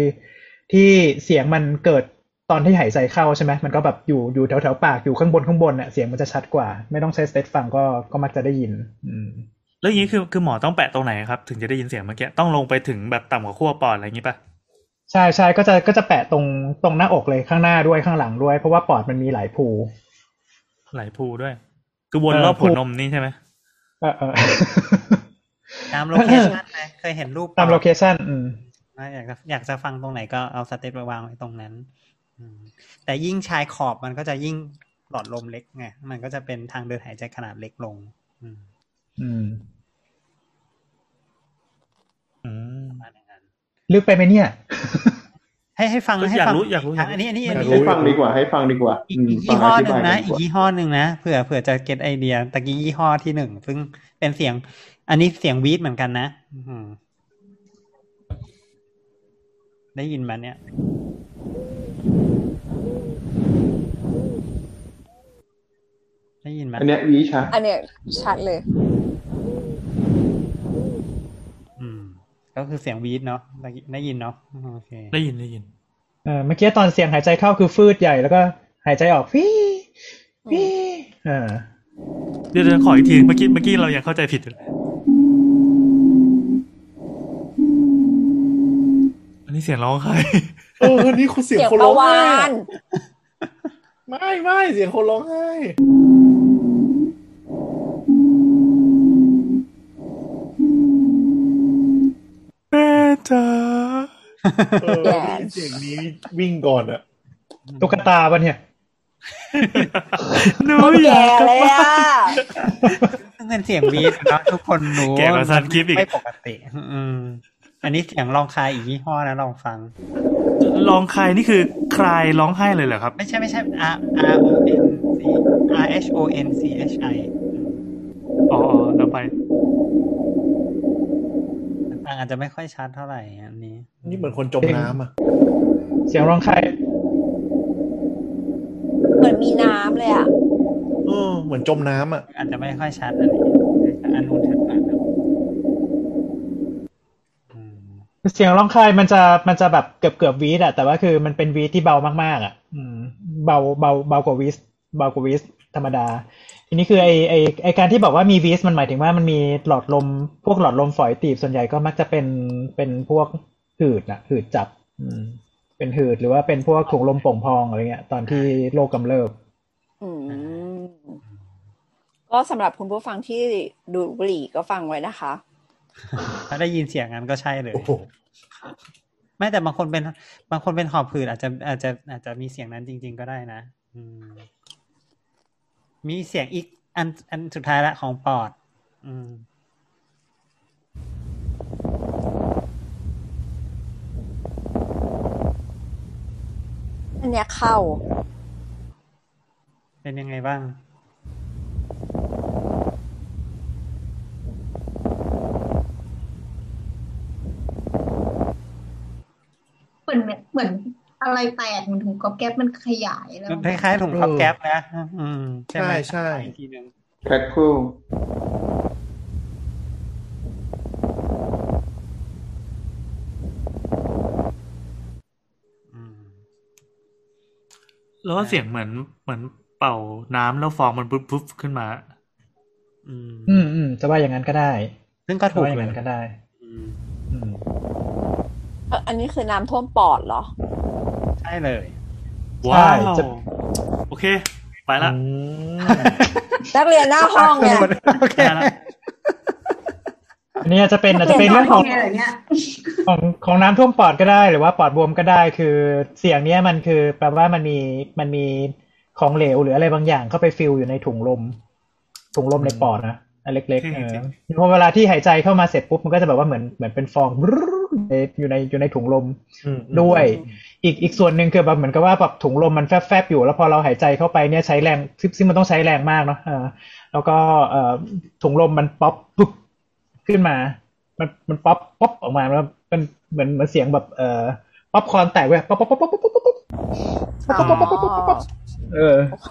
Speaker 3: ที่เสียงมันเกิดตอนที่หายใจเข้าใช่ไหมมันก็แบบอยู่อยู่แถวแถวปากอยู่ข้างบนข้างบนเนี่ยเสียงมันจะชัดกว่า ไม่ต้องใช้ steth ฟังก็ก็มักจะได้ยิน อืม
Speaker 4: แล้วอย่างนี้คือคือหมอต้องแปะตรงไหนครับ ถึงจะได้ยินเสียงเมื่อกี้ต้องลงไปถึงแบบต่ำกว่าขั้วปอดอะไรอย่างนี้ปะ
Speaker 3: ใช่ใช่ก็จะก็จะแปะตรงตรงหน้าอกเลยข้างหน้าด้วยข้างหลังด้วย เพราะว่าปอดมันมีหลาย
Speaker 4: พู หลายพูด้วย คือวน
Speaker 3: เออ
Speaker 4: รอบหัว
Speaker 3: พู
Speaker 4: นมนี่ใช่ไหม
Speaker 3: เออเออ
Speaker 2: ตาม locationชันนะเคยเห็นรูป
Speaker 3: ตามโลเคชันอืม
Speaker 2: นะอยากจะอยากจะฟังตรงไหนก็เอา steth ไปวางไว้ตรงนั้นอืมแต่ยิ่งชายขอบมันก็จะยิ่งหลอดลมเล็กไง มันก็จะเป็นทางเดินหายใจขนาดเล็กลง อืม
Speaker 3: อืม
Speaker 4: อืม
Speaker 2: ประมาณอย่างนั้น
Speaker 3: ลึกไปไหมเนี่ย
Speaker 2: ให้ให้ฟังให้
Speaker 4: อยาก
Speaker 2: ฟัง
Speaker 4: รู้อยากรู้อยากรู้
Speaker 2: อันนี้อันนี้
Speaker 7: อยา
Speaker 2: อั
Speaker 7: ก
Speaker 2: น
Speaker 7: รู้
Speaker 2: นี้
Speaker 5: ให้ฟังดีกว่าให้ฟังดีกว่า
Speaker 2: อี
Speaker 5: อื
Speaker 2: ก
Speaker 5: ม
Speaker 2: อีก
Speaker 5: ฟั
Speaker 2: ยี่
Speaker 5: ง
Speaker 2: ห้อ
Speaker 5: อธิ
Speaker 2: หนึ่
Speaker 5: บางย
Speaker 2: นะ
Speaker 5: ดี
Speaker 2: อี
Speaker 5: ก
Speaker 2: ก
Speaker 5: ว่า
Speaker 2: ยี่ห้อหนึ่งนะเผื่อเผื่อจะเก็ตไอเดียตะกี้ยี่ห้อที่หนึ่งซึ่งเป็นเสียง อันนี้เสียงวีดเหมือนกันนะอืมได้ยินมาเนี่ยได้ยินไหม
Speaker 5: อันเนี้ยวิชา
Speaker 1: อันเนี้ยชัดเลย
Speaker 2: อืม ก็คือเสียงวีดเนาะได้ได้ยินเนาะโอเค
Speaker 4: ได้ยินได้ยิน
Speaker 3: เออเมื่อกี้ตอนเสียงหายใจเข้าคือฟืดใหญ่แล้วก็หายใจออกฟีฟีเออ
Speaker 4: เดี๋ยวเดี๋ยวขออีกทีเมื่อกี้เมื่อกี้เรายังเข้าใจผิดอยู่เลยอันนี้เสียงร้องใคร
Speaker 7: เออนี่คุณเสียง
Speaker 1: เสียง
Speaker 7: คน
Speaker 1: ป
Speaker 7: ร้
Speaker 1: ระ
Speaker 7: อง
Speaker 1: วา
Speaker 7: ไห้
Speaker 1: น
Speaker 7: ไม่ไม่เสียงคนร้องไห้
Speaker 4: จ๋า
Speaker 7: เออได้ยินเสียงนี้วิ่งก่อนอะ
Speaker 3: ตุ๊กตาปะเนี่ย
Speaker 4: หนู
Speaker 1: โคตร
Speaker 4: อยา
Speaker 1: แก่
Speaker 4: กกลับ
Speaker 1: เลย
Speaker 4: บ้าน
Speaker 1: อะ
Speaker 2: ซึ่งเป็นเสียงวีดเนาะทุกคนรู้
Speaker 4: แก่กว่าซันคลิปอีก
Speaker 2: ไม่ปกติ อืมอันนี้เสียงลองคายอีกยี่ห้อนะลองฟัง
Speaker 4: ร้องใครนี่คือใครร้องไห้เลยเหรอครับ
Speaker 2: ไม่ใช่ไม่ใช่ R R O N C R H O N C H I
Speaker 4: อ๋อแล้วไป
Speaker 2: ฟังอาจจะไม่ค่อยชัดเท่าไหร่อันนี้
Speaker 7: นี่เหมือนคนจมน้ำอะ
Speaker 3: เสียงร้องไห้
Speaker 1: เหมือนมีน้ำเลยอะ
Speaker 7: เออเหมือนจมน้ำอะ
Speaker 2: อาจจะไม่ค่อยชัดอันนี้อันนู้นชัดกว่านะอืม
Speaker 3: เสียงร้องไห้มันจะมันจะแบบเกือบเกือบวีดอะแต่ว่าคือมันเป็นวีดที่เบามากๆอะอืมเบาเบาเบากว่าวีสเบากว่าวีสธรรมดา ทีนี้คือไอไอไอการที่บอกว่ามีวีสมันหมายถึงว่ามันมีหลอดลม พวกหลอดลมฝอยตีบส่วนใหญ่ก็มักจะเป็นเป็นพวกหืดนะหืดจับ อืม เป็นหืดหรือว่าเป็นพวกถุงลมโป่งพองอะไรเงี้ย ตอนที่โรคกำเริบ
Speaker 1: อืมก็สำหรับคุณผู้ฟังที่ดูดบุหรี่ก็ฟังไว้นะคะ
Speaker 2: ถ้าได้ยินเสียงนั้นก็ใช่เลย
Speaker 7: โอ้โห
Speaker 2: ไม่แต่บางคนเป็น บางคนเป็นหอบหืดอาจจะอาจจะอาจจะมีเสียงนั้นจริง ๆ ก็ได้นะ อืม มีเสียงอีกอันอันสุดท้ายละของปอด อืม
Speaker 1: อันเนี้ยเข้า
Speaker 2: เป็นยังไงบ้าง
Speaker 8: เหมือนเหมือน ออะไรแตกเหมือนถุงก๊อบแก๊บมันขยายแล้ว
Speaker 2: มันคล้ายๆถุงพับแก๊ปนะอืมใช่ไหม
Speaker 7: ใช่ใช่
Speaker 2: อีกทีหนึ่ง
Speaker 5: แพ็คคู่
Speaker 2: อืม
Speaker 4: แล้วก็เสียงเหมือนเหมือนเป่าน้ำแล้วฟองมันปุ๊บปุ๊บขึ้นมา
Speaker 2: อืม
Speaker 3: อืม อืมจะว่าอย่างนั้นก็ได้
Speaker 2: ซึ่งก็
Speaker 3: จะ
Speaker 2: ถูก
Speaker 3: ว่าอย่าง
Speaker 2: เลย
Speaker 3: นั้นก็ได้
Speaker 2: อืม
Speaker 3: อืม
Speaker 1: เอ่ออันนี้คือน้ำท่วมปอดเหรอ
Speaker 2: ใช่เลย
Speaker 4: ว้าว
Speaker 3: จะ
Speaker 4: โอเค ไปละ
Speaker 7: อืม
Speaker 1: นักเรียนหน้าห้องเนี่ย
Speaker 2: โอเค
Speaker 4: ได้ละ
Speaker 3: อันนี้อาจจะเป็นอาจจะเป็นเรื่องของ
Speaker 8: อะไรเงี้ย
Speaker 3: ของของน้ำท่วมปอดก็ได้หรือว่าปอดบวมก็ได้คือเสียงเนี้ยมันคือแปลว่ามันมีมันมีของเหลวหรืออะไรบางอย่างเข้าไปฟิลอยู่ในถุงลม ถุงลมในปอดนะอันเล็กๆเออพอเวลาที่หายใจเข้ามาเสร็จปุ๊บมันก็จะแบบว่าเหมือนเหมือนเป็นฟองอยู่ในอยู่ในถุงลม
Speaker 7: อืม
Speaker 3: ด้วย อีกอีกส่วนหนึ่งคือแบบเหมือนกับว่าแบบถุงลมมันแฟบๆอยู่ แล้วพอเราหายใจเข้าไปเนี่ยใช้แรงซึ่งมันต้องใช้แรงมากเนาะแล้วก็เอถุงลมมันป๊อปปุ๊บขึ้นมา มันมัน pop pop ออกมาแล้วมันเหมือนเหมือนเสียงแบบเอ่อป๊อปคอร์นแตกเว้ยป๊อปป๊อปป๊อปป๊อปป๊อปป๊อปป๊อปป๊อปป๊อปป๊อปป๊อปป๊อปเออ
Speaker 1: เค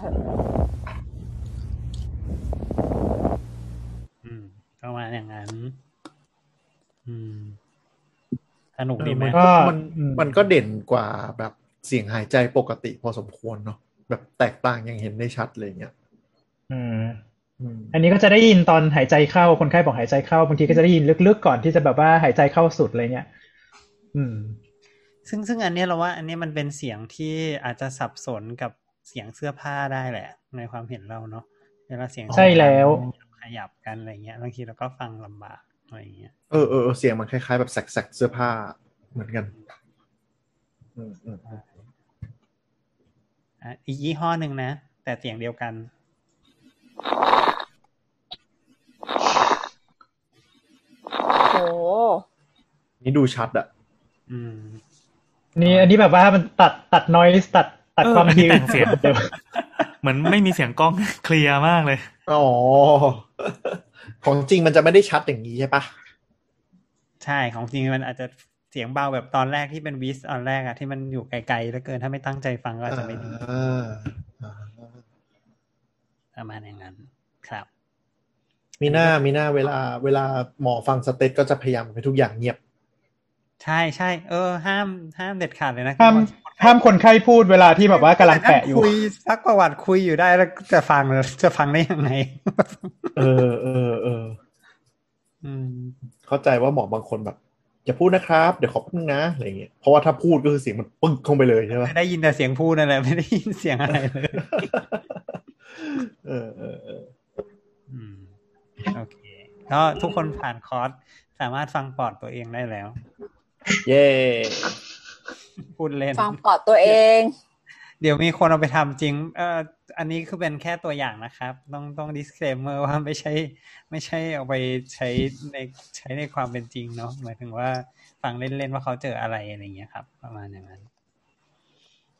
Speaker 2: อืมประมาณอย่างนั้น อืม สนุกดีไหม
Speaker 7: มัน
Speaker 3: ก็
Speaker 7: มัน
Speaker 3: อืม
Speaker 7: มันก็เด่นกว่าแบบเสียงหายใจปกติพอสมควรเนาะแบบแตกต่างอย่างเห็นได้ชัดเลยเงี้ย
Speaker 3: อืม
Speaker 7: อืม
Speaker 3: อันนี้ก็จะได้ยินตอนหายใจเข้าคนไข้บอกหายใจเข้าบางทีก็จะได้ยินลึกๆก่อนที่จะแบบว่าหายใจเข้าสุดอะไรเงี้ยอืม
Speaker 2: ซึ่งซึ่งอันเนี้ยเราว่า อันเนี้ยมันเป็นเสียงที่อาจจะสับสนกับเสียงเสื้อผ้าได้แหละ ในความเห็นเราเนาะเวลาเสียง
Speaker 3: ใช่แล้ว
Speaker 2: ขยับกันอะไรเงี้ยบางทีเราก็ฟังลำบาก อะไรเงี้ย
Speaker 7: เออเออเออเสียงมันคล้ายๆแบบแสกๆเสื้อผ้าเหมือนกันอืมอืม
Speaker 2: อะอีกยี่ห้อหนึ่งนะ แต่เสียงเดียวกัน
Speaker 1: โห
Speaker 7: นี่ดูชัดอะ
Speaker 2: อืม
Speaker 3: นี่อันนี้แบบว่ามันตัดตัดนอยส์ตัดตัด
Speaker 4: เออ
Speaker 3: ความ
Speaker 4: อันนี้
Speaker 3: ฮิว
Speaker 4: แต่งเสียง เหมือนไม่มีเสียงกล้อง เคลียร์มากเลย
Speaker 7: อ๋อ ของจริงมันจะไม่ได้ชัดอย่างนี้ใช่ปะ
Speaker 2: ใช่ของจริงมันอาจจะเสียงเบาแบบตอนแรกที่เป็นวิสตอนแรกอะที่มันอยู่ไกลๆแล้วเกินถ้าไม่ตั้งใจฟังก็อาจจะไม่ดี
Speaker 7: อ่าอ่า
Speaker 2: ประมาณอย่างนั้น ครับ
Speaker 7: มีหน้ามีหน้าเวลา เวลาหมอฟังสเตตก็จะพยายามให้ทุกอย่างเงียบ
Speaker 2: ใช่ใช่เออ ห้ามห้ามเด็ดขาดเลยนะ
Speaker 3: ห้าม ห้ามคนไข้พูดเวลาที่แบบว่ากำลังแปะอยู่
Speaker 2: คุยซักประวัติคุยอยู่ได้แล้วจะฟังแล้วจะฟังได้ยังไง
Speaker 7: เออเออเออ
Speaker 2: อืม
Speaker 7: เข้าใจว่าหมอบางคนแบบอย่าพูดนะครับ เดี๋ยวขอแป๊บนึงนะอะไรอย่างเงี้ยเพราะว่าถ้าพูดก็คือเสียงมันปึ้งเข้าไปเลยใช่ปะ
Speaker 2: ได้ยินแต่เสียงพูดนั่นแหละไม่ได้ยินเสียงอะไรเลย
Speaker 7: เออเออเออ
Speaker 2: อืมโอเคก็ทุกคนผ่านคอร์สสามารถฟังปอดตัวเองได้แล้ว
Speaker 7: เย่
Speaker 2: พูดเล่น
Speaker 1: ฟังปอดตัวเอง
Speaker 2: เดี๋ยวมีคนเอาไปทำจริง เอ่ออันนี้คือเป็นแค่ตัวอย่างนะครับ ต้องต้อง disclaimer ว่าไม่ใช่ ไม่ใช่เอาไปใช้ในใช้ในความเป็นจริงเนาะหมายถึงว่าฟังเล่นๆว่าเขาเจออะไรอะไรอย่างเงี้ยครับ ประมาณอย่างนั้น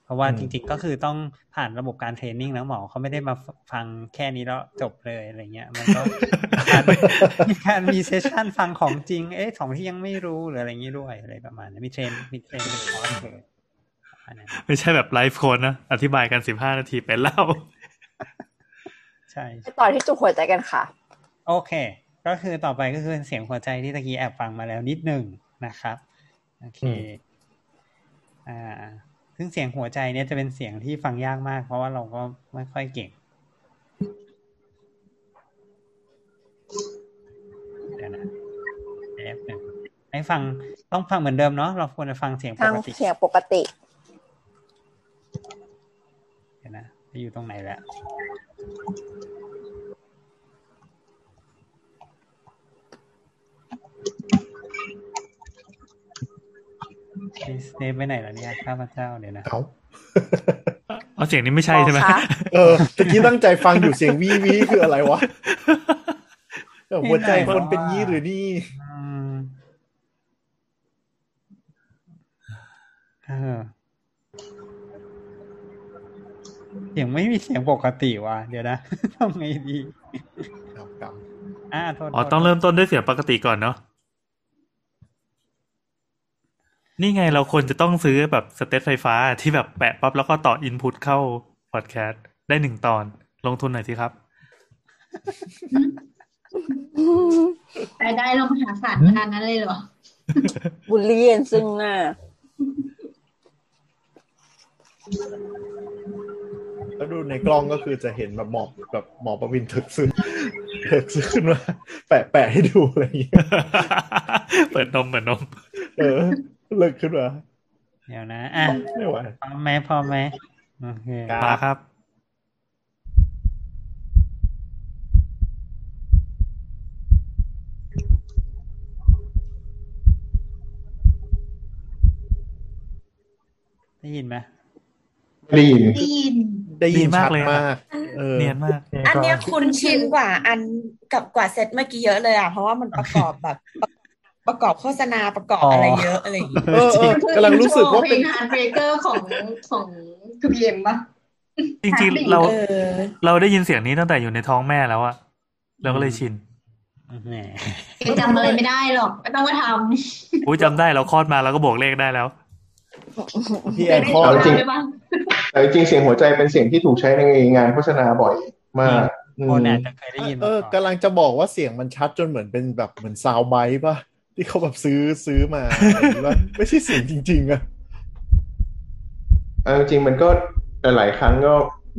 Speaker 2: เพราะว่าจริง ๆ ก็คือต้องผ่านระบบการ training แล้วหมอเขาไม่ได้มาฟังแค่นี้แล้วจบเลยอะไรเงี้ย มันก็มีการมี session ฟังของจริง เอ๊ะของที่ยังไม่รู้หรืออะไรอย่างงี้ด้วยอะไรประมาณนี้มีเทรนมี train เป็นคอร์สเลยประมาณนั้น
Speaker 4: ไม่ใช่แบบไลฟ์โค้ดนะ อธิบายกันสิบห้านาทีเป็นเล่า
Speaker 2: ใช่
Speaker 1: ไปต่อที่จุกหัวใจกันค่ะ
Speaker 2: โอเค ก็คือต่อไปก็คือเสียงหัวใจที่ตะกี้แอบฟังมาแล้วนิดหนึ่งนะครับ โอเค อ่า ซึ่งเสียงหัวใจเนี่ยจะเป็นเสียงที่ฟังยากมาก เพราะว่าเราก็ไม่ค่อยเก่งเดี๋ยวนะแป๊บหนึ่งให้ฟังต้องฟังเหมือนเดิมเนาะเราควรจะฟังเสียงป
Speaker 1: ทาง
Speaker 2: กติ
Speaker 1: เสียงปกติ
Speaker 2: เดี๋ยวนะไปอยู่ตรงไหนแล้ว เนปไปไหนแล้วเนี่ยข้าพเจ้าเดี๋ยวนะ
Speaker 7: เอา
Speaker 4: เอาเสียงนี้ไม่ใช่ใช่ไหม
Speaker 1: หมอคะ
Speaker 7: เออตะกี้ตั้งใจฟังอยู่เสียงวีวีคืออะไรวะเออหัวใจคนเป็นยี่หรือนี่
Speaker 2: อืมเออเสียงไม่มีเสียงปกติว่ะเดี๋ยวนะทำไงดี
Speaker 7: ครับครับ
Speaker 2: อ่าโทษ
Speaker 4: อ๋อ
Speaker 2: โทษ
Speaker 4: ต้องเริ่มต้นด้วยเสียงปกติก่อนเนาะ นี่ไงเราควรจะต้องซื้อแบบสเตตไฟฟ้าที่แบบแปะปั๊บแล้วก็ต่ออินพุตเข้าพอดแคสต์ได้หนึ่งตอน ลงทุนหน่อยสิครับ
Speaker 8: รายได้เรามหาศาลขนาดนั้นเลยเหรอ
Speaker 1: บุลลี่กันซึ่งหน้า
Speaker 7: แล้วดูในกล้องก็คือจะเห็นแบบหมอบแบบหมอประวินถึกซึ้งถึกซึ้งขึ้นมาแปะแปะให้ดูอะไรอย่างเงี้ย
Speaker 4: เปิดนมเปิดนม
Speaker 7: เออ เลิกขึ้นมา
Speaker 2: เดี๋ยวนะอะ
Speaker 7: ไม่ไหว
Speaker 2: พร้อมไหมพร้อมไหมโอเค
Speaker 7: ครับ
Speaker 4: มาครับ
Speaker 2: ได้ยินไหม
Speaker 5: ไม่ได้ยิน
Speaker 8: ได้ยิน
Speaker 7: ได้ยิน
Speaker 4: ดีมาก
Speaker 7: ชัด
Speaker 4: เลยอะ
Speaker 7: มากเออ
Speaker 4: เนียนมาก
Speaker 6: อันเนี้ยคุณชินกว่าอันกับกว่าเซตเมื่อกี้เยอะเลยอะ เพราะว่ามันประกอบแบบป ระกอบโฆษณาประกอบอะไรเยอะอะไรอย่างเงี้ย
Speaker 7: เออเออกำลังรู้สึกว่าเป็น
Speaker 8: ฮาร์ดเบรกเกอร์ของของคือพีเอ็มปะ
Speaker 4: จริง
Speaker 8: ครับ
Speaker 4: ๆเรา
Speaker 6: เออ
Speaker 4: เราได้ยินเสียงนี้ตั้งแต่อยู่ในท้องแม่แล้วอะเราก็เลยชิน
Speaker 2: แหม
Speaker 8: เอ็มจำอะไรไม่ได้หรอกไม่ต้องมาทำ
Speaker 4: อุ้ยจำได้เราคลอดมาเราก็บวกเลขได้แล้ว
Speaker 7: พี่แอนคอ
Speaker 5: เอา
Speaker 7: ร์
Speaker 5: จริง
Speaker 8: ได้บ้าง
Speaker 5: แต่จริงๆเสียงหัวใจเป็นเสียงที่ถูกใช้ในงานโฆษณาบ่อยมากอืม
Speaker 2: คนอาจจะเคยได้ยิน
Speaker 7: เอ
Speaker 2: มา
Speaker 7: อ
Speaker 2: ก่อน
Speaker 7: กำลังจะบอกว่าเสียงมันชัดจนเหมือนเป็นแบบเหมือนซาวไบต์ป่ะ ที่เขาแบบซื้อซื้อมาอะไรอย่างงี้ป่ะไม่ใช่เสียงจริง ๆอะ
Speaker 5: เอาจริงๆมันก็หลายๆครั้งก็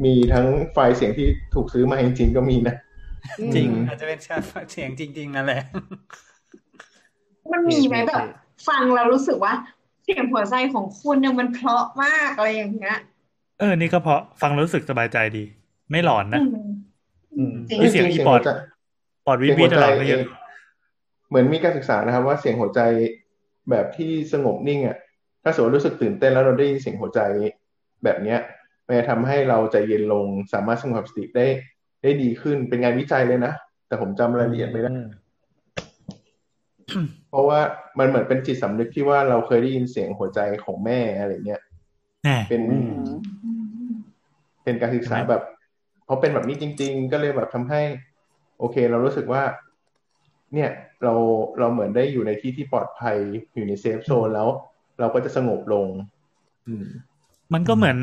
Speaker 5: มีทั้งไฟล์เสียงที่ถูกซื้อมาจริงๆก็มีนะ
Speaker 2: จริง
Speaker 5: อืม
Speaker 2: อาจจะเป็นเสียงจริง ๆ นั่นแหละ
Speaker 8: มันมีไหมแบบ ฟังแล้วรู้สึกว่า เสียงหัวใจของคุณเนี่ยมันเพราะมากอะไรอย่างเงี้ย
Speaker 4: เออ นี่ก็เพราะฟังแล้วรู้สึกสบายใจดี ไม่หลอนนะ
Speaker 8: อืม
Speaker 7: อืม
Speaker 8: จริง
Speaker 4: มีเสียงอีปอด
Speaker 5: หัวใจ
Speaker 4: ปอดวิ
Speaker 5: เสียง
Speaker 4: บี
Speaker 5: หัว
Speaker 4: ต
Speaker 5: ใจ
Speaker 4: ลอดก็
Speaker 5: เอ
Speaker 4: เย
Speaker 5: ง
Speaker 4: อะ
Speaker 5: เหมือนมีการศึกษานะครับ ว่าเสียงหัวใจแบบที่สงบนิ่งอะถ้าสมมติรู้สึกตื่นเต้นแล้วเราได้ยินเสียงหัวใจแบบเนี้ยมันจะทำให้เราใจเย็นลงสามารถสงบสติได้ได้ดีขึ้นเป็นงานวิจัยเลยนะ แต่ผมจำรายละเอียดไม่ได้ เพราะว่ามันเหมือนเป็นจิตสำนึกที่ว่าเราเคยได้ยินเสียงหัวใจของแม่อะไรเงี้ย
Speaker 4: แน่
Speaker 5: เป็น
Speaker 7: อืม
Speaker 5: เป็นการศึกษาแบบเพราะเป็นแบบนี้จริง ๆ ก็เลยแบบทำให้ โอเค เรารู้สึกว่า เนี่ยเราเราเหมือนได้อยู่ในที่ที่ปลอดภัยอยู่ใน safe zone แล้ว เราก็จะสงบลง อืม
Speaker 4: มันก็เหมือน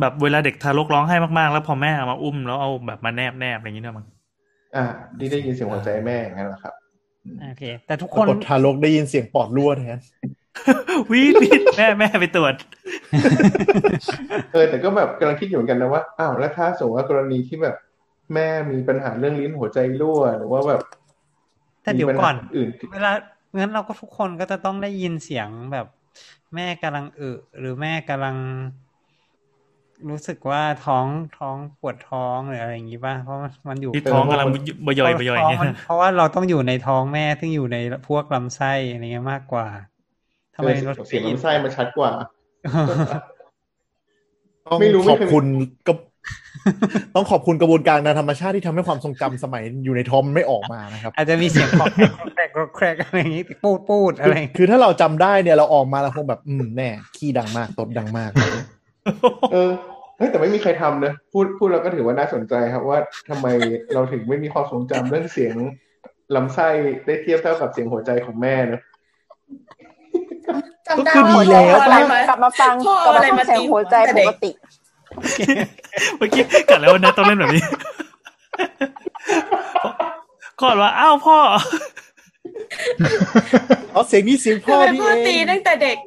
Speaker 4: แบบเวลาเด็กทารกร้องไห้มากๆ แล้วพอแม่เอามาอุ้มแล้วเอาแบบมาแนบแนบอะไรอย่างเงี้ยด้วยมั้ง
Speaker 5: อ่าที่ได้ยินเสียงหัวใจแม่อย่างนั้นแหละครับ
Speaker 2: โอเค แต่ทุก
Speaker 7: ป
Speaker 2: ค
Speaker 7: รานกฏทารกได้ยินเสียงปอดรั่วแทน
Speaker 4: วีดวีดแม่แม่ไปตรวจ
Speaker 5: เออแต่ก็แบบกำลังคิดอยู่เหมือนกันนะว่าอ้าวแล้วถ้าสมมติว่ากรณีที่แบบ แม่มีปัญหาเรื่องลิ้นหัวใจรั่ว หรือว่าแบบ
Speaker 2: แต่เดี๋ยวก่อน
Speaker 5: มีปัญหาอื่นที่
Speaker 2: เวลางั้นเราก็ทุกคนก็จะต้องได้ยินเสียงแบบ แม่กำลังอึหรือแม่กำลัง รู้สึกว่าท้องท้องปวดท้องหรืออะไรอย่างงี้ป่ะเพราะมันมันอยู่
Speaker 4: ที่ท้องกำลังบย่อยบย่อยอย่างเงี้ย
Speaker 2: เพราะมันเพราะว่าเราต้องอยู่ในท้องแม่ซึ่งอยู่ในพวกลำไส้อะไรเงี้ยมากกว่าทำไม
Speaker 5: เออ
Speaker 2: เรา
Speaker 5: เสียงลำไส้มันชัดกว่า
Speaker 7: ต้อง
Speaker 5: ไม่รู้
Speaker 7: ข
Speaker 5: ไม่
Speaker 7: อบ
Speaker 5: เคย
Speaker 7: คุณก็ ต้องขอบคุณกระบวนการทางธรรมชาติที่ทำให้ความทรงจำสมัยอยู่ในท้องมันไม่ออกมานะครับ
Speaker 2: อาจจะมีเสียงคอกแครกคอกแครกคอกแครกอะไรอย่างงี้ปูดปูดอะไรอย่างงี้
Speaker 7: คือถ้าเราจำได้เนี่ยเราออกมาเราคงแบบอืมแน่ขี้ดังมากตดดังมาก
Speaker 5: เออเฮ้ยแต่ไม่มีใครทำนะพูดพูดแล้วก็ถือว่าน่าสนใจครับว่าทำไมเราถึงไม่มีความทรงจำเรื่องเสียงลำไส้ได้เทียบเท่ากับเสียงหัวใจของแม่เนอะ
Speaker 6: จำได้
Speaker 7: ก็คือ
Speaker 6: ว่า
Speaker 7: ดีแล้ว
Speaker 6: พ่ออะไรมาก
Speaker 1: ลับมาฟัง
Speaker 6: พ่อก
Speaker 1: ลับ
Speaker 6: อะไร
Speaker 1: มาฟั
Speaker 6: มาง
Speaker 1: เสียงหัวใจ
Speaker 6: แต่
Speaker 1: ป
Speaker 6: เด็ก
Speaker 1: กติ
Speaker 4: เมื่อกี้กัดแล้วนะต้องเล่นแบบนี้ก่อนว่าอ้าวพ่อ
Speaker 7: เอาเสียงนี้เสียงพ่อ
Speaker 6: ทำไม
Speaker 7: นี่
Speaker 6: พ่อ
Speaker 7: เอ
Speaker 6: ตี
Speaker 7: ง
Speaker 6: ตั้งแต่เด็ก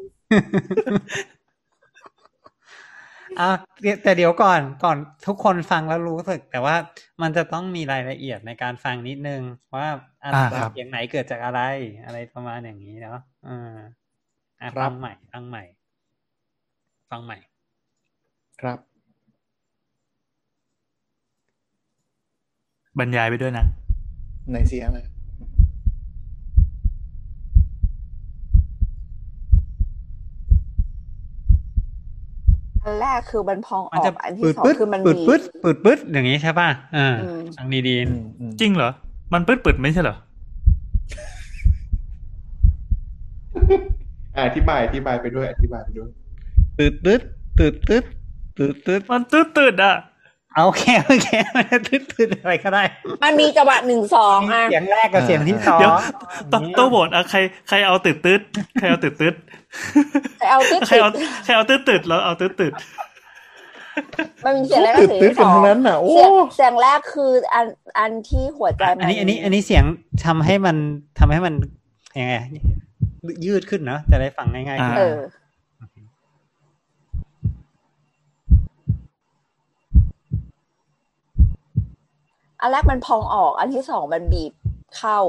Speaker 2: อะเดี๋ยวแต่เดี๋ยวก่อนก่อนทุกคนฟังแล้วรู้สึก แต่ว่ามันจะต้องมีรายละเอียดในการฟังนิดนึง ว่าอัน
Speaker 4: อ่าครับ
Speaker 2: เสียงไหนเกิดจากอะไร อะไรประมาณอย่างนี้เนาะอ่าอะฟังใหม่ฟังใหม่ ฟังใหม่
Speaker 7: ครับ
Speaker 4: บรรยายไปด้วยนะ
Speaker 7: ในเสียงนะ
Speaker 1: อันแรกคือมันพองอ
Speaker 2: มัน
Speaker 1: อ
Speaker 2: จะ
Speaker 1: กอัน
Speaker 2: ปื
Speaker 1: ที่
Speaker 2: ด
Speaker 1: สอง
Speaker 2: ปืด
Speaker 1: คือมัน
Speaker 2: ปืด
Speaker 1: มี
Speaker 2: ปืดปืดปืดอย่างนี้ใช่ป่ะอ่า
Speaker 1: อืม
Speaker 2: ฟังดี
Speaker 7: อืมอืม
Speaker 4: จริงเหรอ มันปืดปืดไม่ใช่เหรอ
Speaker 5: อะอธิบายอธิบายไปด้วยอธิบายไปด้วย
Speaker 2: ๆตืดตืดตืดตืดตืดตืด
Speaker 4: มันตืดตืดอะ
Speaker 2: เอาโอเคโอเคตืดๆอะไรก็ได้
Speaker 1: มันมีจังหวะหนึ่งสองอะ
Speaker 2: เสียงแรกกับเสียงที่สอง
Speaker 4: เดี๋ยวต้องต้องโหวตอะใครใครเอาตืดตืดใครเอาตืดตืด
Speaker 1: แต่เอาตึ๊ด
Speaker 4: ใครเอาใครเอาตืดตืดแล้วเอาตืดตืด
Speaker 1: มันมีเสียงแรกกับ
Speaker 7: ตื่น
Speaker 1: เสียง
Speaker 7: ตื่น
Speaker 1: ที่
Speaker 7: กัน
Speaker 1: สอ
Speaker 7: ทั้
Speaker 1: ง
Speaker 7: งนั้นน่ะโอ้
Speaker 1: เสียงเสียงแรกคืออันอันที่หัวใจมั
Speaker 2: อันนี้อันนี้ อันนี้เสียงทำให้มันทำให้มันยังไงยืดขึ้นเนาะจะได้ฟังง่ายๆขึ้น
Speaker 1: เอออันแรกมันพองออก อันที่สองมันบีบเข้า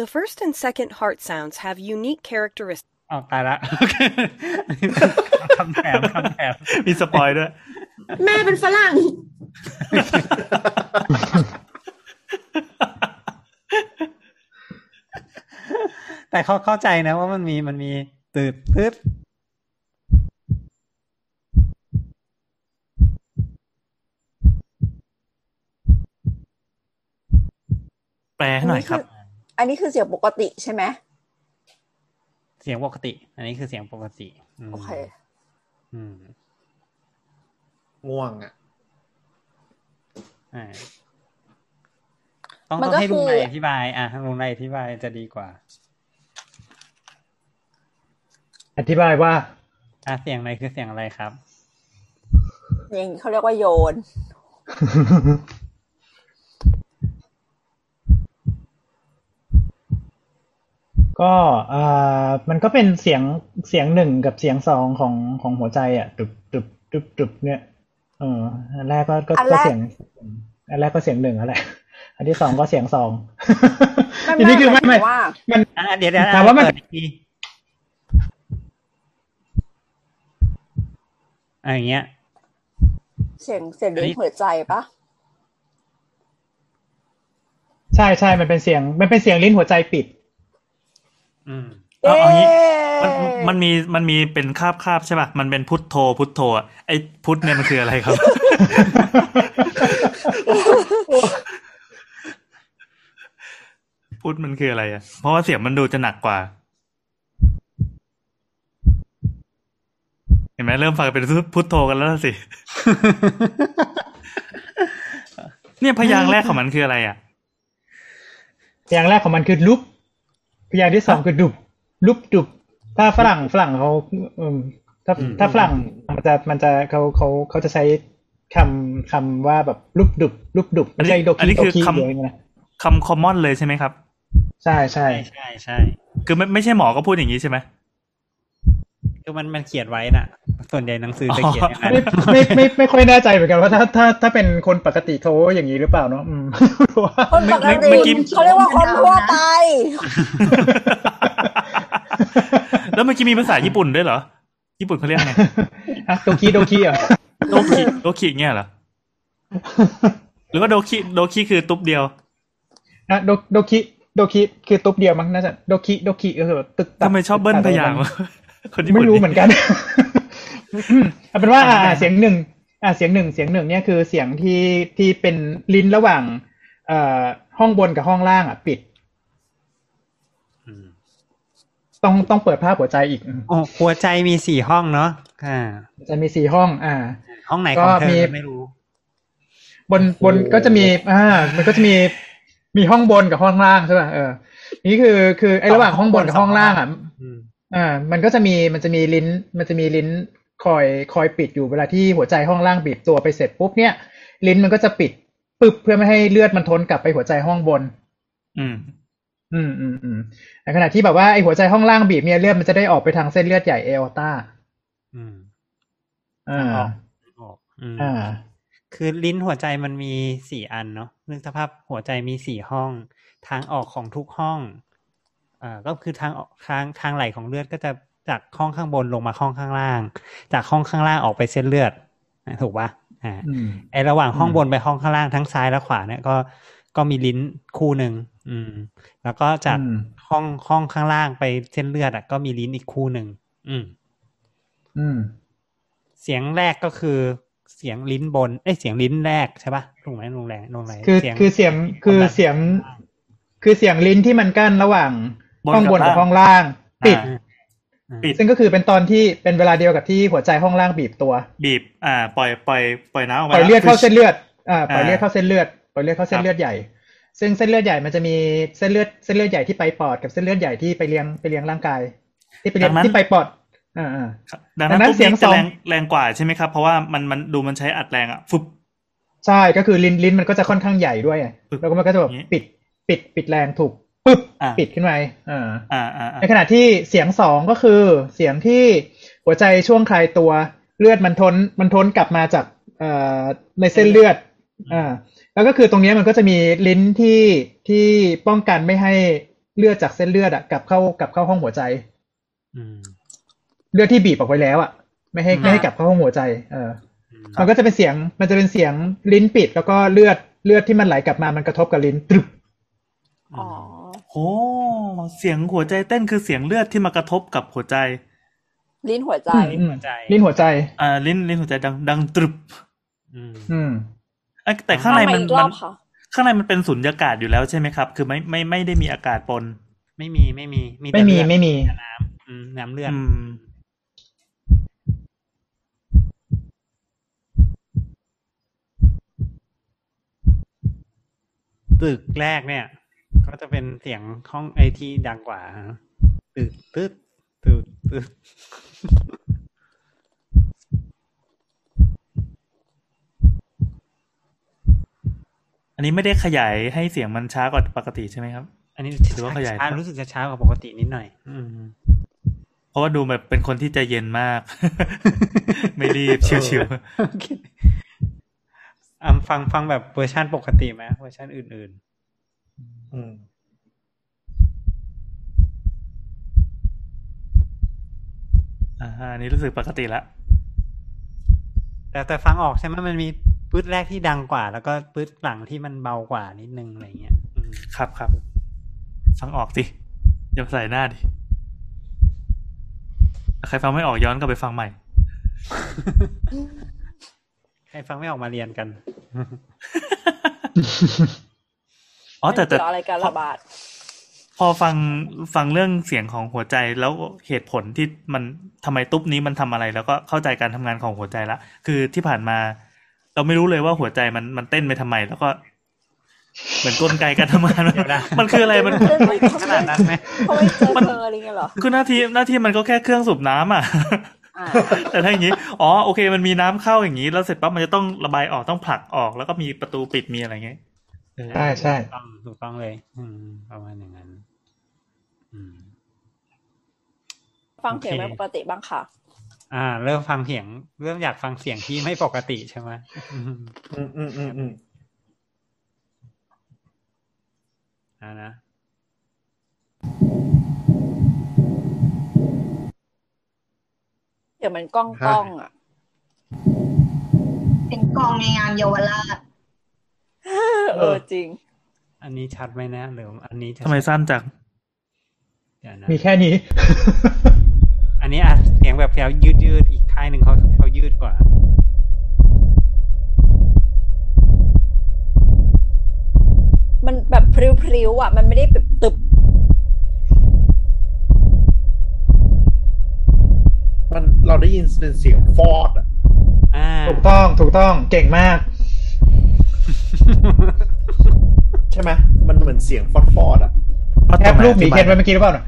Speaker 9: The first and second heart sounds have unique characteristics.
Speaker 2: อาวตายละคำแถมคำแถม
Speaker 4: มีสปอยด้วย
Speaker 6: แม่เป็นฝรั่ง
Speaker 2: แต่เขาเข้าใจนะว่ามันมีมันมีตืดตืด
Speaker 4: แปลให้หน่อยครับ
Speaker 1: อันนี้คือเสียงปกติใช่ไหม
Speaker 2: เสียงปกติ อันนี้คือเสียงปกติม
Speaker 1: โอเค
Speaker 2: อืม
Speaker 7: ง่วงอะ
Speaker 2: อ่าต้อง
Speaker 1: มัน
Speaker 2: ต้อง
Speaker 1: ก็
Speaker 2: ให้ลุง
Speaker 1: คือ
Speaker 2: นายอธิบาย อะลุงนายอธิบายจะดีกว่า
Speaker 3: อธิบายว่า
Speaker 2: อะเสียงอะไรคือเสียงอะไรครับ
Speaker 1: อย่างนี้เขาเรียกว่าโยน
Speaker 3: ก็เอ่อมันก็เป็นเสียงเสียงหนึ่งกับเสียงสองของของหัวใจอะตึบตึบตึบตึบเนี่ยเอออันแรกก็ก็
Speaker 1: อันแร
Speaker 3: ก็
Speaker 1: ก
Speaker 3: เสียงอันแรกก็เสียงหนึ่งนั่นแหละอันที่สองก็เสียงสอง
Speaker 1: ไม่
Speaker 3: ทีนี้คือ
Speaker 1: ไม่
Speaker 3: ไม่
Speaker 1: ห
Speaker 3: ไม่
Speaker 1: มายถึงว่า
Speaker 3: มัน
Speaker 2: อะเดี๋ยวเดี๋ยว
Speaker 3: ถามว่ามัน
Speaker 2: เปิดอีกทีอะอย่างเงี้ย
Speaker 1: เสียงเสียง
Speaker 2: อันนี้
Speaker 1: ลิ้นหัวใจปะ
Speaker 3: ใช่ใช่มันเป็นเสียง มันเป็นเสียงลิ้นหัวใจปิด
Speaker 2: อืม
Speaker 4: เอาเอางี้
Speaker 1: เอ๊ะ
Speaker 4: มันมันมีมันมีเป็นคาบคาบใช่ป่ะ มันเป็นพุทโธพุทโธอะไอ้พุทเนี่ยมันคืออะไรครับ พุทมันคืออะไรอะ เพราะว่าเสียงมันดูจะหนักกว่า เห็นไหมเริ่มฟังเป็นพุทโธกันแล้วสิ เนี่ยพยางค์แรกของมันคืออะไรอะ
Speaker 3: พยางค์แรกของมันคือลุบ พยางค์ที่สองคือดุบลุบดุบถ้าฝรั่งฝรั่งเขาอืมถ้า
Speaker 2: อืม
Speaker 3: ถ้าฝรั่งมันจะมันจะเขาเขาเขาจะใช้คำคำว่าแบบลุบดุบลุบดุบ
Speaker 4: อัน
Speaker 3: ไม่
Speaker 4: นี้
Speaker 3: ใช่โด
Speaker 4: อัน
Speaker 3: คิ
Speaker 4: นี้
Speaker 3: โด
Speaker 4: คือ
Speaker 3: คิ
Speaker 4: คำ
Speaker 3: หรืออะไรนะ
Speaker 4: คำคอมมอนเลยใช่ไหมครับ
Speaker 3: ใช่ใช่
Speaker 2: ใช่ใช่ใช่
Speaker 4: คือไม่ไม่ใช่หมอก็พูดอย่างนี้ใช่ไหม
Speaker 2: คือมันมันเขียนไว้น่ะ ส่วนใหญ่หนังสือจะเขียนอย่างนั้น
Speaker 3: ไม่ไม่ไม่ไม่ค่อยแน่ใจเหมือนกันว่าถ้าถ้าถ้าเป็นคนปกติเขาอย่างนี้หรือเปล่าเนาะอืมเพราะว่า
Speaker 1: คนปก
Speaker 4: เมื่
Speaker 1: ติ
Speaker 4: อเมื่อกี้
Speaker 1: เขาเรียกว่าคนทั่วไป
Speaker 4: แล้วเมื่อกี้มีภาษาญี่ปุ่นด้วยเหรอ ญี่ปุ่นเขาเรียกไง
Speaker 3: ฮะโดคิโดคิเหรอ
Speaker 4: โดคิโดคิเงี้ยเหรอหรือว่าโดคิโดคิคือตุ๊บเดียว
Speaker 3: อะโดโดคิโดคิคือตุ๊บเดียวมั้งน่าจะโดคิโดคิก็คือตึกตัก
Speaker 4: ทำไมชอบเบิ้ลพยางค์วะคนญี่ปุ่น
Speaker 3: ไม่รู้เหมือนกัน เอาเป็นว่าอ่าอ่าเสียงหนึ่งอ่าเสียงหนึ่งเสียงหนึ่งเนี่ยคือเสียงที่ที่เป็นลิ้นระหว่างเอ่อห้องบนกับห้องล่างอะปิด
Speaker 2: อืม
Speaker 3: ต้องต้องเปิดภาพหัวใจอีกอืม
Speaker 2: โอ้หัวใจมีสี่ห้องเนาะอ่า
Speaker 3: จะมีสี่ห้อง อ่า
Speaker 2: ห้องไหนของเธ
Speaker 3: ก็มี
Speaker 2: อไม่รู้
Speaker 3: บนบนก็จะมี อ่า มันก็จะมีมีห้องบนกับห้องล่างใช่ป่ะเออนี่คือคือไอ้ระหว่างห้องบนกับห้องล่างอะ
Speaker 2: อืม
Speaker 3: อ่า มันก็จะมีมันจะมีลิ้น มันจะมีลิ้น คอยคอยปิดอยู่เวลาที่หัวใจห้องล่างบีบตัวไปเสร็จปุ๊บเนี่ย ลิ้นมันก็จะปิดปึ๊บเพื่อไม่ให้เลือดมันทนกลับไปหัวใจห้องบน
Speaker 4: อืม
Speaker 3: อืมอืมอืมในขณะที่แบบว่าไอหัวใจห้องล่างบีบเนี่ยเลือดมันจะได้ออกไปทางเส้นเลือดใหญ่เออต้า
Speaker 2: อืม
Speaker 3: อ่า
Speaker 2: ออกออกอืม
Speaker 3: อ่า
Speaker 2: คือลิ้นหัวใจมันมีสี่อันเนาะนึกสภาพหัวใจมีสี่ห้อง ทางออกของทุกห้องอ่าก็คือทางออกทางทางไหลของเลือดก็จะ จากห้องข้างบนลงมาห้องข้างล่าง จากห้องข้างล่างออกไปเส้นเลือดนะถูกปะอ่า
Speaker 3: อืม
Speaker 2: ไอระหว่างห้อง
Speaker 3: อืม
Speaker 2: บนไปห้องข้างล่างทั้งซ้ายและขวาเนี่ยก็ก็มีลิ้นคู่หนึ่งอืม แล้วก็จาก
Speaker 3: อืม
Speaker 2: ห้องห้องข้างล่างไปเส้นเลือดอะก็มีลิ้นอีกคู่หนึ่งอืม
Speaker 3: อืม
Speaker 2: เสียงแรกก็คือเสียงลิ้นบนเอ้ยเสียงลิ้นแรกใช่ปะถูกไหมลุงแรงลุงแรง
Speaker 3: คือ
Speaker 2: เสียง
Speaker 3: คือเสียงคือเสียง คือเสียงลิ้นที่มันกั้นระหว่าง
Speaker 4: บน
Speaker 3: ห้องบน
Speaker 4: กั
Speaker 3: กั
Speaker 4: บบล่าง
Speaker 3: ห้องล่าง ปิด
Speaker 2: อ่า
Speaker 4: ปิด
Speaker 3: ซึ่งก็คือเป็นตอนที่เป็นเวลาเดียวกับที่หัวใจห้องล่างบีบตัว
Speaker 4: บีบ อ่า ปล่อยปล่อยปล่อยน้ำออก
Speaker 3: ป
Speaker 4: มา
Speaker 3: ล่อยเลือดเข้าเส้น
Speaker 4: น
Speaker 3: เลือดอ่าปล่อย
Speaker 4: อ่า
Speaker 3: เลือดเข้าเส้นเลือดปล่อยเลือดเข้าเส้
Speaker 4: ครั
Speaker 3: น
Speaker 4: บ
Speaker 3: เลือดใหญ่ ซึ่งเส้นเลือดใหญ่มันจะมีเส้นเลือดเส้นเลือดใหญ่ที่ไปปอดกับเส้นเลือดใหญ่ที่ไปเลี้ยงไปเลี้ยงร่างกาย ที่ไปเลี้ยงที่ไปปอดอ่าอ่า
Speaker 4: ดัง
Speaker 3: ดั
Speaker 4: นั้
Speaker 3: ง
Speaker 4: น
Speaker 3: นั้น
Speaker 4: ปุ๊บ
Speaker 3: เสียง
Speaker 4: นี้
Speaker 3: ส
Speaker 4: จะ
Speaker 3: อง
Speaker 4: แรงแรงกว่าใช่ไหมครับ เพราะว่ามันมันดูมันใช้อัดแรงอะฟุบ
Speaker 3: ใช่ก็คือลิ้นลิ้นมันก็จะค่อนข้างใหญ่ด้วย
Speaker 4: ปึ๊บ
Speaker 3: แล้วก็มันก็จะแบบ
Speaker 4: อย่างงี้
Speaker 3: ปิดปิดปิดแรงถูก ปึ๊บ
Speaker 4: อ่า
Speaker 3: ปิดขึ้นมาอ่า
Speaker 4: อ่าอ่าอ่า
Speaker 3: ในขณะที่เสียงสองก็คือเสียงที่หัวใจช่วงคลายตัวเลือดมันทนมันทนกลับมาจากเอ่อในเส้นเลือดอ่าแล้วก็คือตรงเนี้ยมันก็จะมีลิ้นที่ที่ป้องกันไม่ให้เลือดจากเส้นเลือดอะกลับเข้ากลับเข้าห้องหัวใจ
Speaker 2: อืม
Speaker 3: เลือดที่บีบออกไปแล้วอะไม่ให้ไม่ให้กลับเข้าห้องหัวใจ เออ
Speaker 2: อืม
Speaker 3: มันก็จะเป็นเสียง มันจะเป็นเสียงลิ้นปิด แล้วก็เลือดเลือดที่มันไหลกลับมามันกระทบกับลิ้นตรึบ
Speaker 1: อ๋อ
Speaker 4: โอ้เสียงหัวใจเต้นคือเสียงเลือดที่มากระทบกับหัวใจ
Speaker 1: ลิ้นหัวใจ
Speaker 3: อืม
Speaker 2: หัวใจ
Speaker 3: ลิ้นหัวใจ
Speaker 4: อ่า ลิ้นลิ้นหัวใจดัง ดังตรึบ
Speaker 2: อืม
Speaker 3: อืม
Speaker 4: เอ้ยแต่ข้างในมัน
Speaker 1: เอามาอีกร
Speaker 4: มั
Speaker 1: อนบค่ะ
Speaker 4: ข้างในมันเป็นสุญญากาศอยู่แล้วใช่ไหมครับ คือไม่ไม่ไม่ได้มีอากาศปน
Speaker 2: ไม่มีไม่มี มีแต่
Speaker 3: ไม่มี
Speaker 2: เลือด
Speaker 3: ไม่มี
Speaker 2: กับน้ำอืมน้ำเลือด
Speaker 4: อืม
Speaker 2: ตึกแรกเนี่ย ก็จะเป็นเสียงห้องไอที่ดังกว่าฮะตึกตึ๊ดตึกตึ๊ด
Speaker 4: อันนี้ไม่ได้ขยายให้เสียงมันช้ากว่าปกติใช่ไหมครับ
Speaker 2: อันนี้
Speaker 4: หรือว่าขยาย
Speaker 2: ช้ารู้สึกจะช้ากว่าปกตินิดหน่อย อืม
Speaker 4: เพราะว่าดูแบบเป็นคนที่ใจเย็นมาก ไม่รีบชิว
Speaker 2: โอเคอะฟังฟังแบบเวอร์ชันปกติไหมเวอร์ชันอื่น
Speaker 7: อืม
Speaker 4: ๆอ่าอันนี้รู้สึกปกติละ
Speaker 2: ๆแต่แต่ฟังออกใช่ไหมมันมีปื๊ดแรกที่ดังกว่า แล้วก็ปื๊ดหลังที่มันเบากว่านิดนึงอะไรเงี้ยอืม
Speaker 4: ครับครับ ฟังออกสิอย่าใส่หน้าดิใครฟังไม่ออกย้อนกลับไปฟังใหม่
Speaker 2: ใครฟังไม่ออกมาเรียนกัน
Speaker 4: อ๋อแต่แต่
Speaker 1: ไม่เกี่ยวอะไรการระบาด
Speaker 4: พอฟังฟังเรื่องเสียงของหัวใจแล้วเหตุผลที่มันทำไมตุ๊บนี้มันทำอะไร แล้วก็เข้าใจการทำงานของหัวใจละคือที่ผ่านมา เราไม่รู้เลยว่าหัวใจมันมันเต้นไปทำไม แล้วก็ เหมือนกลไกการทำงานมัน
Speaker 2: เดี๋ยวนะ
Speaker 4: มันคืออะไรมัน
Speaker 2: ขนาดนั้นไหม
Speaker 1: เขาไม่เจอเธออะไรเงี้ยเหรอ
Speaker 4: คือหน้าที่หน้าที่มันก็แค่เครื่องสูบน้ำอะ
Speaker 1: อ่า
Speaker 4: แต่ถ้าอย่างนี้ อ๋อ โอเค มันมีน้ำเข้าอย่างนี้ แล้วเสร็จปั๊บมันจะต้องระบายออก ต้องผลักออก แล้วก็มีประตูปิด มีอะไรเงี้ยเออ
Speaker 3: ใช่ใช่
Speaker 2: ถูกต้องถูกต้องเลย อืมประมาณอย่างนั้น อืม
Speaker 1: ฟังเสียง
Speaker 2: โอเค
Speaker 1: ไม่ปกติบ้างค่ะ
Speaker 2: อ่า เริ่มฟังเสียง เริ่มอยากฟังเสียงที่ไม่ปกติใช่ไหมอืม
Speaker 7: อืมอืมอืมอืม
Speaker 2: อ่านะ
Speaker 1: เดี๋ยวมันกล้องกล้องอะ
Speaker 8: เป็นกองในงานเยาวราช
Speaker 1: เออจริง
Speaker 2: อันนี้ชัดไหมนะหรืออันนี้จะ
Speaker 4: ทำไมสั้นจัง
Speaker 2: เดี๋ยวนะ
Speaker 3: มีแค่นี้
Speaker 2: อันนี้อะเสียงแบบแถวยืดยืดๆอีกค่ายหนึ่งเขาเขายืดกว่า
Speaker 1: มันแบบพริ้วๆอะ มันไม่ได้แบบตึบ
Speaker 7: มันเราได้ยินเป็นเสียงฟอดอะ
Speaker 2: อ่า
Speaker 3: ถูกต้องถูกต้องเก่งมาก
Speaker 7: ใช่ไหมมันเหมือนเสียงฟอดฟอดอะ
Speaker 3: แคปรูปหมีเคนไว้เมื่อกี้หรือเปล่าน่ะ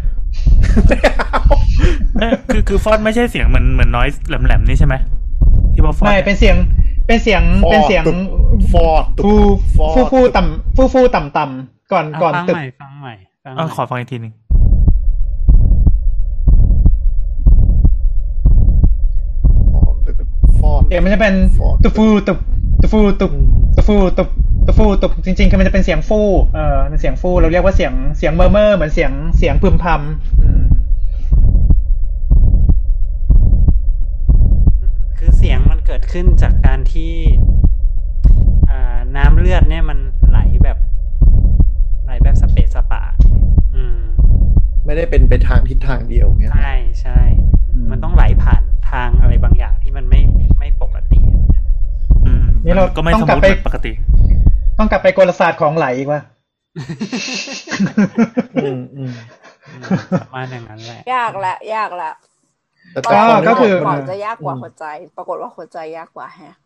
Speaker 4: เอ้ยคือคือฟอนต์ไม่ใช่เสียงเหมือนเหมือนน้อยแหลมๆนี่ใช่ไหมที่ว่าฟอน
Speaker 3: ไม่
Speaker 4: ต์
Speaker 3: เป็นเสียงเป็นเสียงเป็นเสียง
Speaker 7: ฟอดตุ
Speaker 3: ฟู
Speaker 7: บฟอด
Speaker 3: ฟูฟูต่ำฟูฟูต่ำต่ำๆก่อน
Speaker 2: อะ
Speaker 3: ก่อน
Speaker 2: ฟัง
Speaker 3: ตึก
Speaker 2: ใหม่ฟังใหม่ฟังให
Speaker 4: อะ
Speaker 2: ม่
Speaker 4: ขอฟังอีกทีหนึ่ง
Speaker 7: ฟอด
Speaker 3: เสียงมันจะเป็น
Speaker 7: ฟอด
Speaker 3: ตุฟูตุบตุฟูตุบตุฟูตุ บตุฟูตุบจริงๆคือมันจะเป็นเสียงฟู่เออเป็นเสียงฟู่เราเรียกว่าเสียงเสียงเมอร์เมอร์เหมือนเสียงเสียงพึมพำอืม
Speaker 2: คือเสียงมันเกิดขึ้นจากการที่อ่าน้ำเลือดเนี่ยมันไหลแบบไหลแบบสเปซสปะ อืม
Speaker 7: ไม่ได้เป็นไปทางทิศทางเดียวเงี้ย
Speaker 2: ใช่ใช่มันต้องไหลผ่านทางอะไรบางอย่างที่มันไม่ไม่ปกติ
Speaker 4: อืม
Speaker 3: นี่เรา
Speaker 4: ก็ไม่
Speaker 3: ต้อ
Speaker 4: ส
Speaker 3: ง
Speaker 4: ม
Speaker 3: กลับ
Speaker 4: มติ
Speaker 3: ไป
Speaker 4: ปกติ
Speaker 3: ต้องกลับไปกลศาสตร์ของไหลอีกว่า
Speaker 7: อืมอืม
Speaker 2: ประมาณอย่างนั้นแหละ
Speaker 1: ยากละ ยากละ
Speaker 7: แต่
Speaker 1: ตอนแร
Speaker 3: ก็
Speaker 1: ก
Speaker 3: ก็คือ
Speaker 1: ก่อนจะยากกว่าหัวใจ ปรากฏว่าหัวใจยากกว่าแฮะ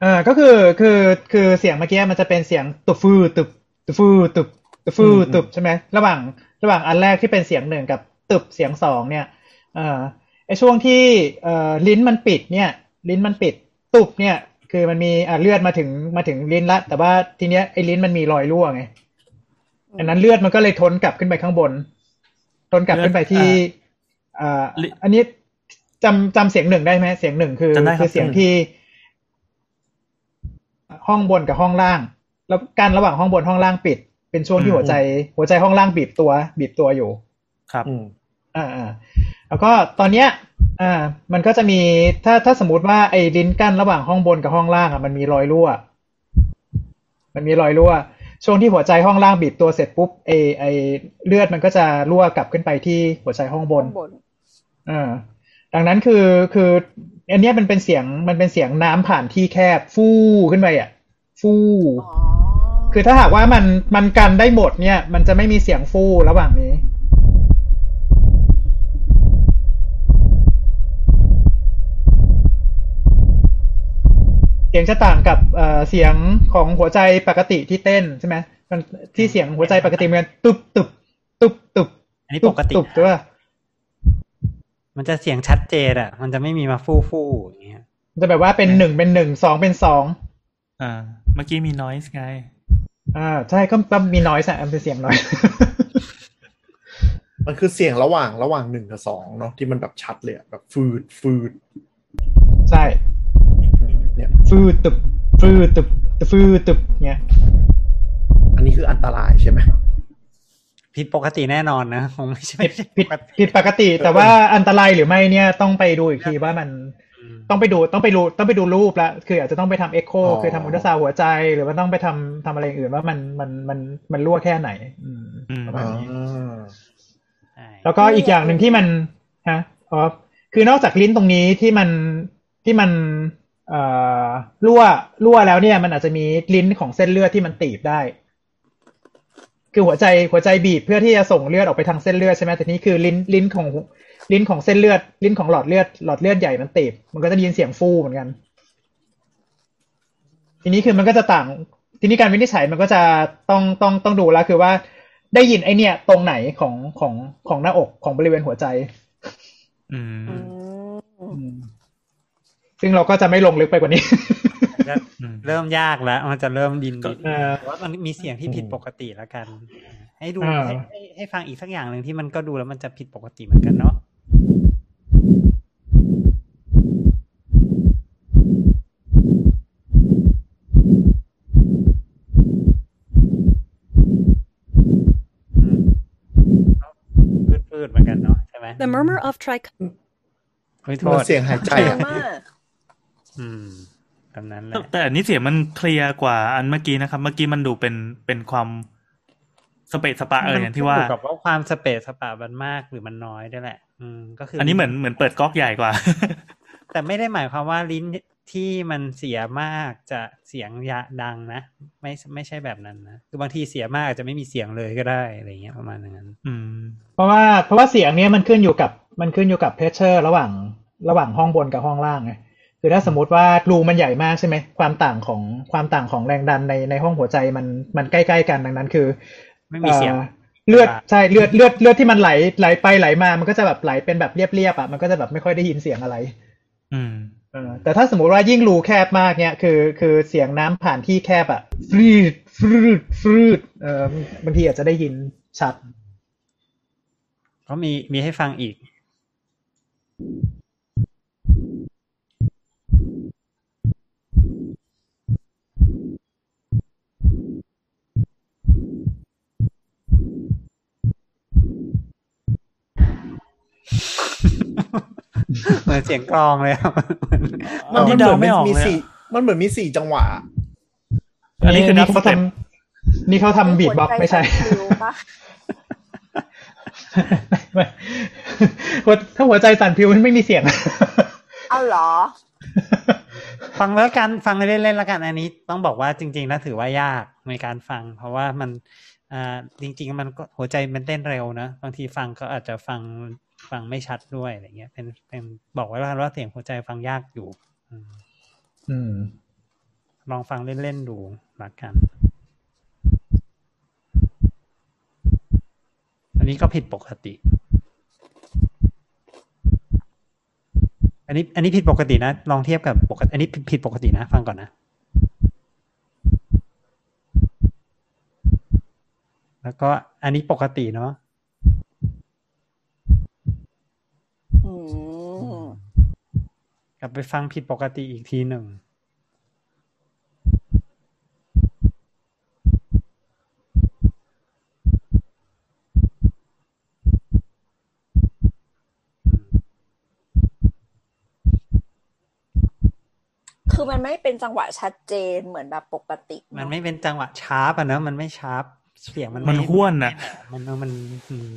Speaker 3: เออก็คือคือคือเสียงเมื่อกี้มันจะเป็นเสียงตุบฟือตุบตุบฟือตุบตุบฟือตุบใช่ไหมระหว่าง ระหว่างอันแรกที่เป็นเสียงหนึ่งกับตุบเสียงสองเนี่ยเออไอช่วงที่เอ่อลิ้นมันปิดเนี่ย ลิ้นมันปิดตุบเนี่ย คือมันมีอะเลือดมาถึงมาถึงลิ้นละ แต่ว่าทีเนี้ยไอลิ้นมันมีรอยรั่วไงอันนั้นเลือดมันก็เลยทนกลับขึ้นไปข้างบน ทนกลับขึ้นไปที่อ่าอันนี้จำจำเสียงหนึ่งได้ไหมเสียงหนึ่งคือ
Speaker 4: จำได้ครับ
Speaker 3: คือเสียงที่ ห้องบนกับห้องล่าง แล้วกันระหว่างห้องบนห้องล่างปิด เป็นช่วงที่หัวใจ หัวใจห้องล่างบีบตัว บีบตัวอยู่
Speaker 4: ครับ
Speaker 7: อืม
Speaker 3: อ่าอ่าแล้วก็ตอนเนี้ย อ่า มันก็จะมีถ้าถ้าสมมติว่าไอ้ลิ้นกั้นระหว่างห้องบนกับห้องล่างอะมันมีรอยรั่ว มันมีรอยรั่ว ช่วงที่หัวใจห้องล่างบีบตัวเสร็จปุ๊บไอไอเลือดมันก็จะรั่วกลับขึ้นไปที่หัวใจห้องบน
Speaker 1: ข้างบน
Speaker 3: อ่าดังนั้นคือคืออันเนี้ยมันเป็นเสียงมันเป็นเสียงน้ำผ่านที่แคบฟู่ขึ้นไปอะ ฟู่
Speaker 1: อ๋อ
Speaker 3: คือถ้าหากว่ามันมันกันได้หมดเนี่ย มันจะไม่มีเสียงฟู่ระหว่างนี้ เสียงจะต่างกับเอ่อเสียงของหัวใจปกติที่เต้นใช่ไหมมันที่เสียงหัวใจปกติมันตุบตุบตุบตุบ
Speaker 2: อันนี้
Speaker 3: ตุ
Speaker 2: ป
Speaker 3: บ
Speaker 2: กติ
Speaker 3: ตุบใช่ป่ะ
Speaker 2: มันจะเสียงชัดเจนอะ มันจะไม่มีมาฟู่ฟู่อย่างเงี้ย
Speaker 3: มันจะแบบว่าเป็นหนึ่งเป็นหนึ่งสองเป็นสอง
Speaker 4: อ่า เมื่อกี้มี noise ไง
Speaker 3: อ่า ใช่ก็ก็มีน้อยส์อะมันเป็นเสียงน้อย
Speaker 7: มันคือเสียงระหว่างระหว่างหนึ่งกับสองเนาะที่มันแบบชัดเลยอะแบบฟืดฟืด
Speaker 3: ใช่
Speaker 7: เนี่ย
Speaker 3: ฟืดตึบฟืดตึบฟืดตึบเนี่ย
Speaker 7: อันนี้คืออันตรายใช่ไหม
Speaker 2: ผิดปกติแน่นอนนะคงไม่ใช่
Speaker 3: ผิดผิดผิดปกติ แต่ว่าอันตรายหรือไม่เนี่ยต้องไปดูอีกทีว่ามัน
Speaker 2: อืม
Speaker 3: ต้องไปดูต้องไปดูต้องไปดูรูปละคืออาจจะต้องไปทำ echo คือทำอัลตราซาวด์หัวใจหรือว่าต้องไปทำทำอะไรอย่างอื่นว่ามันมันมันมันรั่วแค่ไหน อืม
Speaker 4: อืม
Speaker 3: ประมาณนี้
Speaker 7: อ่า
Speaker 2: ใช่
Speaker 3: แล้วก็อีกอย่างหนึ่งที่มันฮะอ๋อคือนอกจากลิ้นตรงนี้ที่มันที่มันเอ่อ รั่วรั่วแล้วเนี่ย มันอาจจะมีลิ้นของเส้นเลือดที่มันตีบได้ คือหัวใจหัวใจบีบเพื่อที่จะส่งเลือดออกไปทางเส้นเลือดใช่ไหมแต่นี่คือลิ้นลิ้นของลิ้นของเส้นเลือด ลิ้นของหลอดเลือดหลอดเลือดใหญ่มันตีบ มันก็จะได้ยินเสียงฟูเหมือนกัน ทีนี้คือมันก็จะต่าง ทีนี้การวินิจฉัยมันก็จะต้องต้องต้องดูแล้วคือว่าได้ยินไอเนี่ย ตรงไหนของของของหน้าอกของบริเวณหัวใจ
Speaker 4: อืม
Speaker 1: อืม
Speaker 3: อืม ซึ่งเราก็จะไม่ลงลึกไปกว่านี้
Speaker 2: จะ
Speaker 4: อืม
Speaker 2: เริ่มยากแล้ว มันจะเริ่มดินดิน
Speaker 3: เออ
Speaker 2: แต่ว่ามันมีเสียงที่ผิดปกติแล้วกัน ให้ดู
Speaker 3: อ่า
Speaker 2: ให้ให้ให้ฟังอีกสักอย่างหนึ่งที่มันก็ดูแล้วมันจะผิดปกติเหมือนกันเนาะอืมก็พืดๆเหมือนกันเนาะใช่ไหม
Speaker 9: The murmur of tric
Speaker 2: ขอโท
Speaker 7: มัน
Speaker 2: ษ
Speaker 7: เสียงหายใจ
Speaker 1: เย
Speaker 7: อะ
Speaker 1: อะมาก
Speaker 2: อืมแบบนั้นแห
Speaker 4: แต่
Speaker 2: ละ
Speaker 4: แต่อันนี้เสียงมันเคลียร์กว่าอันเมื่อกี้นะครับ เมื่อกี้มันดูเป็นเป็นความสเปซสปะเอออย่างที่ว่า
Speaker 2: มันขึ้นอยู่กับว่าความสเปซสปามันมากหรือมันน้อยด้วยแหละ อืมก็คือ
Speaker 4: อั
Speaker 2: อั
Speaker 4: นนี้เหมือนเหมือนเปิดก๊อกใหญ่กว่า
Speaker 2: แต่ไม่ได้หมายความว่าลิ้นที่มันเสียมากจะเสียงยะดังนะ ไม่ไม่ใช่แบบนั้นนะคือบางทีเสียมากอาจจะไม่มีเสียงเลยก็ได้อะไรเงี้ยประมาณนั้น
Speaker 4: อืม
Speaker 3: เพราะว่าเพราะว่าเสียงเนี้ยมันขึ้นอยู่กับมันขึ้นอยู่กับเพชเชอร์ ระหว่างระหว่างห้องบนกับห้องล่างไง คือถ้าสมมติว่ารูมันใหญ่มากใช่ไหมความต่างของความต่างของแรงดันในในห้องหัวใจมันมันใกล้ๆกันดังนั้นคือ
Speaker 2: ไม่มีเสียง
Speaker 3: อ่อเลือดใช่เลือดเลือดเลือดที่มันไหลไหลไปไหลมา มันก็จะแบบไหลเป็นแบบเรียบๆอะมันก็จะแบบไม่ค่อยได้ยินเสียงอะไร
Speaker 4: อืม
Speaker 3: เออแต่ถ้าสมมุติว่ายิ่งรูแคบมากเนี่ยคือ คือเสียงน้ำผ่านที่แคบอะฟรีดฟรีดฟรีดเออบางทีอาจจะได้ยินชัด
Speaker 2: ก็มีมีให้ฟังอีก เหมือนเสียงกลองเลยอะ
Speaker 4: มัน
Speaker 7: มัน
Speaker 4: เดา
Speaker 7: เหมือน
Speaker 4: ไม่ออก
Speaker 7: มี
Speaker 4: เลยอะ
Speaker 7: สี่มันเหมือนมีสี่จังหวะ
Speaker 4: อันนี้คือนับ
Speaker 3: เขาทำนี่เขาทำ beatbox ไม่ใช่
Speaker 1: หัวใจสั่นพลิ้วปะ
Speaker 3: ไม่หัวถ้าหัวใจสั่นพลิ้วมันไม่มีเสียง
Speaker 1: เอาเหรอ
Speaker 2: ฟังแล้วกันฟังเล่นๆแล้วกันอันนี้ ต้องบอกว่าจริง ๆ แล้วถือว่ายากในการฟัง เพราะว่ามันอ่าจริง ๆ มันก็หัวใจมันเต้นเร็วนะบางทีฟังก็อาจจะฟัง ฟังไม่ชัดด้วยอะไรเงี้ย เป็นเป็นบอกไว้ว่าว่าเสียงหัวใจฟังยากอยู่อืม
Speaker 3: อืม
Speaker 2: ลองฟังเล่นๆดูละกัน อันนี้ก็ผิดปกติ อันนี้ อันนี้ผิดปกตินะ ลองเทียบกับปกติ อันนี้ผิดปกตินะ ฟังก่อนนะ แล้วก็อันนี้ปกติเนาะ
Speaker 1: อืม
Speaker 2: กลับไปฟังผิดปกติอีกทีหนึ่ง
Speaker 1: คือมันไม่เป็นจังหวะชัดเจนเหมือนแบบปกติ
Speaker 2: มันไม่เป็นจังหวะชาร์ปอะเนอะมันไม่ชาร์ปเสียงมัน
Speaker 4: มัน
Speaker 2: ไห้
Speaker 4: วนน่ะ
Speaker 2: มันมันอืม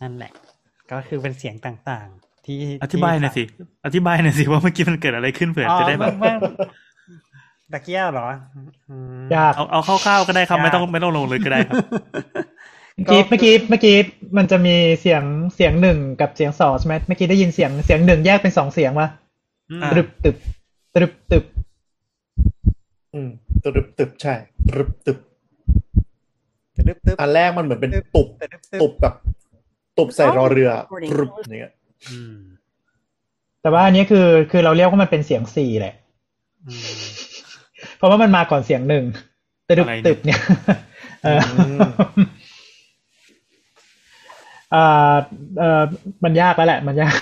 Speaker 2: นั่นแหละ ก็คือเป็นเสียงต่างๆ ที่
Speaker 4: อธิบายหน่อยสิ อธิบายหน่อยสิว่าเมื่อกี้มันเกิดอะไรขึ้นเผื่อ
Speaker 2: อ๋อ
Speaker 4: จะได้แบบ
Speaker 2: เมื่อตะเกียบเหรออืม
Speaker 3: ยาก
Speaker 4: เอาเอาคร่าวๆก็ได้ครับ
Speaker 2: ยาก
Speaker 4: ไม่ต้องไม่ต้องลงเลยก็ได้ครับ
Speaker 3: เมื่อกี้เมื่อกี้เมื่อกี้มันจะมีเสียงเสียงหนึ่งกับเสียงสองใช่ไหมเมื่อกี้ได้ยินเสียงเสียงหนึ่งแยกเป็นสองเสียงวะ
Speaker 2: อืม
Speaker 4: อ่า
Speaker 3: ตรึบตึบตรึบตึบ
Speaker 7: อืมตรึบตึบใช่ตรึบตึบ
Speaker 2: ตึ๊บตึ๊บ
Speaker 7: อันแรกมันเหมือนเป็นตุบ
Speaker 2: ตึ๊บตึ๊
Speaker 7: ตุ
Speaker 2: บบ
Speaker 7: แบบ ตุบใส่รอเรือตรึบอย่างเงี้ย
Speaker 2: อืม
Speaker 3: แต่ว่าอันนี้คือคือเราเรียกว่ามันเป็นเสียงสี่แหละ
Speaker 2: อืม
Speaker 3: เพราะว่ามันมาก่อนเสียงหนึ่งตรึบ
Speaker 4: อะไรเนี่ย
Speaker 3: ตึบเนี่ยเอออ่าเออมันยากแล้วแหละ มันยาก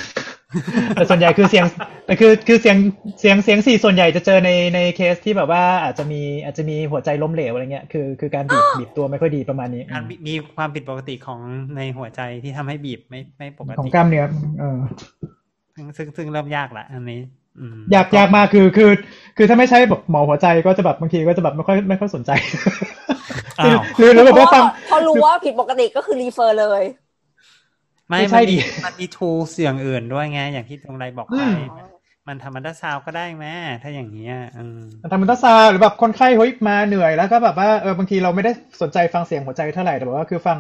Speaker 3: แต่ส่วนใหญ่คือเสียงแต่คือคือเสียงเสียงเสียงสี่ส่วนใหญ่จะเจอในในเคสที่แบบว่าอาจจะมีอาจจะมีหัวใจล้มเหลวอะไรเงี้ยคือคือการบีบบีบตัวไม่ค่อยดีประมาณนี้
Speaker 2: การมีมีความผิดปกติของในหัวใจที่ทำให้บีบไม่ไม่ปก
Speaker 3: ของ
Speaker 2: ติ
Speaker 3: กล้ามเนื้อเออ
Speaker 2: ซึ่งซึ่งซึ่งเริ่มยากละอันนี้อืม
Speaker 3: ยากยากมากคือคือ คือถ้าไม่ใช่แบบหมอหัวใจก็จะแบบบางทีก็จะแบบไม่ค่อยไม่ค่อยสนใจ
Speaker 4: อ้าว
Speaker 3: หรือหรือแบบว่าฟัง
Speaker 1: พอรู้ว่าผิดปกติก็คือ refer เลย
Speaker 2: ไม่
Speaker 3: ไม่ใช่
Speaker 2: มันมี
Speaker 3: ดิ
Speaker 2: มันมีดูเสียงอื่นด้วยไง อย่างที่ตรงไรบอกไป
Speaker 3: อืม
Speaker 2: มันทำอัลตราซาวด์ก็ได้แม่ถ้าอย่างเงี้ยอืม
Speaker 3: ทำอัลตราซาวด์หรือแบบคนไข้เฮ้ยมาเหนื่อยแล้วก็แบบว่าเออบางทีเราไม่ได้สนใจฟังเสียงหัวใจเท่าไหร่แต่แบบว่าคือฟัง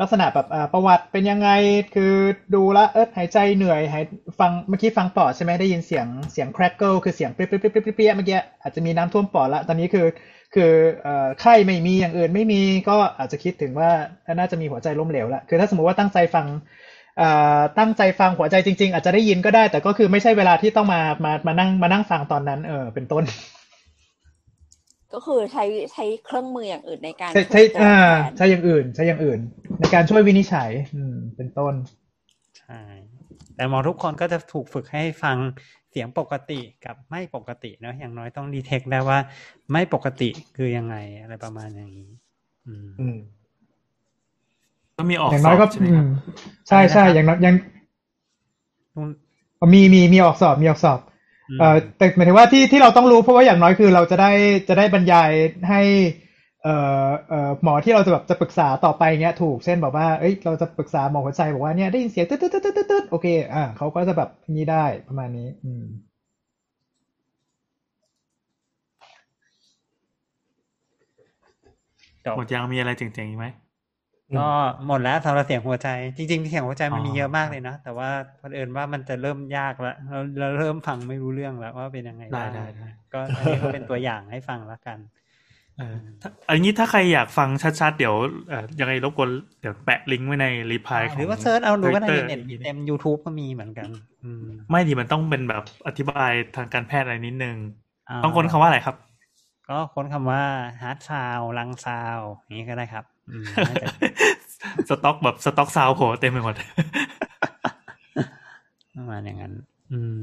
Speaker 3: ลักษณะแบบอ่าประวัติเป็นยังไงคือดูและเออหายใจเหนื่อยหายฟังเมื่อกี้ฟังปอดใช่ไหมได้ยินเสียงเสียง crackle คือเสียงเปรี๊ยะเปรี๊ยะเปรี้ยเปรี๊ยะเปรี๊ยะเมื่อกี้อาจจะมีน้ำท่วมปอดละตอนนี้คือ คือเอ่อไข้ไม่มีอย่างอื่นไม่มีก็อาจจะคิดถึงว่าน่าจะมีหัวใจล้มเหลวละคือถ้าสมมติว่าตั้งใจฟังเอ่อตั้งใจฟังหัวใจจริง ๆ อาจจะได้ยินก็ได้ แต่ก็คือไม่ใช่เวลาที่ต้องมามามานั่งมานั่งฟังตอนนั้นเออเป็นต้น
Speaker 1: ก็คือใช้ใช้เครื่องมืออย่างอื่นในการ
Speaker 3: ใช่ใช่
Speaker 1: ช่วยตัว
Speaker 3: อ่า
Speaker 1: แทน
Speaker 3: ใช่อย่างอื่น ใช่อย่างอื่น ในการช่วยวินิจฉัย อืมเป็นต้น
Speaker 2: ใช่แต่หมอทุกคนก็จะถูกฝึกให้ฟัง เสียงปกติกับไม่ปกติเนอะอย่างน้อยต้องดีเทคได้ว่า ไม่ปกติคือยังไงอะไรประมาณอย่างนี้ อืม
Speaker 7: อืม
Speaker 4: ก็มีออก
Speaker 3: อย่าง
Speaker 4: ส
Speaker 3: น้
Speaker 4: อ
Speaker 3: อยก็
Speaker 4: บใช่ไหม
Speaker 3: อื
Speaker 4: ครับ
Speaker 3: มใช่ใช่
Speaker 2: อะไรนะครับ
Speaker 3: อย่างน้อยยัง
Speaker 2: อืม
Speaker 3: มีมีมีออกสอบมีออกสอบ
Speaker 2: อืม
Speaker 3: เอ่อแต่หมายถึงว่าที่ที่เราต้องรู้เพราะว่าอย่างน้อยคือเราจะได้จะได้บรรยายให้ เอ่อเอ่อหมอที่เราจะแบบจะปรึกษาต่อไปเงี้ยถูกเช่นแบบว่าเอ้ยเราจะปรึกษาหมอหัวใจบอกว่าเนี่ยได้ยินเสียงตึ๊ดตึ๊ดตึ๊ดตึ๊ดตึ๊ดโอเคอ่าเขาก็จะแบบนี้ได้ประมาณนี้ อืม
Speaker 2: จบ
Speaker 4: หมดยังมีอะไรเจ๋งๆอีกไหม
Speaker 2: ก็หมดแล้วสำหรับเสียงหัวใจ จริงๆเสียงหัวใจมันมี
Speaker 4: อ๋อ
Speaker 2: เยอะมากเลยนะแต่ว่าพอเผอิญว่ามันจะเริ่มยากแล้วเราเราเริ่มฟังไม่รู้เรื่องแล้วว่าเป็นยังไง
Speaker 4: ได้
Speaker 2: บ้าง
Speaker 4: ได้ได้
Speaker 2: ก็อันนี้ก็เป็นตัวอย่างให้ฟังแล้วกัน
Speaker 4: เออถ้าอันนี้ถ้าใครอยากฟังชัดๆ เดี๋ยวเอ่อยังไงรบกวนเดี๋ยวแปะลิงก์ไว้ใน reply ของ
Speaker 2: หรือว่า search เอาดูก็ได้
Speaker 4: Twitter
Speaker 2: เน็ตเต็ม YouTube ก็มีเหมือนกันอืม
Speaker 4: ไม่ดีมันต้องเป็นแบบอธิบายทางการแพทย์อะไรนิดนึงาต้องค้นคำว่าอะไรครับ
Speaker 2: ก็ค้นคำว่า heart sound lung sound อย่างนี้ก็ได้ครับอืมน่าจะ
Speaker 4: สต็อกแบบ stock sound โผล่เต็มไปหมด
Speaker 2: ประมาณอย่างนั้น อืม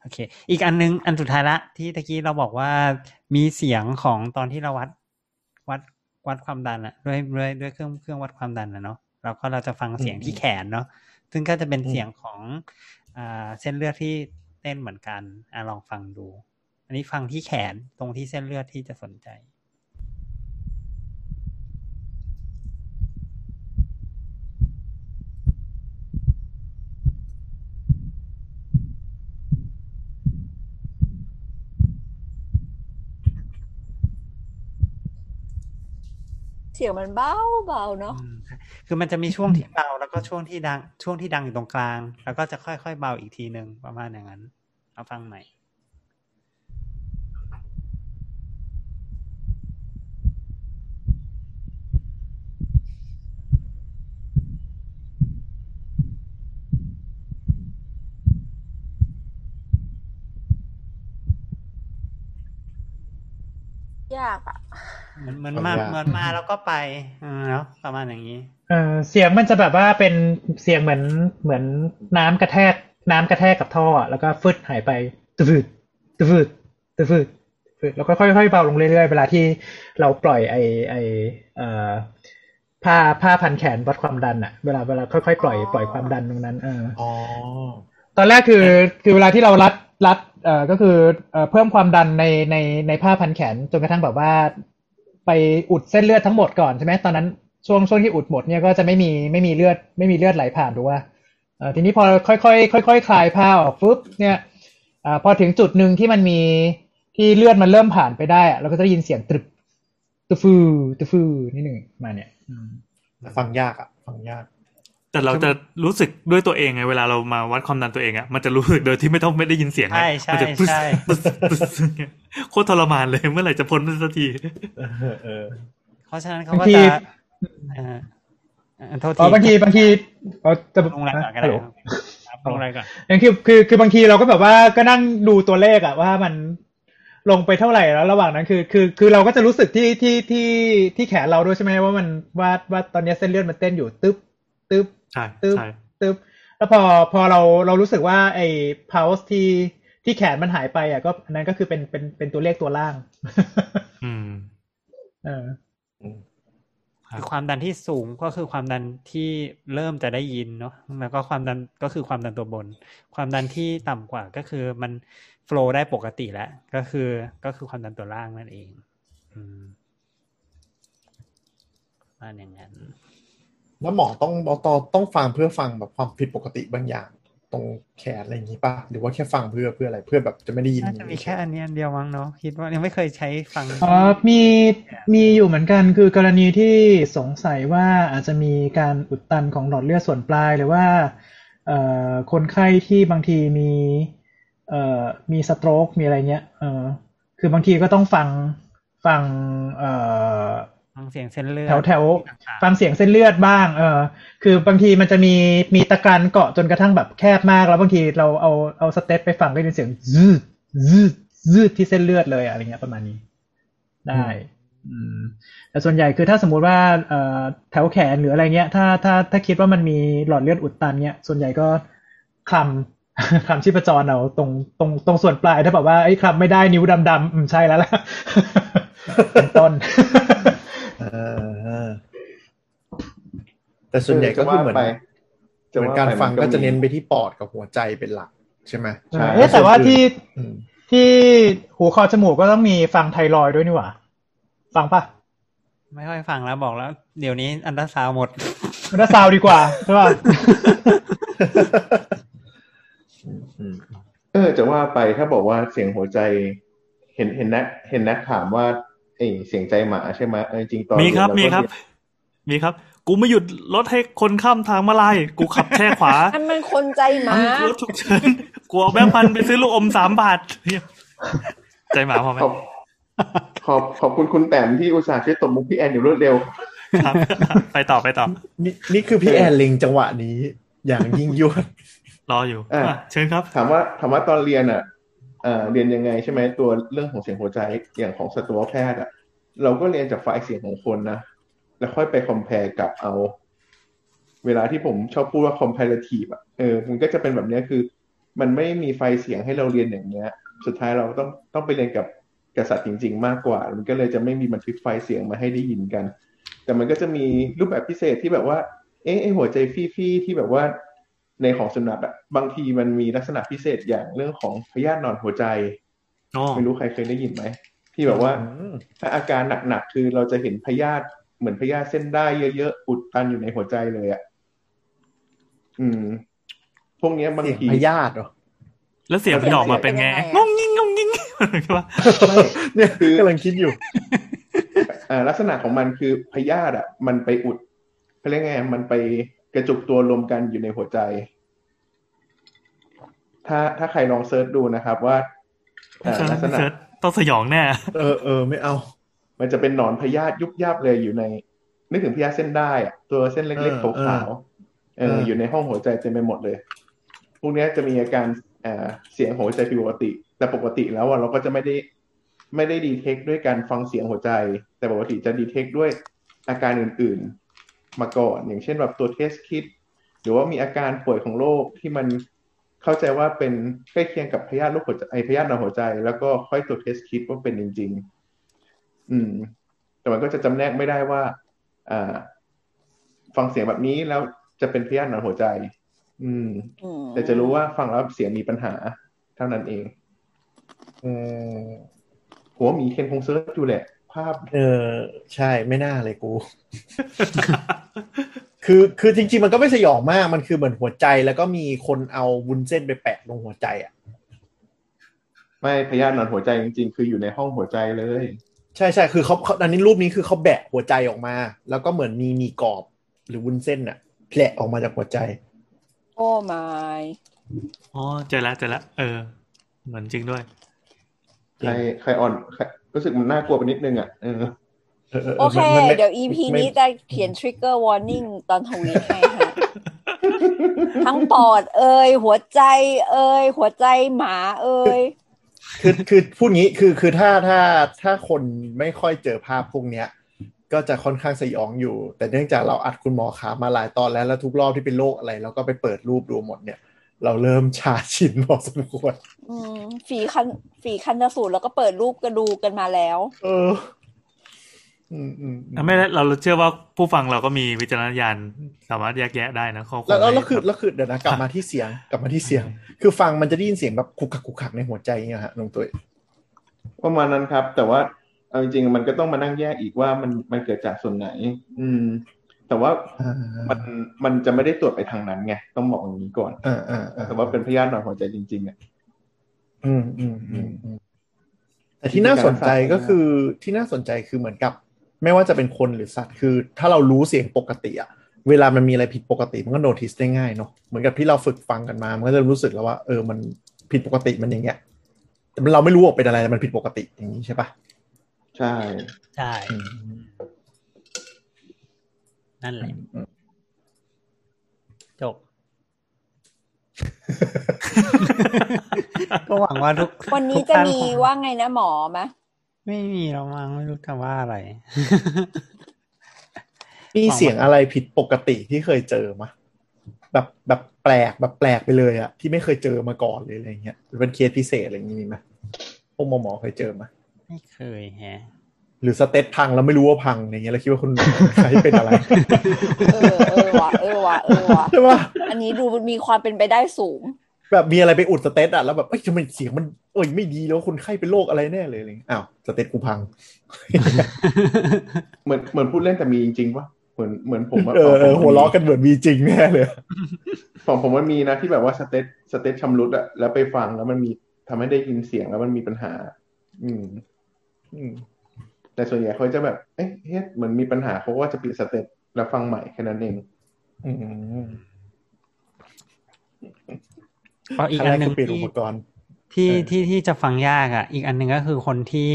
Speaker 2: โอเค อีกอันนึงอันสุดท้ายละที่ตะกี้เราบอกว่ามีเสียงของตอนที่เราวัดวัดวัดความดันอะด้วยด้วยด้วยเครื่องเครื่องวัดความดันอะเนาะแล้วก็เราจะฟังเสียงที่แขนเนาะซึ่งก็จะเป็นเสียงของอ่าเส้นเลือดที่เต้นเหมือนกันอะลองฟังดู อันนี้ฟังที่แขนตรงที่เส้นเลือดที่จะสนใจ
Speaker 1: เสียงมันเบาเบาเนาะ
Speaker 2: คือมันจะมีช่วงที่เบาแล้วก็ช่วงที่ดังช่วงที่ดังอยู่ตรงกลาง แล้วก็จะค่อยๆเบาอีกทีหนึ่งประมาณอย่างนั้น เอาฟังใหม่
Speaker 1: ยากอะ
Speaker 2: เหมือนเหมือน
Speaker 7: ฟัง
Speaker 2: มายา
Speaker 7: ก
Speaker 2: เหมือนมาแล้วก็ไปอืมแล้วประมาณอย่างนี้
Speaker 3: เออเสียงมันจะแบบว่าเป็นเสียงเหมือนเหมือนน้ำกระแทกน้ำกระแทกกับท่ออะแล้วก็ฟึดหายไปตะฟืดตะฟืดตะฟืดฟืดแล้วก็ค่อยๆเบาลงเรื่อยๆ เวลาที่เราปล่อยไอไอเอ่อผ้าผ้าพันแขนวัดความดันอะเวลาเวลาค่อยๆปล่อยปล่อยความดันตรงนั้นเออ
Speaker 7: อ๋อ
Speaker 3: ตอนแรกคือคือเวลาที่เรารัดรัด เอ่อก็คือเอ่อเพิ่มความดันในในในผ้าพันแขนจนกระทั่งแบบว่า ไปอุดเส้นเลือดทั้งหมดก่อนใช่ไหมตอนนั้นช่วงช่วงที่อุดหมดเนี่ยก็จะไม่มีไม่มีเลือดไม่มีเลือดไหลผ่านถูกป่ะเอ่อทีนี้พอค่อยๆค่อยๆคลายผ้าออกปุ๊บเนี่ยอ่าพอถึงจุดหนึ่งที่มันมีที่เลือดมันเริ่มผ่านไปได้อะเราก็จะได้ยินเสียงตรึบตะฟืตะฟืนิดหนึ่งมาเนี่ย
Speaker 7: แต่ฟังยากอะ ฟังยาก
Speaker 4: แต่เราจะรู้สึกด้วยตัวเองไงเวลาเรามาวัดความดันตัวเองอะมันจะรู้สึกโดยที่ไม่ต้องไม่ได้ยินเสียงอะ
Speaker 2: ใช่ใช่
Speaker 4: มัจะปึ๊ส
Speaker 2: ใช่
Speaker 4: ปึ๊สปึ๊สอย่างเงี้ยโคตรทรมานเลยเมื่อไหร่จะพ้นสักที
Speaker 7: เออเออ
Speaker 2: เพราะฉะนั้นเขา
Speaker 3: บาง
Speaker 2: ก็
Speaker 3: ที
Speaker 2: จะเอ่อเอ่อโทษ
Speaker 3: อ๋อบางทีบางทีอ๋อจะ
Speaker 2: ลงรายก่อนก็
Speaker 3: ฮั
Speaker 2: ได้
Speaker 3: ลโหล
Speaker 2: ครับลงรายก่อน
Speaker 3: อย่างคือคือคือบางทีเราก็แบบว่าก็นั่งดูตัวเลขอะว่ามันลงไปเท่าไหร่แล้ว ระหว่างนั้นคือคือคือเราก็จะรู้สึกที่ที่ที่ที่แขนเราด้วยใช่ไหมว่ามันว่าว่าตอนนี้เส้นเลือดมันเต้นอยู่ตึ๊บตึ๊บ
Speaker 4: ใช่
Speaker 3: ตึ๊บ
Speaker 4: ใช่
Speaker 3: ตึ๊บแล้วพอพอเราเรารู้สึกว่าไอ้ pulse ที่ที่แขนมันหายไปอะก็อันนั้นก็คือเป็นเป็นเป็นตัวเลขตัวล่าง
Speaker 4: อืม
Speaker 3: เออ
Speaker 2: คือความดันที่สูงก็คือความดันที่เริ่มจะได้ยินเนาะแล้วก็ความดันก็คือความดันตัวบน ความดันที่ต่ำกว่าก็คือมันโฟลว์ได้ปกติแล้วก็คือก็คือความดันตัวล่างนั่นเอง อืมประมาณอย่างนั้น
Speaker 7: แล้วหมอต้องต้องต้องฟังเพื่อฟังแบบความผิดปกติบางอย่าง ตรงแขนอะไรอย่างนี้ป่ะ หรือว่าแค่ฟังเพื่อเพื่ออะไรเพื่อแบบจะไม่ได้ยิน
Speaker 2: น่าจะมีแค่อันนี้อันเดียวมั้งเนาะคิดว่ายังไม่เคยใช้ฟัง
Speaker 3: อ๋อมีมีอยู่เหมือนกันคือกรณีที่สงสัยว่าอาจจะมีการอุดตันของหลอดเลือดส่วนปลายหรือว่าเอ่อคนไข้ที่บางทีมีเอ่อมีสโตรกมีอะไรเงี้ยเออคือบางทีก็ต้องฟังฟังเอ่อ
Speaker 2: ฟังเสียงเส้นเลือด
Speaker 3: แถวแถว
Speaker 2: ต่างๆ
Speaker 3: ฟังเสียงเส้นเลือดบ้าง เออ คือบางทีมันจะมีมีตะการเกาะจนกระทั่งแบบแคบมาก แล้วบางทีเราเอาเอาสเตตไปฟังก็ได้ยินเสียงยืดยืดยืดที่เส้นเลือดเลยอะไรเงี้ยประมาณนี้ ได้อืมแต่ส่วนใหญ่คือถ้าสมมุติว่าเอ่อแถวแขนหรืออะไรเงี้ย ถ้าถ้าถ้าคิดว่ามันมีหลอดเลือดอุดตันเงี้ย ส่วนใหญ่ก็คลำคลำชีพจรเอาตรงตรงตรงส่วนปลายถ้าแบบว่าไอ้ยคลำไม่ได้นิ้วดำๆอืมใช่แล้วล่ะเป็นต้น
Speaker 7: เออแต่ส่วนใหญ่ก็คือเหมือน
Speaker 5: จะว่าไป
Speaker 7: เหมือนการฟังก็จะเน้นไปที่ปอดกับหัวใจเป็นหลักใช่ไหม
Speaker 3: ใช่เอ๊ะแต่ว่าที่
Speaker 7: อืม
Speaker 3: ที่หูคอจมูกก็ต้องมีฟังไทรอยด์ด้วยนี่หว่า ฟังปะ
Speaker 2: ไม่ค่อยฟังแล้วบอกแล้ว เดี๋ยวนี้อัลตราซาวด์หมด
Speaker 3: อัลตราซาวด์ดีกว่าใช่ป่ะ
Speaker 7: อืม
Speaker 5: เออจะว่าไปถ้าบอกว่าเสียงหัวใจ เห็นเห็นนักเห็นนักถามว่า เอยเสียงใจหมาใช่ไหมเออจริงๆตอน
Speaker 4: มีครับ
Speaker 5: เยน
Speaker 4: มี
Speaker 5: เาก็
Speaker 4: ครับ มีครับ กูไม่หยุดรถให้คนข้ามทางม้าลายกูขับแช่ขวา
Speaker 1: อันมันคนใจหมา
Speaker 4: รถฉุกเฉินกูเอาแบงค์พันไปซื้อลูกอมสามบาทใจหมาพอไหม
Speaker 5: ขอบขอบขอบคุณคุณแต้มที่อุตส่าห์ช่วยตบมุกพี่แอนอยู่รวดเร็ว
Speaker 4: ครับ ไปต่อไปต่อ
Speaker 7: นี่นี่คือพี่แอนเล็งจังหวะนี้ อย่างยิ่งยวด
Speaker 4: รออยู่
Speaker 5: อะ
Speaker 4: อะเชิญครับ
Speaker 5: ถามว่าถามว่าตอนเรียนอะ เรียนยังไงใช่ไหมตัวเรื่องของเสียงหัวใจอย่างของสัตวแพทย์อะเราก็เรียนจากไฟล์เสียงของคนนะแล้วค่อยไปคอมเพลกับเอา เวลาที่ผมชอบพูดว่า comparative อะเออมันก็จะเป็นแบบนี้คือ มันไม่มีไฟล์เสียงให้เราเรียนอย่างเนี้ย สุดท้ายเราต้องต้องไปเรียนกับกษัตริย์จริง ๆ มากกว่า มันก็เลยจะไม่มีบันทึกไฟล์เสียงมาให้ได้ยินกัน แต่มันก็จะมีรูปแบบพิเศษที่แบบว่า เอ๊ะไอ้หัวใจฟี่ๆที่แบบว่า ในของสุนัขอะบางทีมันมีลักษณะพิเศษอย่างเรื่องของพยาธิหนอนหัวใจ
Speaker 4: อ๋อ
Speaker 5: ไม่รู้ใครเคยได้ยินไหมที่แบบว่า
Speaker 7: อืม
Speaker 5: ถ้าอาการหนักๆคือเราจะเห็นพยาธิเหมือนพยาธิเส้นได้เยอะๆอุดตันอยู่ในหัวใจเลยอะอืม พวกเนี้ยบาง
Speaker 7: เสียง
Speaker 5: ที
Speaker 7: พยาธิเหรอ
Speaker 4: แล้วเสียงมันออกมาเป็นไง
Speaker 1: เป็นยังไงอะ
Speaker 4: งงงิงงงงิงใช่ปะ
Speaker 7: เนี่ย
Speaker 5: คือ
Speaker 7: กำลังคิดอยู่
Speaker 5: อ่าลักษณะของมันคือพยาธิอะมันไปอุดเขาเรียกไงมันไป กระจุกตัวรวมกันอยู่ในหัวใจ ถ้าถ้าใครลอง search ดูนะครับว่าเอ่อลักษณะ
Speaker 4: searchต้องสยองแน่
Speaker 7: เออเออไม่เอา
Speaker 5: มันจะเป็นหนอนพยาธิยุบยับเลยอยู่ใน นึกถึงพยาธิเส้นได้อะตัวเส้นเล็ก
Speaker 7: เออ
Speaker 5: ๆขาวๆเออ
Speaker 7: เออ
Speaker 5: อยู่ในห้องหัวใจเต็มไปหมดเลยพวกเนี้ยจะมีอาการเอ่อเสียงหัวใจผิดปกติ แต่ปกติแล้วอะเราก็จะไม่ได้ไม่ได้ดีเทคด้วยการฟังเสียงหัวใจ แต่ปกติจะดีเทคด้วยอาการอื่นๆ มาก่อน อย่างเช่นแบบตัวเทสคิด หรือว่ามีอาการป่วยของโรคที่มันเข้าใจว่าเป็นใกล้เคียงกับพยาธิลูกหัวใจไอพยาธิหนอนหัวใจ แล้วก็ค่อยตัวเทสคิดว่าเป็นจริง ๆ อืม แต่มันก็จะจำแนกไม่ได้ว่า อ่า ฟังเสียงแบบนี้แล้วจะเป็นพยาธิหนอนหัวใจอืม
Speaker 1: อืม
Speaker 5: แต่จะรู้ว่าฟังแล้วเสียงมีปัญหา เท่านั้นเอง
Speaker 7: อืม
Speaker 5: หัวหมีเคนคงเซิร์ชอยู่แหละภาพ
Speaker 7: เออ ใช่ไม่น่าเลยกู คือคือจริง ๆ มันก็ไม่สยองมากมันคือเหมือนหัวใจแล้วก็มีคนเอาวุ้นเส้นไปแปะลงหัวใจอะ
Speaker 5: ไม่พยาธิหนอนหัวใจจริง ๆ คืออยู่ในห้องหัวใจเลย
Speaker 7: ใช่ใช่คือเขาเขาอันนี้รูปนี้คือเขาแบะหัวใจออกมา แล้วก็เหมือนมีมีกรอบ หรือวุ้นเส้นอะแผลออกมาจากหัวใจ
Speaker 1: โอ้ my
Speaker 4: อ๋อเจอแล้วเจอแล้วเออ เหมือนจริงด้วย
Speaker 5: ใครใครอ่อนใคร รู้สึกมันน่ากลัวไปนิดนึงอะเออ
Speaker 7: เออเออ
Speaker 1: โอเค
Speaker 7: มันมันไม่
Speaker 1: เดี๋ยว EP
Speaker 7: ไม่
Speaker 1: นี้จะเขียน trigger warning ตอนทวีตให้ฮะทั้งปอด เอ่ยหัวใจ เอ่ยหัวใจหมาเอ่ย
Speaker 7: คือคือพูดงี้คือคือถ้าถ้าถ้าคนไม่ค่อยเจอภาพพวกเนี้ย ก็จะค่อนข้างสยองอยู่ แต่เนื่องจากเราอัดคุณหมอขามาหลายตอนแล้วแล้วทุกรอบที่เป็นโรคอะไรเราก็ไปเปิดรูปดูหมดเนี่ย เราเริ่มชาชินพอสมควร
Speaker 1: อืมฝีคันฝีคันสูตรแล้วก็เปิดรูปกระดูกกันมาแล้ว
Speaker 7: เอออืมอืมอืม
Speaker 4: ไม่ได้เราเชื่อว่าผู้ฟังเราก็มีวิจารณญาณสามารถแยกแยะได้นะเขาคง
Speaker 7: แล้วแล้ว
Speaker 4: ไม่
Speaker 7: แล้วคือแล้วคือเดี๋ยวนะกลับมาที่เสียงกลับมาที่เสียง คือฟังมันจะได้ยินเสียงแบบคุกคักคุกคักในหัวใจเงี้ยฮะน้องตุ้ย
Speaker 5: ประมาณนั้นครับ แต่ว่าเอาจริงๆมันก็ต้องมานั่งแยกอีกว่ามันมันเกิดจากส่วนไหน อืม แต่ว่า
Speaker 7: อ่า
Speaker 5: มันมันจะไม่ได้ตรวจไปทางนั้นไงต้องบอกอย่างนี้ก่อน
Speaker 7: อ่าอ่าอ่า
Speaker 5: แต่ว่าเป็นพยาธิหนอนหัวใจจริง ๆอะ
Speaker 7: อืมอืมอืมอืมแต่ที่น่าสนใจก็คือที่น่าสนใจคือเหมือนกับ ไม่ว่าจะเป็นคนหรือสัตว์คือ ถ้าเรารู้เสียงปกติอะเวลามันมีอะไรผิดปกติมันก็โนติสได้ง่ายเนาะเหมือนกับที่เราฝึกฟังกันมา มันก็จะรู้สึกแล้วว่าเออมันผิดปกติมันอย่างเงี้ยแต่เราไม่รู้ว่าเป็นอะไรแต่มันผิดปกติอย่างนี้ใช่ปะ
Speaker 5: ใช่
Speaker 2: ใช่
Speaker 7: อืม
Speaker 2: นั่นแหละ
Speaker 7: อืม
Speaker 2: จบ ก็หวังว่าทุก
Speaker 1: วันนี้
Speaker 2: ทุก
Speaker 1: จะ
Speaker 2: ท่าน
Speaker 1: มี
Speaker 2: คง
Speaker 1: ว่าไงนะหมอไหม
Speaker 2: ไม่มีเรามั้งไม่รู้จะว่าอะไร
Speaker 7: มีเสียงอะไรผิดปกติที่เคยเจอมะแบบแบบแปลกแบบแปลกไปเลยอะที่ไม่เคยเจอมาก่อนเลยอะไรเงี้ยหรือเป็นเคสพิเศษอะไรอย่างนี้มีไหมพวกหมอหมอเคยเจอมา
Speaker 2: ไม่เคยแฮะ
Speaker 7: หรือสเตตพังแล้วไม่รู้ว่าพังอย่างเงี้ยแล้วคิดว่าคุณใครเป็นอะไร
Speaker 1: เออเออว่ะเออว่ะเออว่ะ
Speaker 7: ใช่ปะ
Speaker 1: อันนี้ดูมีความเป็นไปได้สูง
Speaker 7: แบบมีอะไรไปอุด steth อะแล้วแบบเอ้ยทำไมเสียงมันเอ้ยไม่ดีแล้วคนไข้เป็นโรคอะไรแน่เลยอะไรเงี้ยอ้าว steth กูพัง
Speaker 5: เหมือนเหมือนพูดเล่นแต่มีจริงๆวะเหมือนเหมือนผมะ
Speaker 7: เออเออ
Speaker 5: ขงผม
Speaker 7: หัวล้อกันเหมือนมีจริงแน่เลย
Speaker 5: ของผมมันมีนะที่แบบว่า steth steth ชำรุดอะแล้วไปฟังแล้วมันมีทำให้ได้ยินเสียงแล้วมันมีปัญหา อืม
Speaker 7: อืม
Speaker 5: แต่ส่วนใหญ่เขาจะแบบเอ๊ะเฮ้ยเหมือนมีปัญหาเขาก็จะปิด stethแล้วฟังใหม่แค่นั้นเอง
Speaker 7: อืม
Speaker 2: เพราะอีก
Speaker 7: ขั้น
Speaker 2: อั
Speaker 7: แร
Speaker 2: น
Speaker 7: ก
Speaker 2: หนึ่
Speaker 7: คื
Speaker 2: ง
Speaker 7: อเปลี่ยนอุ
Speaker 2: ที่
Speaker 7: ปกรณ์
Speaker 2: ที่
Speaker 7: เออ
Speaker 2: ที่ที่จะฟังยากอะ อีกอันหนึ่งก็คือคนที่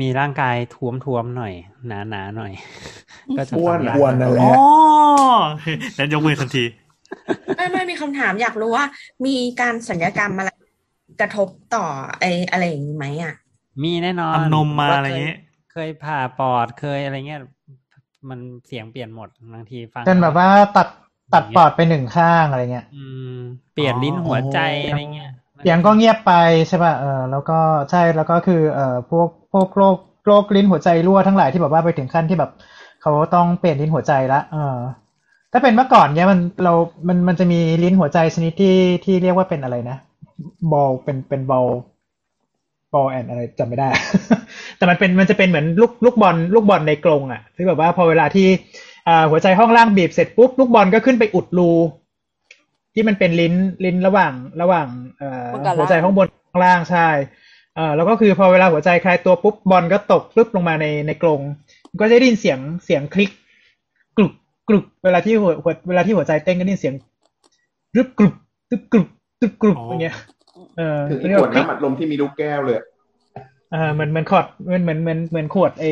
Speaker 2: มีร่างกายท้วมท้วมๆหน่อยหนาหนาๆหน่อย ก็จะ
Speaker 5: อ้ว
Speaker 2: ฟั
Speaker 5: น
Speaker 2: งยาก
Speaker 7: อ้วนนั่นแห
Speaker 4: อ๋
Speaker 7: ละ
Speaker 4: อนั้นยกมือทันที
Speaker 6: ไม่ไม่มีคำถามอยากรู้ว่า มีการสัญญกรรมอะไรกระทบต่อไออะไรอย่างนี้ไหมอะ
Speaker 2: มีแน่นอน
Speaker 4: ทำนมมา
Speaker 2: ว่
Speaker 4: อะไร
Speaker 2: เค
Speaker 4: เงี้ย
Speaker 2: เคยผ่าปอดเคยอะไรเงี้ยมันเสียงเปลี่ยนหมดบางทีฟัง
Speaker 3: เป็นแบบว่าตัดตัดปอดไปหนึ่งข้างอะไรเงี้ย
Speaker 2: อืม เปลี่ยนลิ้นหัวใจอะไรเงี้ย
Speaker 3: เสียงก็เงียบไปใช่ป่ะเออแล้วก็ใช่แล้วก็คือเอ่อพวกพวกโรคโรคลิ้นหัวใจรั่วทั้งหลายที่แบบว่าไปถึงขั้นที่แบบเขาต้องเปลี่ยนลิ้นหัวใจละเออถ้าเป็นเมื่อก่อนเนี้ยมันเรา มันมันจะมีลิ้นหัวใจชนิดที่ที่เรียกว่าเป็นอะไรนะบอลเป็นเป็นบอลบอลแอนอะไรจำไม่ได้ แต่มันเป็นมันจะเป็นเหมือนลูกลูกบอลลูกบอลในกรงอะที่แบบว่าพอเวลาที่อ่าหัวใจห้องล่างบีบเสร็จปุ๊บลูกบอลก็ขึ้นไปอุดรูที่มันเป็นลิ้นลิ้นระหว่างระหว่างเอ่อบ
Speaker 1: นกับล่าง
Speaker 3: หัวใจข้างบนข้างล่างใช่เอ่อแล้วก็คือพอเวลาหัวใจคลายตัวปุ๊บบอลก็ตกปึ๊บลงมาในในกรงก็จะได้ยินเสียงเสียงคลิกกลุกกรุบเวลาที่หัวหัวเวลาที่หัวใจเต้นก็ได้ยินเสียงรึบกรุบรึบกรุบรึบกรุบอย่างเงี้ยเออ
Speaker 5: ถึงอี
Speaker 3: เรีย
Speaker 5: ข
Speaker 3: ก
Speaker 5: วด
Speaker 3: ว่า
Speaker 5: น้ำอัดลมที่มีลูกแก้วเลย
Speaker 3: เออเหมือนเหมือนขวดเหมือนเหมือนเหมือนเหมือนขวดไอ้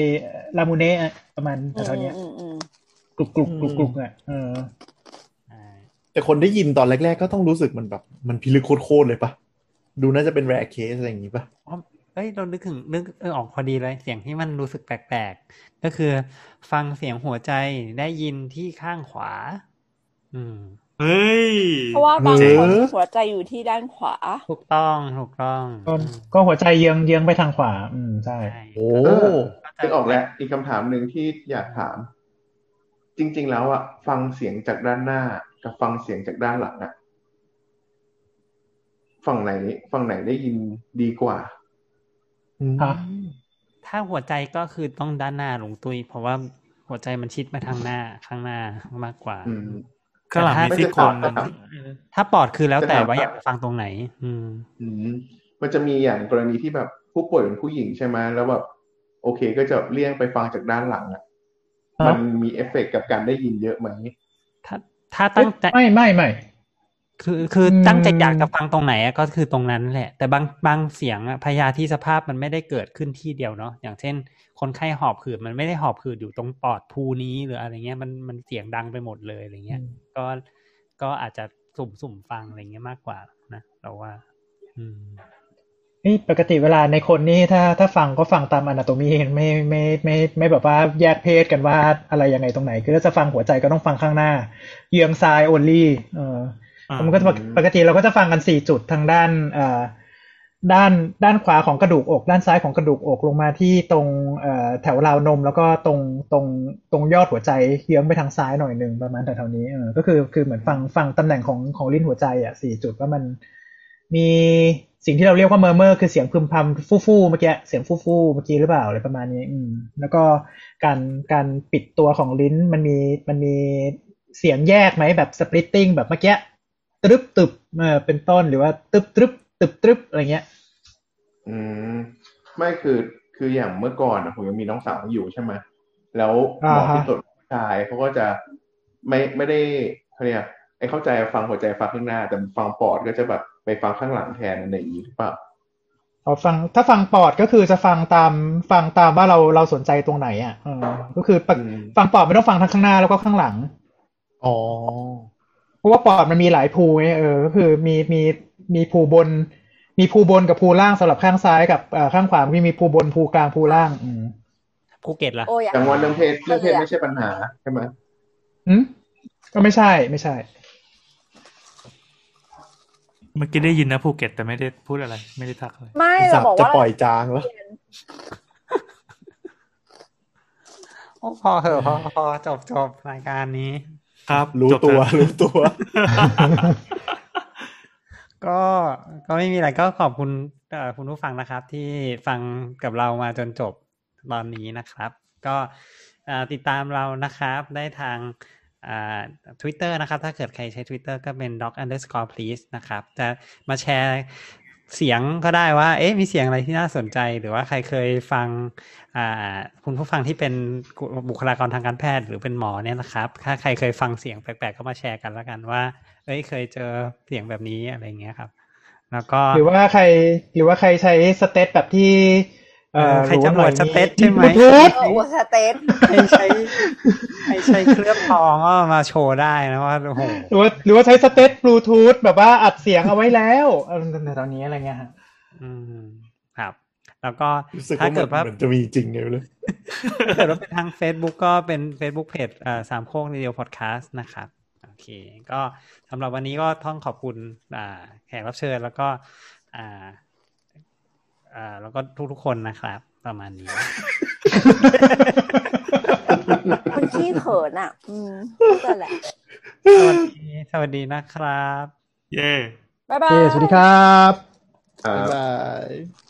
Speaker 3: ลามูเน่อะประมาณ
Speaker 1: อืม
Speaker 3: เท่าๆเนี้ย
Speaker 1: อืมอืม
Speaker 3: กรุบกรุบกรุบกรุบอะเออ
Speaker 7: แต่คนได้ยินตอนแรก ๆ ก็ต้องรู้สึกมันแบบ มันพิลึกโคตรๆเลยปะดูน่าจะเป็นแรเคสอะไรอย่างงี้ปะ
Speaker 2: อ๋อเอ้ยเรานึกถึงนึกเออออกพอดีเลยเสียงที่มันรู้สึกแปลกๆ ก็คือ ฟังเสียงหัวใจได้ยินที่ข้างขวา อืม
Speaker 4: เฮ้ย
Speaker 1: เพราะว่าบางคนหัวใจอยู่ที่ด้านขวา
Speaker 2: ถูกต้องถูกต้อง
Speaker 3: ก็ก็หัวใจเยื้องเยื้องไปทางขวา อืมใช่
Speaker 2: ใช่
Speaker 7: โอ้
Speaker 5: เออนึกออกแล้ว อีกคำถามหนึ่งที่อยากถาม จริง ๆ แล้วอะฟังเสียงจากด้านหน้า กับฟังเสียงจากด้านหลังอะฝั่งไหนฝั่งไหนได้ยินดีกว่า
Speaker 3: ฮะ
Speaker 2: ถ้าหัวใจก็คือต้องด้านหน้าหลังตุยเพราะว่าหัวใจมันชิดมาทางหน้าข้างหน้ามากกว่า
Speaker 5: อืม
Speaker 4: ข้างหลังมี
Speaker 2: แต่
Speaker 4: ซี่
Speaker 2: ถ้า
Speaker 4: โครง
Speaker 5: ไม่
Speaker 4: นะ
Speaker 5: ใช่
Speaker 2: ถ้าปอดคือแล้วแต่
Speaker 5: จะถาม
Speaker 2: ว่าอยากฟังตรงไหนอืม
Speaker 5: อืมมันจะมีอย่างกรณีที่แบบผู้ป่วยเป็นผู้หญิงใช่ไหมแล้วแบบโอเคก็จะเลี่ยงไปฟังจากด้านหลังอะ
Speaker 3: ฮะ
Speaker 5: มันมีเอฟเฟกต์กับการได้ยินเยอะไหม
Speaker 2: ถ้าถ้าตั้งใจ
Speaker 3: ไม่ไม่ไม่
Speaker 2: คือคือ
Speaker 3: อืม
Speaker 2: ตั้งใจอยากจะฟังตรงไหนอะก็คือตรงนั้นแหละ แต่บางบางเสียงอะพยาธิสภาพมันไม่ได้เกิดขึ้นที่เดียวเนาะอย่างเช่น คนไข้หอบหืดมันไม่ได้หอบหืดอยู่ตรงปอดภูนี้หรืออะไรเงี้ยมันมันเสียงดังไปหมดเลยอะไรเงี้ย ก็ก็อาจจะสุ่มสุ่มฟังอะไรเงี้ยมากกว่านะเราว่า อืม
Speaker 3: นี่ปกติเวลาในคนนี่ถ้าถ้าฟังก็ฟังตามอนาโตมีไม่ไม่ไม่ไม่แบบว่าแยกเพศกันว่าอะไรยังไงตรงไหน คือถ้าจะฟังหัวใจก็ต้องฟังข้างหน้า เยืองซ้าย only เออ
Speaker 4: อ่า
Speaker 3: มันก็จะปกปกติเราก็จะฟังกันสี่จุดทางด้านเอ่อด้านด้านขวาของกระดูกอก ด้านซ้ายของกระดูกอกลงมาที่ตรงเอ่อแถวราวนม แล้วก็ตรงตรงตรงยอดหัวใจเยื้องไปทางซ้ายหน่อยหนึ่งประมาณแถวๆนี้เออก็คือคือเหมือนฟังฟังตำแหน่งของของลิ้นหัวใจอะสี่จุดว่ามันมีสิ่งที่เราเรียกว่า murmur คือเสียงพึมพำฟู่ฟู่ๆเมื่อกี้เสียงฟู่ฟู่ๆเมื่อกี้หรือเปล่าอะไรประมาณนี้ อืม แล้วก็การการปิดตัวของลิ้นมันมีมันมีเสียงแยกไหมแบบ splitting แบบเมื่อกี้ ตรึบตึบเออเป็นต้นหรือว่าตึบตรึบตึบตรึบอะไรเงี้ย
Speaker 5: อืมไม่คือคืออย่างเมื่อก่อนอะผมยังมีน้องสาวอยู่ใช่ไหมแล้วหมอ
Speaker 3: อ่าฮะ
Speaker 5: ที่ตรวจผู้ชายเขาก็จะไม่ไม่ได้เขาเรียกไอ้เข้าใจฟังหัวใจฟังข้างหน้า แต่ฟังปอดก็จะแบบไปฟังข้างหลังแทนอะไรอย่างนี้หรือเปล่า
Speaker 3: เอาฟังถ้าฟังปอดก็คือจะฟังตามฟังตามว่าเราเราสนใจตรงไหนอะเออก็คือปก
Speaker 5: อืม
Speaker 3: ฟังปอดไม่ต้องฟังทั้งข้างหน้าแล้วก็ข้างหลัง
Speaker 7: อ๋อ
Speaker 3: เพราะว่าปอดมันมีหลายภูไงเออก็คือมีมีมีภูบน มีภูบนกับภูล่างสำหรับข้างซ้ายกับเอ่อข้างขวามีมีภูบนภูกลางภูล่างอืม
Speaker 2: ภูเก็ตล่ะ
Speaker 1: โอ้ยอยาก
Speaker 5: แต่ว่าเรื่องเพศ
Speaker 1: ฟั
Speaker 5: เรื่องเพศ
Speaker 1: ลยะ
Speaker 5: ไม่ใช่ปัญหาใช่ไหม
Speaker 3: อืมก็ไม่ใช่ไม่ใช่
Speaker 4: เมื่อกี้ได้ยินนะภูเก็ตแต่ไม่ได้พูดอะไร ไม่ได้ทักอะไร
Speaker 1: ไม่
Speaker 7: สั
Speaker 1: เรา
Speaker 7: บ
Speaker 1: บอก
Speaker 7: จะ
Speaker 1: ว่า
Speaker 7: ปล่อยจางแล้ว
Speaker 2: โอ้พอเหอะพอพอจบจบรายการนี้
Speaker 4: ครับ
Speaker 7: รู้
Speaker 4: จบ
Speaker 7: ตัว
Speaker 4: เถอะ
Speaker 7: รู้ตัว
Speaker 2: ก็ก็ไม่มีอะไรก็ขอบคุณเอ่อคุณผู้ฟังนะครับ ที่ฟังกับเรามาจนจบตอนนี้นะครับ ก็เอ่อติดตามเรานะครับได้ทางอ่า Twitter นะครับ ถ้าเกิดใครใช้ Twitter ก็เป็น doc underscore please นะครับ จะมาแชร์ เสียงก็ได้ว่า เอ๊ะมีเสียงอะไรที่น่าสนใจ หรือว่าใครเคยฟังอ่าคุณผู้ฟังที่เป็นบุคลากรทางการแพทย์หรือเป็นหมอเนี่ยนะครับ ถ้าใครเคยฟังเสียงแปลกๆก็มาแชร์กันแล้วกันว่า เอ้ยเคยเจอเสียงแบบนี้อะไรเงี้ยครับ แล้วก็
Speaker 3: หรือว่าใครหรือว่าใครใช้ steth แบบที่
Speaker 2: ใครจะ
Speaker 3: หน่อย
Speaker 2: อวด steth ใช่ไหม
Speaker 3: บลูทูธ
Speaker 1: เออว่า steth
Speaker 2: ใครใช้ใครใช้เคลือบทองก็มาโชว์ได้นะว่าโอ้โห
Speaker 3: หรือว่าหรือว่าใช้ steth บลูทูธแบบว่าอัดเสียงเอาไว้แล้วเออในตอนนี้อะไรเงี้ยฮะ
Speaker 2: อืมครับ แล้วก็
Speaker 7: รู้สึก
Speaker 2: ถ้า
Speaker 7: ว่า
Speaker 2: เกิดว่า
Speaker 7: เหมือนจะมีจริงไงไม่รู้
Speaker 2: ถ้าเกิดว่าเป็นทาง Facebook ก็เป็น Facebook เพจอ่าสามโคกเรียวพอดแคสต์นะครับโอเค ก็สำหรับวันนี้ก็ต้องขอบคุณอ่าแขกรับเชิญแล้วก็อ่า อ่า แล้วก็ทุกๆคนนะครับ ประมาณนี้
Speaker 1: มันขี้เขินอะ อืมนั่นแหละ
Speaker 2: สวัสดีสวัสดีนะครับ
Speaker 4: เย่
Speaker 1: บ๊ายบา
Speaker 3: โอยเคสวัสดีครับ
Speaker 5: อ่า
Speaker 7: บ๊ายบาย